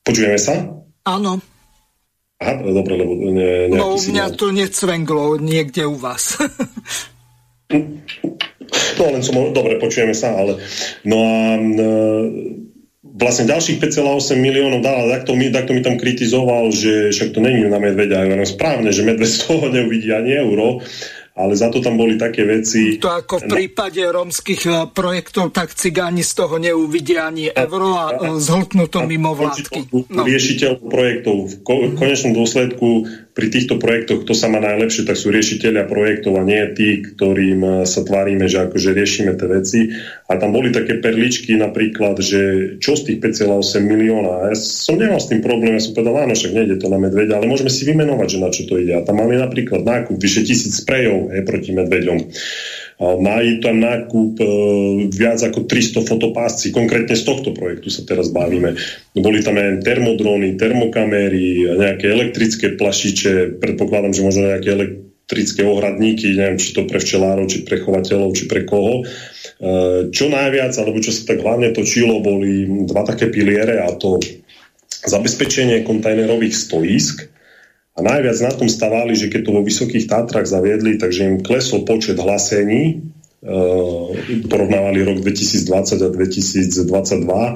počujeme sa? Áno. Aha, dobre, lebo ne, No, mňa to necvenglo niekde u vás. no, len som... Dobre, počujeme sa, ale... No a vlastne ďalších 5,8 miliónov dal, ale takto mi, takto mi tam kritizoval, že však to není na medveďa. Ja správne, že medveď z toho neuvidí ani euro, ale za to tam boli také veci... To ako v prípade rómskych eh, projektov, tak cigáni z toho neuvidia ani euro a, a zhltnú to mimo vládky. No. Riešiteľ projektov v konečnom dôsledku pri týchto projektoch, kto sa má najlepšie, tak sú riešiteľia projektov a nie tí, ktorým eh, sa tvárime, že akože riešime tie veci. A tam boli také perličky napríklad, že čo z tých 5,8 milióna. Ja som nemal s tým problém, ja som povedal, áno, však nejde to na medveďa, ale môžeme si vymenovať, že na čo to ide. A tam mali napríklad nákup vyše tisíc sprejov hej, proti medveďom. Mají tam nákup e, viac ako 300 fotopásci, konkrétne z tohto projektu sa teraz bavíme. Boli tam aj termodróny, termokamery, nejaké elektrické plašiče, predpokladám, že možno nejaké elektrické ohradníky, neviem, či to pre včelárov, či pre chovateľov, či pre koho. E, čo najviac, alebo čo sa tak hlavne točilo, boli dva také piliere a to zabezpečenie kontajnerových stoisk, a najviac na tom stavali, že keď to vo Vysokých Tátrach zaviedli, takže im klesol počet hlasení, e, porovnávali rok 2020 a 2022. E,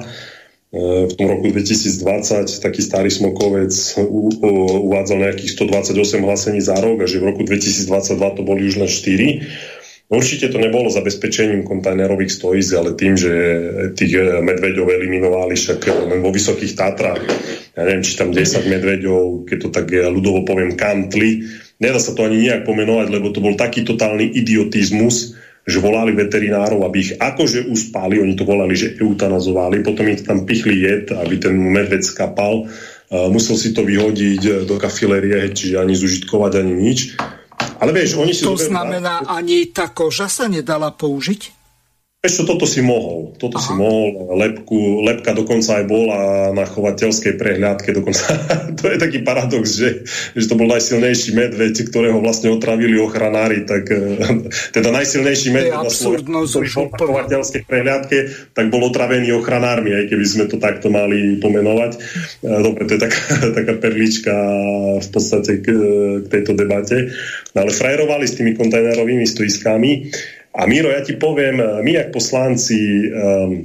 v tom roku 2020 taký starý smokovec u, u, uvádzal nejakých 128 hlasení za rok a že v roku 2022 to boli už len 4. Určite to nebolo zabezpečením kontajnerových stojíc, ale tým, že tých eh, medveďov eliminovali však len vo Vysokých Tatrách. Ja neviem, či tam 10 medveďov, keď to tak eh, ľudovo poviem, kantli. Nedá sa to ani nejak pomenovať, lebo to bol taký totálny idiotizmus, že volali veterinárov, aby ich akože uspali, oni to volali, že eutanazovali, potom ich tam pichli jed, aby ten medveď skapal. Musel si to vyhodiť do kafilerie, čiže ani zužitkovať, ani nič. Ale vieš, oni si... To znamená, ani tá koža sa nedala použiť? Ešte toto si mohol. Toto Aha. si mohol. Lepku, lepka dokonca aj bola na chovateľskej prehľadke. Dokonca, to je taký paradox, že, že to bol najsilnejší medveď, ktorého vlastne otravili ochranári. Tak, eh, teda najsilnejší medveď na Slovensku, chovateľskej prehľadke, tak bol otravený ochranármi, aj keby sme to takto mali pomenovať. Eh, dobre, to je taká, taká perlička v podstate k, k tejto debate. No, ale frajerovali s tými kontajnerovými stoiskami a Miro, ja ti poviem, e, my ako poslanci um,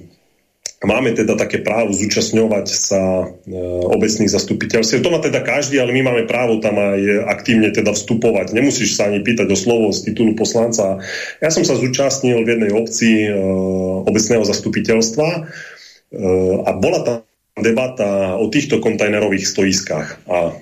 máme teda také právo zúčastňovať sa uh, obecných zastupiteľstiev. To má teda každý, ale my máme právo tam aj aktívne teda vstupovať. Nemusíš sa ani pýtať o slovo z titulu poslanca. Ja som sa zúčastnil v jednej obci uh, obecného zastupiteľstva uh, a bola tam debata o týchto kontajnerových stoiskách. A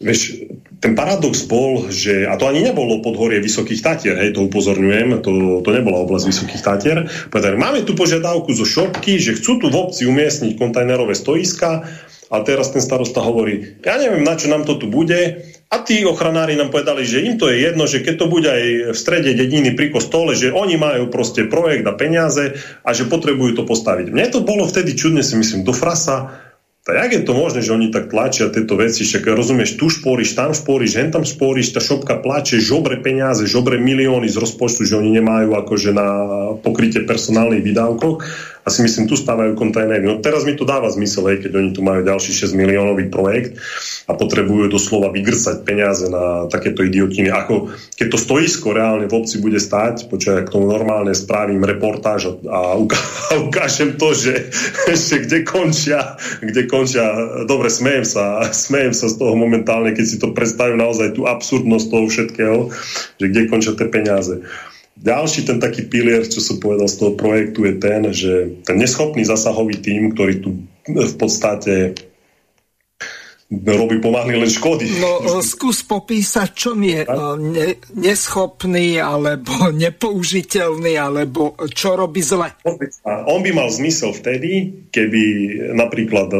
Vieš, ten paradox bol, že, a to ani nebolo podhorie Vysokých Tatier, hej, to upozorňujem, to, to nebola oblasť Vysokých Tatier. Povedali, máme tu požiadavku zo šopky, že chcú tu v obci umiestniť kontajnerové stoiska a teraz ten starosta hovorí, ja neviem, na čo nám to tu bude, a tí ochranári nám povedali, že im to je jedno, že keď to bude aj v strede dediny pri kostole, že oni majú proste projekt a peniaze a že potrebujú to postaviť. Mne to bolo vtedy čudne, si myslím, do frasa, tak jak je to možné, že oni tak tlačia tieto veci, však rozumieš, tu špóriš, tam špóriš, hen tam špóriš, tá šopka plače, žobre peniaze, žobre milióny z rozpočtu, že oni nemajú akože na pokrytie personálnych výdavkov a si myslím, tu stávajú kontajnery. No teraz mi to dáva zmysel, aj keď oni tu majú ďalší 6 miliónový projekt a potrebujú doslova vygrsať peniaze na takéto idiotiny. Ako keď to stoisko reálne v obci bude stáť, počkaj, k tomu normálne spravím reportáž a, a ukážem to, že, že kde končia, kde končia, dobre, smejem sa, smejem sa z toho momentálne, keď si to predstavím naozaj tú absurdnosť toho všetkého, že kde končia tie peniaze. Ďalší ten taký pilier, čo som povedal z toho projektu, je ten, že ten neschopný zasahový tým, ktorý tu v podstate robí pomáhli len škody. No skús popísať, čo je ne, neschopný, alebo nepoužiteľný, alebo čo robí zle. On by mal zmysel vtedy, keby napríklad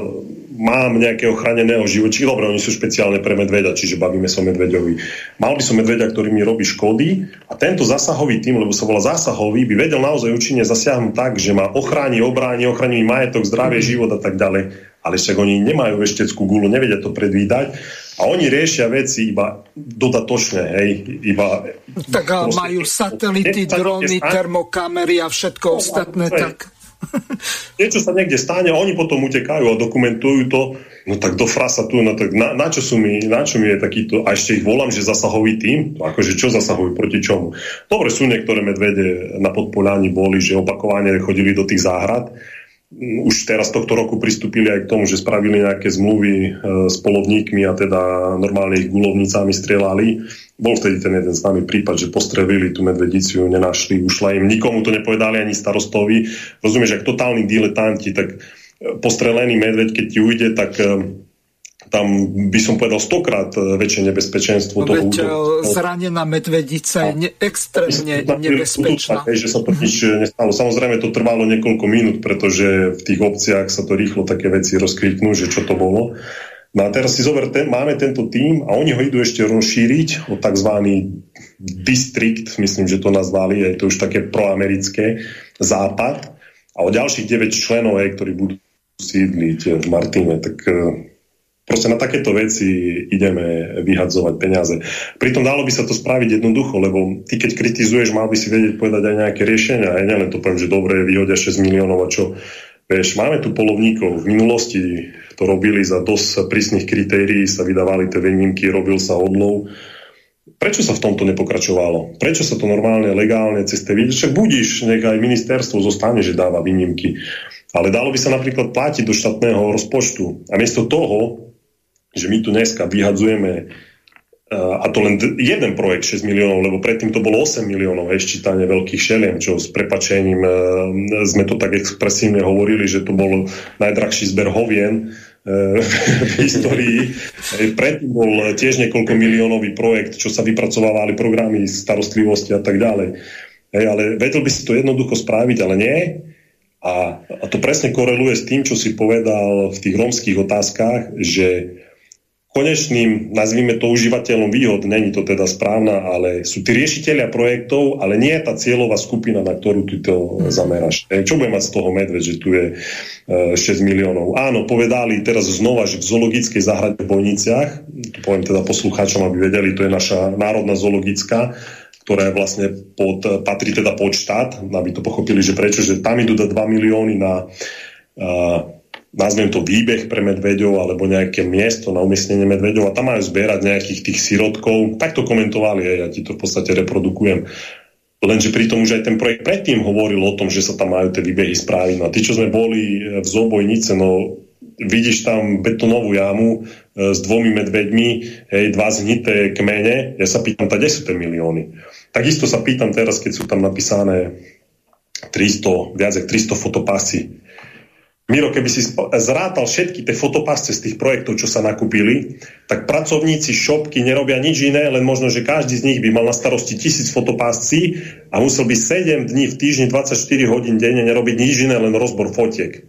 mám nejakého chráneného živočí, dobre, oni sú špeciálne pre medveďa, čiže bavíme sa o medveďovi. Mal by som medveďa, ktorý mi robí škody a tento zásahový tým, lebo sa volá zásahový, by vedel naozaj účinne zasiahnuť tak, že ma ochráni, obráni, ochráni majetok, zdravie, život a tak ďalej. Ale však oni nemajú vešteckú gulu, nevedia to predvídať a oni riešia veci iba dodatočne, hej, iba... Tak a majú satelity, drony, termokamery a všetko no, ostatné, tak niečo sa niekde stane, oni potom utekajú a dokumentujú to, no tak do frasa tu, no tak na, na, čo sú mi, na čo mi je takýto, a ešte ich volám, že zasahový tým, akože čo zasahujú, proti čomu. Dobre, sú niektoré medvede na podpoláni boli, že opakovane chodili do tých záhrad, už teraz tohto roku pristúpili aj k tomu, že spravili nejaké zmluvy e, s polovníkmi a teda normálne ich gulovnicami strieľali. Bol vtedy ten jeden známy prípad, že postrelili tú medvedicu, nenašli, ušla im, nikomu to nepovedali ani starostovi. Rozumieš, ak totálni diletanti, tak postrelený medveď, keď ti ujde, tak e, tam by som povedal stokrát e, väčšie nebezpečenstvo no, toho útoku. E, zranená medvedica je ne, extrémne nebezpečná. Tak, že sa to nič nestalo. Samozrejme to trvalo niekoľko minút, pretože v tých obciach sa to rýchlo také veci rozkliknú, že čo to bolo. No a teraz si zober, ten, máme tento tým a oni ho idú ešte rozšíriť o tzv. distrikt, myslím, že to nazvali, je to už také proamerické, západ a o ďalších 9 členov, ktorí budú sídliť v Martine, tak e, Proste na takéto veci ideme vyhadzovať peniaze. Pritom dalo by sa to spraviť jednoducho, lebo ty keď kritizuješ, mal by si vedieť povedať aj nejaké riešenia. Aj nielen to poviem, že dobre, vyhodia 6 miliónov a čo. Vieš, máme tu polovníkov. V minulosti to robili za dosť prísnych kritérií, sa vydávali tie výnimky, robil sa odlov. Prečo sa v tomto nepokračovalo? Prečo sa to normálne, legálne cez tie vidieť? Však budíš, nech aj ministerstvo zostane, že dáva výnimky. Ale dalo by sa napríklad platiť do štátneho rozpočtu. A miesto toho že my tu dneska vyhadzujeme uh, a to len jeden projekt 6 miliónov, lebo predtým to bolo 8 miliónov čítanie veľkých šeliem, čo s prepačením uh, sme to tak expresívne hovorili, že to bol najdrahší zber hovien uh, v histórii. Predtým bol tiež niekoľko miliónový projekt, čo sa vypracovávali programy starostlivosti a tak ďalej. Hej, ale vedel by si to jednoducho spraviť, ale nie. A, a to presne koreluje s tým, čo si povedal v tých rómskych otázkach, že konečným, nazvime to užívateľom výhod, není to teda správna, ale sú tí riešiteľia projektov, ale nie je tá cieľová skupina, na ktorú ty to zameráš. E, čo bude mať z toho medveď, že tu je 6 e, miliónov? Áno, povedali teraz znova, že v zoologickej záhrade v Bojniciach, to poviem teda poslucháčom, aby vedeli, to je naša národná zoologická, ktorá je vlastne pod, patrí teda pod štát, aby to pochopili, že prečo, že tam idú 2 milióny na uh, nazvem to výbeh pre medveďov alebo nejaké miesto na umiestnenie medveďov a tam majú zbierať nejakých tých sirotkov. Tak to komentovali, ja ti to v podstate reprodukujem. Lenže pritom už aj ten projekt predtým hovoril o tom, že sa tam majú tie výbehy spraviť. No a tí, čo sme boli v Zobojnice, no vidíš tam betonovú jamu e, s dvomi medveďmi, hej, dva zhnité kmene, ja sa pýtam, kde sú tie milióny? Takisto sa pýtam teraz, keď sú tam napísané 300, viac ako 300 fotopasy Miro, keby si zrátal všetky tie fotopasce z tých projektov, čo sa nakúpili, tak pracovníci šopky nerobia nič iné, len možno, že každý z nich by mal na starosti tisíc fotopáscí a musel by 7 dní v týždni, 24 hodín denne nerobiť nič iné, len rozbor fotiek.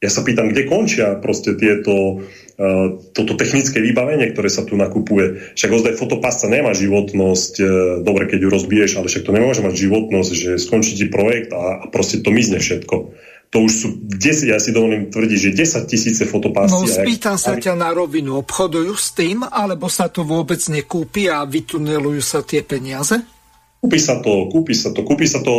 Ja sa pýtam, kde končia proste tieto, uh, toto technické vybavenie, ktoré sa tu nakupuje. Však ozaj fotopásca nemá životnosť, uh, dobre, keď ju rozbiješ, ale však to nemôže mať životnosť, že skončí ti projekt a, a proste to mizne všetko to už sú 10, ja si dovolím tvrdiť, že 10 tisíce fotopásy. No spýtam sa ťa na rovinu, obchodujú s tým, alebo sa to vôbec nekúpi a vytunelujú sa tie peniaze? Kúpi sa to, kúpi sa to, kúpi sa to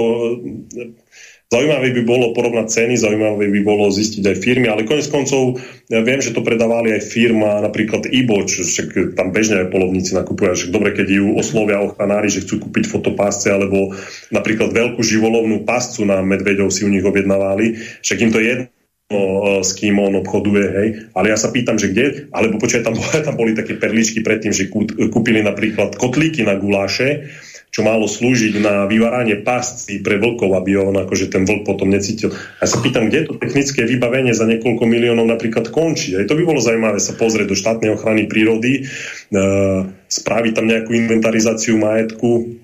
Zaujímavé by bolo porovnať ceny, zaujímavé by bolo zistiť aj firmy, ale konec koncov ja viem, že to predávali aj firma, napríklad Iboč, však tam bežne aj polovníci nakupujú, že dobre, keď ju oslovia ochranári, že chcú kúpiť fotopásce, alebo napríklad veľkú živolovnú páscu na medveďov si u nich objednávali, však im to je jedno s kým on obchoduje, hej. Ale ja sa pýtam, že kde, alebo počkaj, tam, tam boli také perličky predtým, že kúpili napríklad kotlíky na guláše, čo malo slúžiť na vyváranie pásci pre vlkov, aby on akože ten vlk potom necítil. Ja sa pýtam, kde to technické vybavenie za niekoľko miliónov napríklad končí. Aj to by bolo zaujímavé sa pozrieť do štátnej ochrany prírody, e, spraviť tam nejakú inventarizáciu majetku,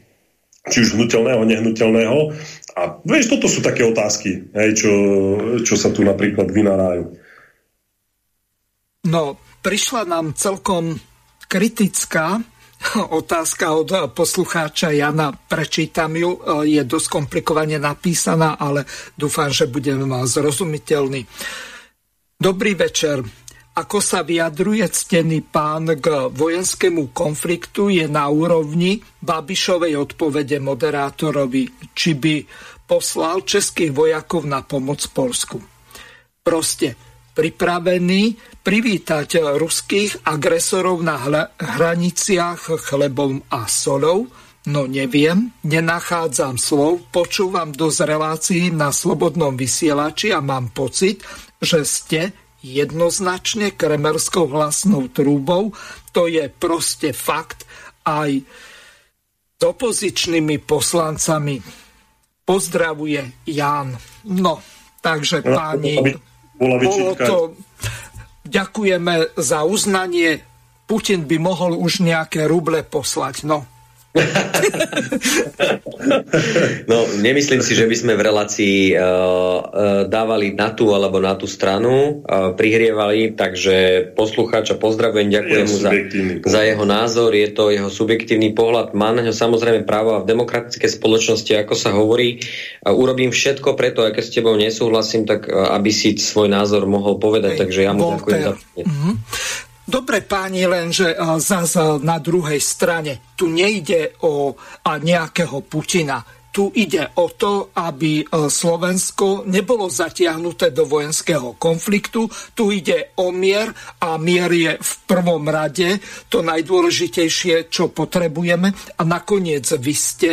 či už hnutelného, nehnuteľného. A vieš, toto sú také otázky, hej, čo, čo sa tu napríklad vynárajú. No, prišla nám celkom kritická otázka od poslucháča Jana, prečítam ju, je dosť komplikovane napísaná, ale dúfam, že budem zrozumiteľný. Dobrý večer. Ako sa vyjadruje ctený pán k vojenskému konfliktu je na úrovni Babišovej odpovede moderátorovi, či by poslal českých vojakov na pomoc Polsku. Proste pripravený privítať ruských agresorov na hraniciach chlebom a solou? No neviem, nenachádzam slov, počúvam dosť relácií na slobodnom vysielači a mám pocit, že ste jednoznačne kremerskou hlasnou trúbou. To je proste fakt aj s opozičnými poslancami. Pozdravuje Jan. No, takže páni, bola Bolo to, ďakujeme za uznanie. Putin by mohol už nejaké ruble poslať. No, no, nemyslím si, že by sme v relácii uh, uh, dávali na tú alebo na tú stranu, uh, prihrievali, takže poslucháča pozdravujem, ďakujem mu za, za jeho názor, je to jeho subjektívny pohľad, má na ňo samozrejme právo a v demokratickej spoločnosti, ako sa hovorí, uh, urobím všetko preto, aké s tebou nesúhlasím, tak uh, aby si svoj názor mohol povedať, Hej, takže ja mu ďakujem za... Mm-hmm. Dobre páni, lenže zase na druhej strane tu nejde o nejakého Putina. Tu ide o to, aby Slovensko nebolo zatiahnuté do vojenského konfliktu. Tu ide o mier a mier je v prvom rade to najdôležitejšie, čo potrebujeme. A nakoniec vy ste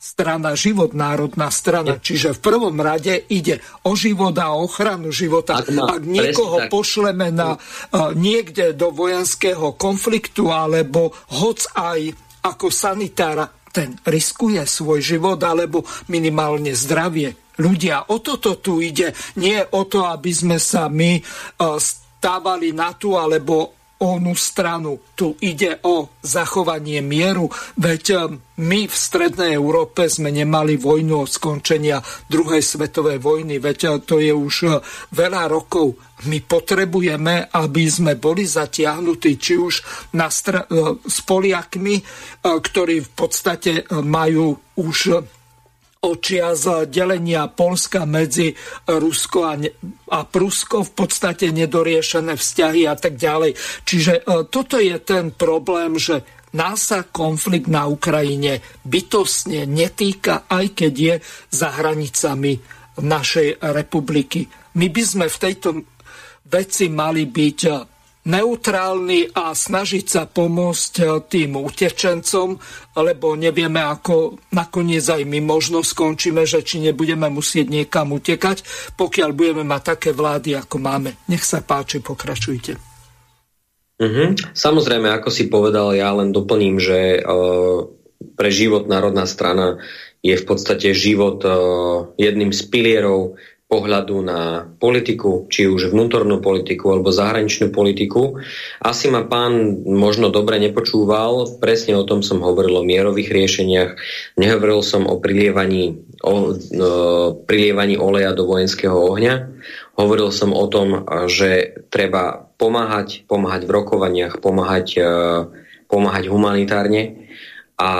strana život, národná strana. Čiže v prvom rade ide o život a ochranu života. Ak, má, Ak niekoho presne, pošleme na uh, niekde do vojenského konfliktu alebo hoc aj ako sanitára, ten riskuje svoj život alebo minimálne zdravie. Ľudia, o toto tu ide. Nie o to, aby sme sa my uh, stávali na tú alebo onú stranu. Tu ide o zachovanie mieru, veď eh, my v Strednej Európe sme nemali vojnu od skončenia druhej svetovej vojny, veď eh, to je už eh, veľa rokov. My potrebujeme, aby sme boli zatiahnutí či už na str- s Poliakmi, ktorí v podstate majú už z delenia Polska medzi Rusko a, a Prusko, v podstate nedoriešené vzťahy a tak ďalej. Čiže e, toto je ten problém, že nás sa konflikt na Ukrajine bytostne netýka, aj keď je za hranicami našej republiky. My by sme v tejto veci mali byť neutrálny a snažiť sa pomôcť eh, tým utečencom, lebo nevieme, ako nakoniec aj my možno skončíme, že či nebudeme musieť niekam utekať, pokiaľ budeme mať také vlády, ako máme. Nech sa páči, pokračujte. Mm-hmm. Samozrejme, ako si povedal, ja len doplním, že uh, pre život Národná strana je v podstate život uh, jedným z pilierov pohľadu na politiku, či už vnútornú politiku alebo zahraničnú politiku. Asi ma pán možno dobre nepočúval, presne o tom som hovoril o mierových riešeniach, nehovoril som o prilievaní, o, o, prilievaní oleja do vojenského ohňa, hovoril som o tom, že treba pomáhať, pomáhať v rokovaniach, pomáhať, e, pomáhať humanitárne a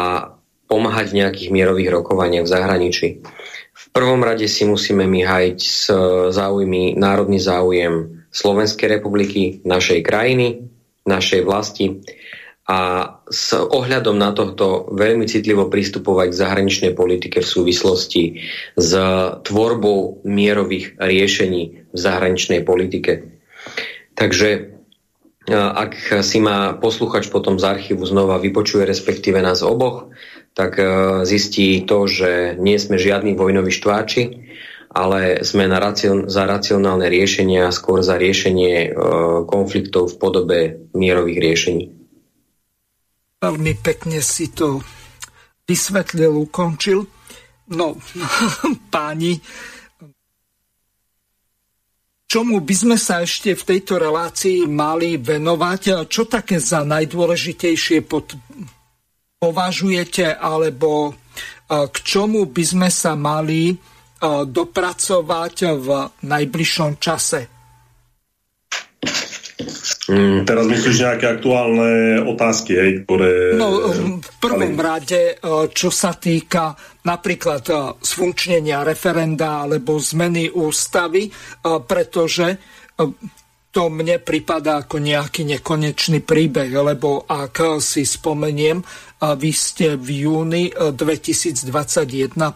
pomáhať v nejakých mierových rokovaniach v zahraničí. V prvom rade si musíme my hajiť s záujmy, národný záujem Slovenskej republiky, našej krajiny, našej vlasti a s ohľadom na tohto veľmi citlivo pristupovať k zahraničnej politike v súvislosti s tvorbou mierových riešení v zahraničnej politike. Takže ak si má posluchač potom z archívu znova vypočuje, respektíve nás oboch, tak zistí to, že nie sme žiadni vojnoví štváči, ale sme na racion- za racionálne riešenia, skôr za riešenie konfliktov v podobe mierových riešení. Veľmi pekne si to vysvetlil, ukončil. No, páni, čomu by sme sa ešte v tejto relácii mali venovať? Čo také za najdôležitejšie pod... považujete, alebo k čomu by sme sa mali dopracovať v najbližšom čase? Mm, teraz myslíš nejaké aktuálne otázky, hej, ktoré... No, v prvom rade, e, čo sa týka napríklad e, sfunkčnenia referenda alebo zmeny ústavy, e, pretože to mne prípada ako nejaký nekonečný príbeh, lebo ak si spomeniem, vy ste v júni 2021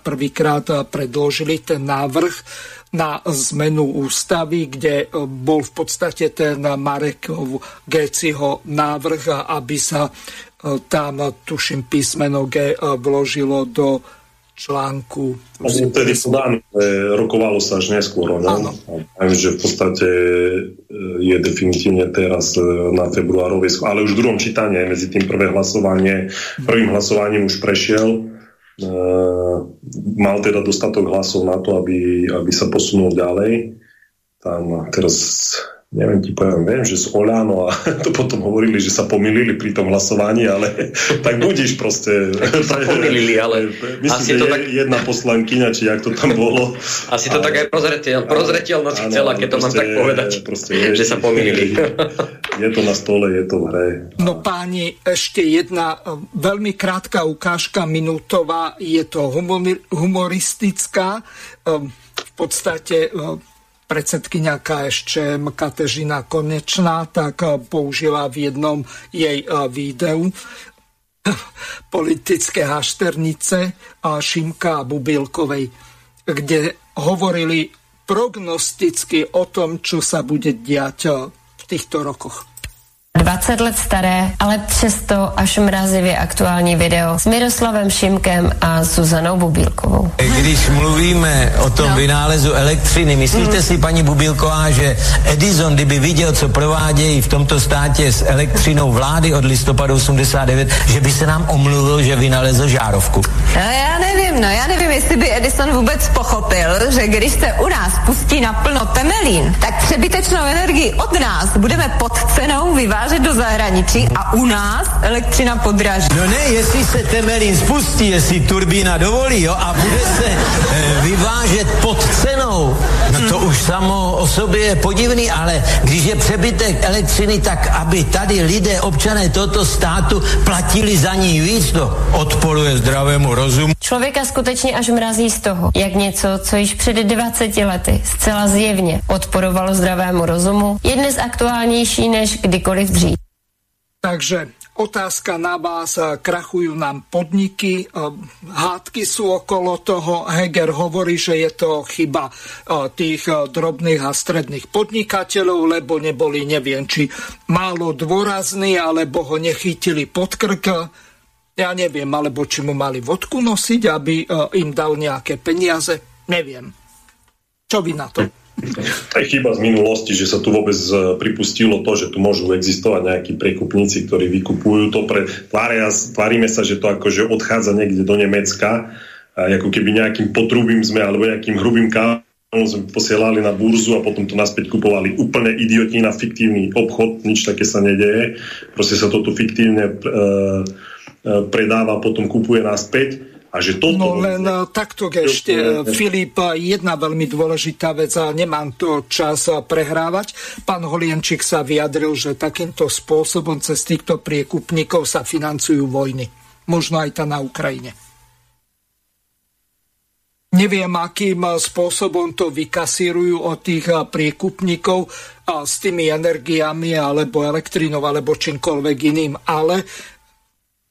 prvýkrát predložili ten návrh na zmenu ústavy, kde e, bol v podstate ten Marekov Géciho návrh, aby sa e, tam, tuším, písmeno G e, vložilo do článku. Vlastne vtedy podáno, rokovalo sa až neskôr. No? Viem, že v podstate je definitívne teraz na februárovej, ale už v druhom čítaní, medzi tým prvé hlasovanie, prvým hlasovaním už prešiel Ehm, mal teda dostatok hlasov na to, aby, aby sa posunul ďalej. Tam teraz neviem ti poviem, viem, že z Oľano a to potom hovorili, že sa pomýlili pri tom hlasovaní, ale tak budíš proste. sa pomýlili, ale myslím, asi to tak... jedna poslankyňa, či jak to tam bolo. Asi to ale... tak aj prozreteľ, prozreteľnosť chcela, keď to mám tak povedať, proste je, že sa pomýlili. je to na stole, je to v hre. No páni, ešte jedna e, veľmi krátka ukážka, minútová, je to humoristická. E, v podstate e, predsedkynia KSČM Katežina Konečná tak eh, použila v jednom jej eh, videu politické hašternice Šimka Bubilkovej, kde hovorili prognosticky o tom, čo sa bude diať eh, v týchto rokoch. 20 let staré, ale přesto až mrazivě aktuální video s Miroslavem Šimkem a Zuzanou Bubílkovou. Když mluvíme o tom no. vynálezu elektřiny, myslíte mm. si, paní Bubílková, že Edison, kdyby viděl, co provádějí v tomto státě s elektřinou vlády od listopadu 89, že by se nám omluvil, že vynalezl žárovku? No, já nevím, no já nevím, jestli by Edison vůbec pochopil, že když se u nás pustí naplno temelín, tak přebytečnou energii od nás budeme pod cenou vyvážet vyvážet do zahraničí a u nás elektřina podraží. No ne, jestli se Temelín spustí, jestli turbína dovolí, jo, a bude se e, vyvážet pod cenou, no to už samo o sobě je podivný, ale když je přebytek elektřiny, tak aby tady lidé, občané tohoto státu platili za ní víc, to odporuje zdravému rozumu. Člověka skutečně až mrazí z toho, jak něco, co již před 20 lety zcela zjevně odporovalo zdravému rozumu, je dnes aktuálnější než kdykoliv dřív. Takže otázka na vás, krachujú nám podniky, hádky sú okolo toho, Heger hovorí, že je to chyba tých drobných a stredných podnikateľov, lebo neboli, neviem, či málo dôrazní, alebo ho nechytili pod krk, ja neviem, alebo či mu mali vodku nosiť, aby im dal nejaké peniaze, neviem. Čo vy na to? Aj chyba z minulosti, že sa tu vôbec e, pripustilo to, že tu môžu existovať nejakí prekupníci, ktorí vykupujú to pre... Tvária, tvárime sa, že to akože odchádza niekde do Nemecka, ako keby nejakým potrubím sme, alebo nejakým hrubým kávom sme posielali na burzu a potom to naspäť kupovali úplne idioti na fiktívny obchod, nič také sa nedeje. Proste sa to tu fiktívne e, e, predáva, potom kupuje naspäť a že toto... No len uh, takto ešte, uh, Filip, jedna veľmi dôležitá vec a nemám to čas prehrávať. Pán Holienčík sa vyjadril, že takýmto spôsobom cez týchto priekupníkov sa financujú vojny. Možno aj tá na Ukrajine. Neviem, akým spôsobom to vykasírujú od tých priekupníkov s tými energiami alebo elektrínou alebo čímkoľvek iným, ale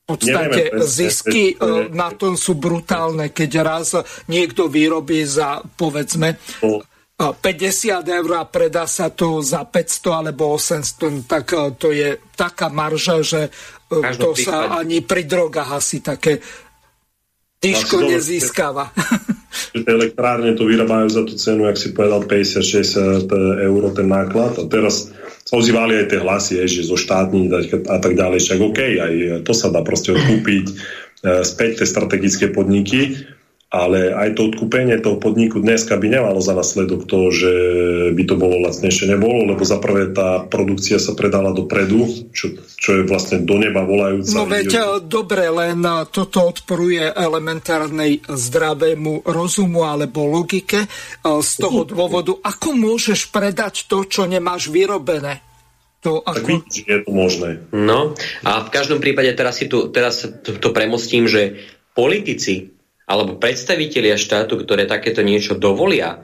v podstate Nevieme, zisky presne, na tom sú brutálne, keď raz niekto vyrobí za, povedzme, 50 eur a predá sa to za 500 alebo 800, tak to je taká marža, že to sa ani pri drogách asi také Tyško nezískava. Tie elektrárne to vyrábajú za tú cenu, ak si povedal, 50-60 eur ten náklad. A teraz ozývali aj tie hlasy, že zo štátnych a tak ďalej. Však OK, aj to sa dá proste odkúpiť e, späť tie strategické podniky ale aj to odkúpenie toho podniku dneska by nemalo za následok to, že by to bolo lacnejšie nebolo, lebo za prvé tá produkcia sa predala dopredu, čo, čo je vlastne do neba volajúca. No veď, e, dobre, len e, toto odporuje elementárnej zdravému rozumu alebo logike e, z toho dôvodu, ako môžeš predať to, čo nemáš vyrobené. To ako... Tak vidíš, je to možné. No a v každom prípade teraz si tu, teraz to, to premostím, že politici alebo predstavitelia štátu, ktoré takéto niečo dovolia,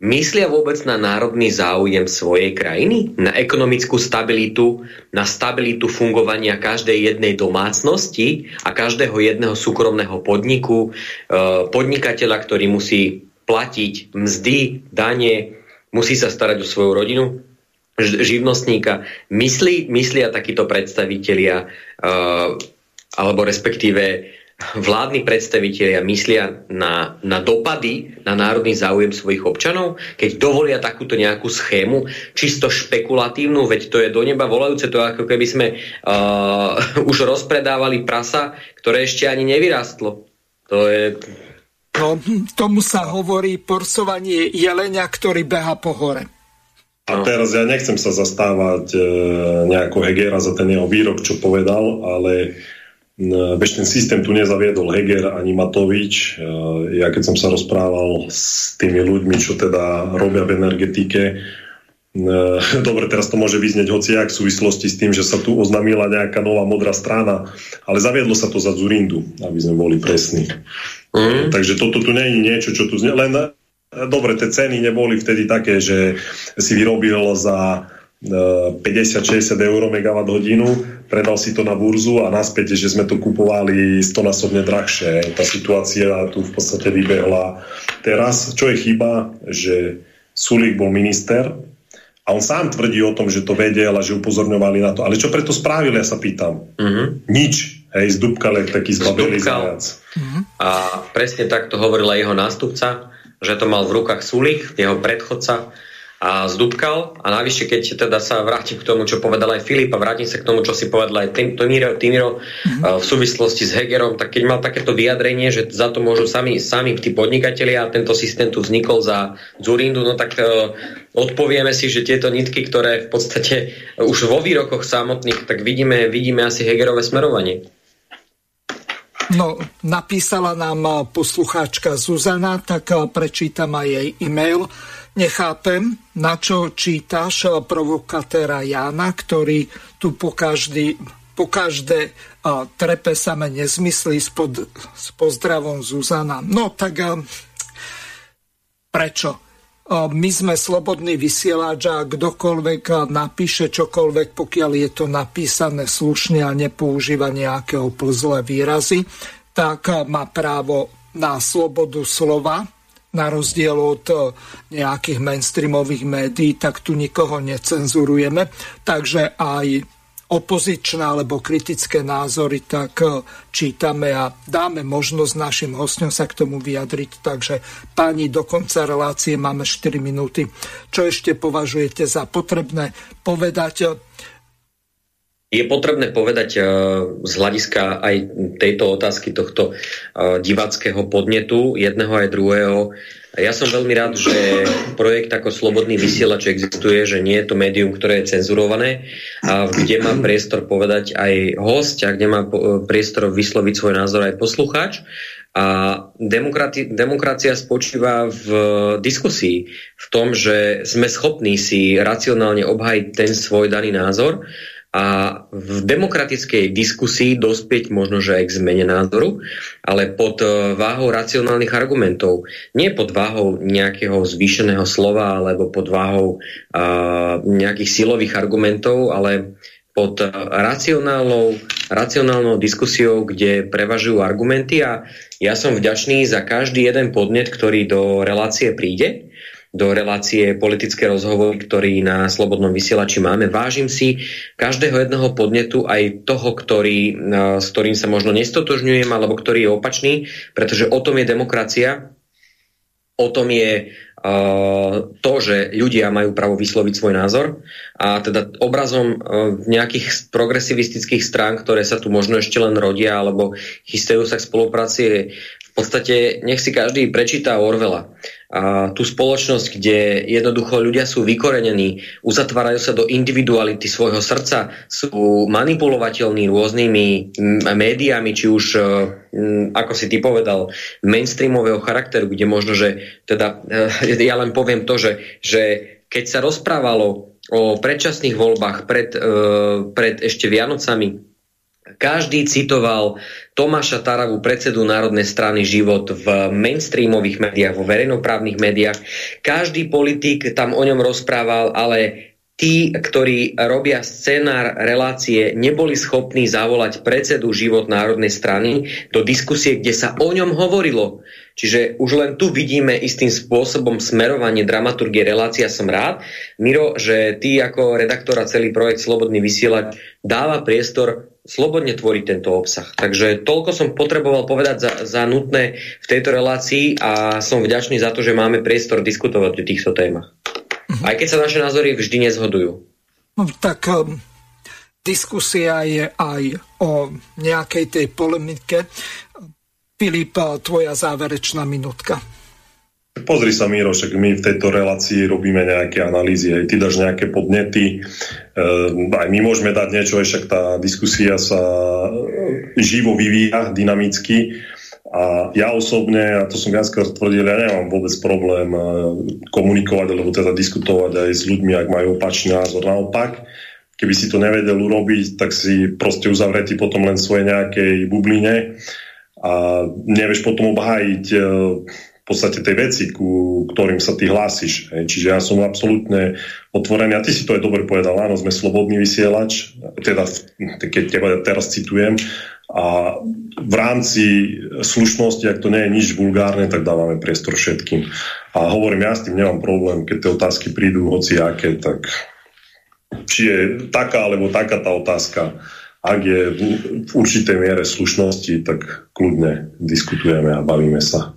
myslia vôbec na národný záujem svojej krajiny, na ekonomickú stabilitu, na stabilitu fungovania každej jednej domácnosti a každého jedného súkromného podniku, e, podnikateľa, ktorý musí platiť mzdy, dane, musí sa starať o svoju rodinu, živnostníka. Myslí, myslia takíto predstavitelia, e, alebo respektíve vládni predstavitelia myslia na, na dopady na národný záujem svojich občanov, keď dovolia takúto nejakú schému, čisto špekulatívnu, veď to je do neba volajúce, to ako keby sme uh, už rozpredávali prasa, ktoré ešte ani nevyrastlo. To je... No, tomu sa hovorí porsovanie jelenia, ktorý beha po hore. A teraz ja nechcem sa zastávať e, nejako Hegera za ten jeho výrok, čo povedal, ale Bež ten systém tu nezaviedol Heger ani Matovič. Ja keď som sa rozprával s tými ľuďmi, čo teda robia v energetike, dobre, teraz to môže vyznieť hociak v súvislosti s tým, že sa tu oznámila nejaká nová modrá strana, ale zaviedlo sa to za Zurindu, aby sme boli presní. Mm. Takže toto tu nie je niečo, čo tu znie, len dobre, tie ceny neboli vtedy také, že si vyrobil za 50-60 eur megawatt hodinu, predal si to na burzu a naspäť, že sme to kupovali stonásobne drahšie. Tá situácia tu v podstate vybehla. Teraz, čo je chyba, že Sulík bol minister a on sám tvrdí o tom, že to vedel a že upozorňovali na to. Ale čo preto spravili, ja sa pýtam. Mm-hmm. Nič. Hej, zdúbkal taký zbabelý zajac. Mm-hmm. A presne tak to hovorila jeho nástupca, že to mal v rukách Sulík, jeho predchodca a zdúbkal. A navyše, keď teda sa vrátim k tomu, čo povedal aj Filip a vrátim sa k tomu, čo si povedal aj Timiro, Timiro mm-hmm. v súvislosti s Hegerom, tak keď mal takéto vyjadrenie, že za to môžu sami, sami tí podnikatelia a tento systém tu vznikol za Zurindu, no tak uh, odpovieme si, že tieto nitky, ktoré v podstate už vo výrokoch samotných, tak vidíme, vidíme asi Hegerové smerovanie. No, napísala nám poslucháčka Zuzana, tak prečítam aj jej e-mail. Nechápem, na čo čítaš provokatéra Jana, ktorý tu po, každý, po každé uh, trepe same nezmyslí spod, s pozdravom Zuzana. No tak uh, prečo? Uh, my sme slobodný vysielač a kdokoľvek napíše čokoľvek, pokiaľ je to napísané slušne a nepoužíva nejakého plzlé výrazy, tak má právo na slobodu slova, na rozdiel od e, nejakých mainstreamových médií, tak tu nikoho necenzurujeme. Takže aj opozičné alebo kritické názory, tak e, čítame a dáme možnosť našim hostom sa k tomu vyjadriť. Takže páni, do konca relácie máme 4 minúty. Čo ešte považujete za potrebné povedať? Je potrebné povedať z hľadiska aj tejto otázky tohto divackého podnetu jedného aj druhého. Ja som veľmi rád, že projekt ako Slobodný vysielač existuje, že nie je to médium, ktoré je cenzurované, a kde má priestor povedať aj host a kde má priestor vysloviť svoj názor aj poslucháč. A demokracia spočíva v diskusii, v tom, že sme schopní si racionálne obhajiť ten svoj daný názor a v demokratickej diskusii dospieť možno, že aj k zmene názoru, ale pod e, váhou racionálnych argumentov. Nie pod váhou nejakého zvýšeného slova alebo pod váhou uh, nejakých silových argumentov, ale pod racionálnou, racionálnou diskusiou, kde prevažujú argumenty a ja som vďačný za každý jeden podnet, ktorý do relácie príde do relácie politické rozhovory, ktorý na Slobodnom vysielači máme. Vážim si každého jedného podnetu, aj toho, ktorý, e, s ktorým sa možno nestotožňujem, alebo ktorý je opačný, pretože o tom je demokracia, o tom je uh, to, že ľudia majú právo vysloviť svoj názor a teda obrazom uh, nejakých progresivistických strán, ktoré sa tu možno ešte len rodia alebo chystajú sa k spolupráci, podstate nech si každý prečíta Orvela a tú spoločnosť, kde jednoducho ľudia sú vykorenení, uzatvárajú sa do individuality svojho srdca, sú manipulovateľní rôznymi médiami, či už, e, ako si ty povedal, mainstreamového charakteru, kde možno, že teda, e, ja len poviem to, že, že keď sa rozprávalo o predčasných voľbách pred, e, pred ešte Vianocami, každý citoval Tomáša Taravu, predsedu Národnej strany Život v mainstreamových médiách, vo verejnoprávnych médiách. Každý politik tam o ňom rozprával, ale tí, ktorí robia scenár relácie, neboli schopní zavolať predsedu Život Národnej strany do diskusie, kde sa o ňom hovorilo. Čiže už len tu vidíme istým spôsobom smerovanie dramaturgie relácia. Som rád, Miro, že ty ako redaktor a celý projekt Slobodný vysielať dáva priestor slobodne tvoriť tento obsah. Takže toľko som potreboval povedať za, za nutné v tejto relácii a som vďačný za to, že máme priestor diskutovať o týchto témach. Uh-huh. Aj keď sa naše názory vždy nezhodujú. No, tak um, diskusia je aj o nejakej tej polemike. Filip, tvoja záverečná minútka. Pozri sa, Míro, však my v tejto relácii robíme nejaké analýzy, aj ty dáš nejaké podnety, ehm, aj my môžeme dať niečo, aj však tá diskusia sa živo vyvíja dynamicky. A ja osobne, a to som viackrát tvrdil, ja nemám vôbec problém eh, komunikovať, alebo teda diskutovať aj s ľuďmi, ak majú opačný názor. Naopak, keby si to nevedel urobiť, tak si proste uzavretý potom len svoje nejakej bubline a nevieš potom obhájiť eh, v podstate tej veci, ku ktorým sa ty hlásiš. Čiže ja som absolútne otvorený. A ty si to aj dobre povedal, áno, sme slobodný vysielač, teda keď teba teraz citujem, a v rámci slušnosti, ak to nie je nič vulgárne, tak dávame priestor všetkým. A hovorím, ja s tým nemám problém, keď tie otázky prídu hoci aké, tak či je taká alebo taká tá otázka, ak je v určitej miere slušnosti, tak kľudne diskutujeme a bavíme sa.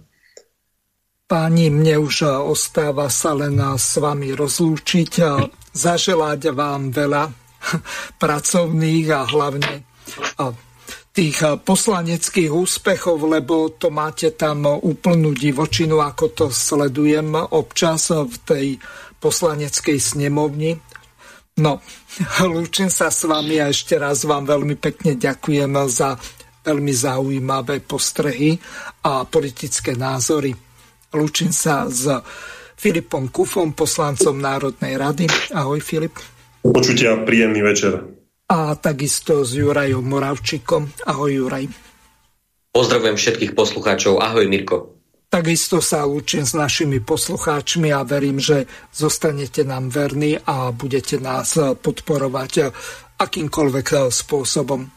Páni, mne už ostáva sa len s vami rozlúčiť a zaželať vám veľa pracovných a hlavne tých poslaneckých úspechov, lebo to máte tam úplnú divočinu, ako to sledujem občas v tej poslaneckej snemovni. No, lúčim sa s vami a ešte raz vám veľmi pekne ďakujem za veľmi zaujímavé postrehy a politické názory. Lúčim sa s Filipom Kufom, poslancom Národnej rady. Ahoj Filip. Počutia, príjemný večer. A takisto s Jurajom Moravčikom. Ahoj Juraj. Pozdravujem všetkých poslucháčov. Ahoj Mirko. Takisto sa lúčim s našimi poslucháčmi a verím, že zostanete nám verní a budete nás podporovať akýmkoľvek spôsobom.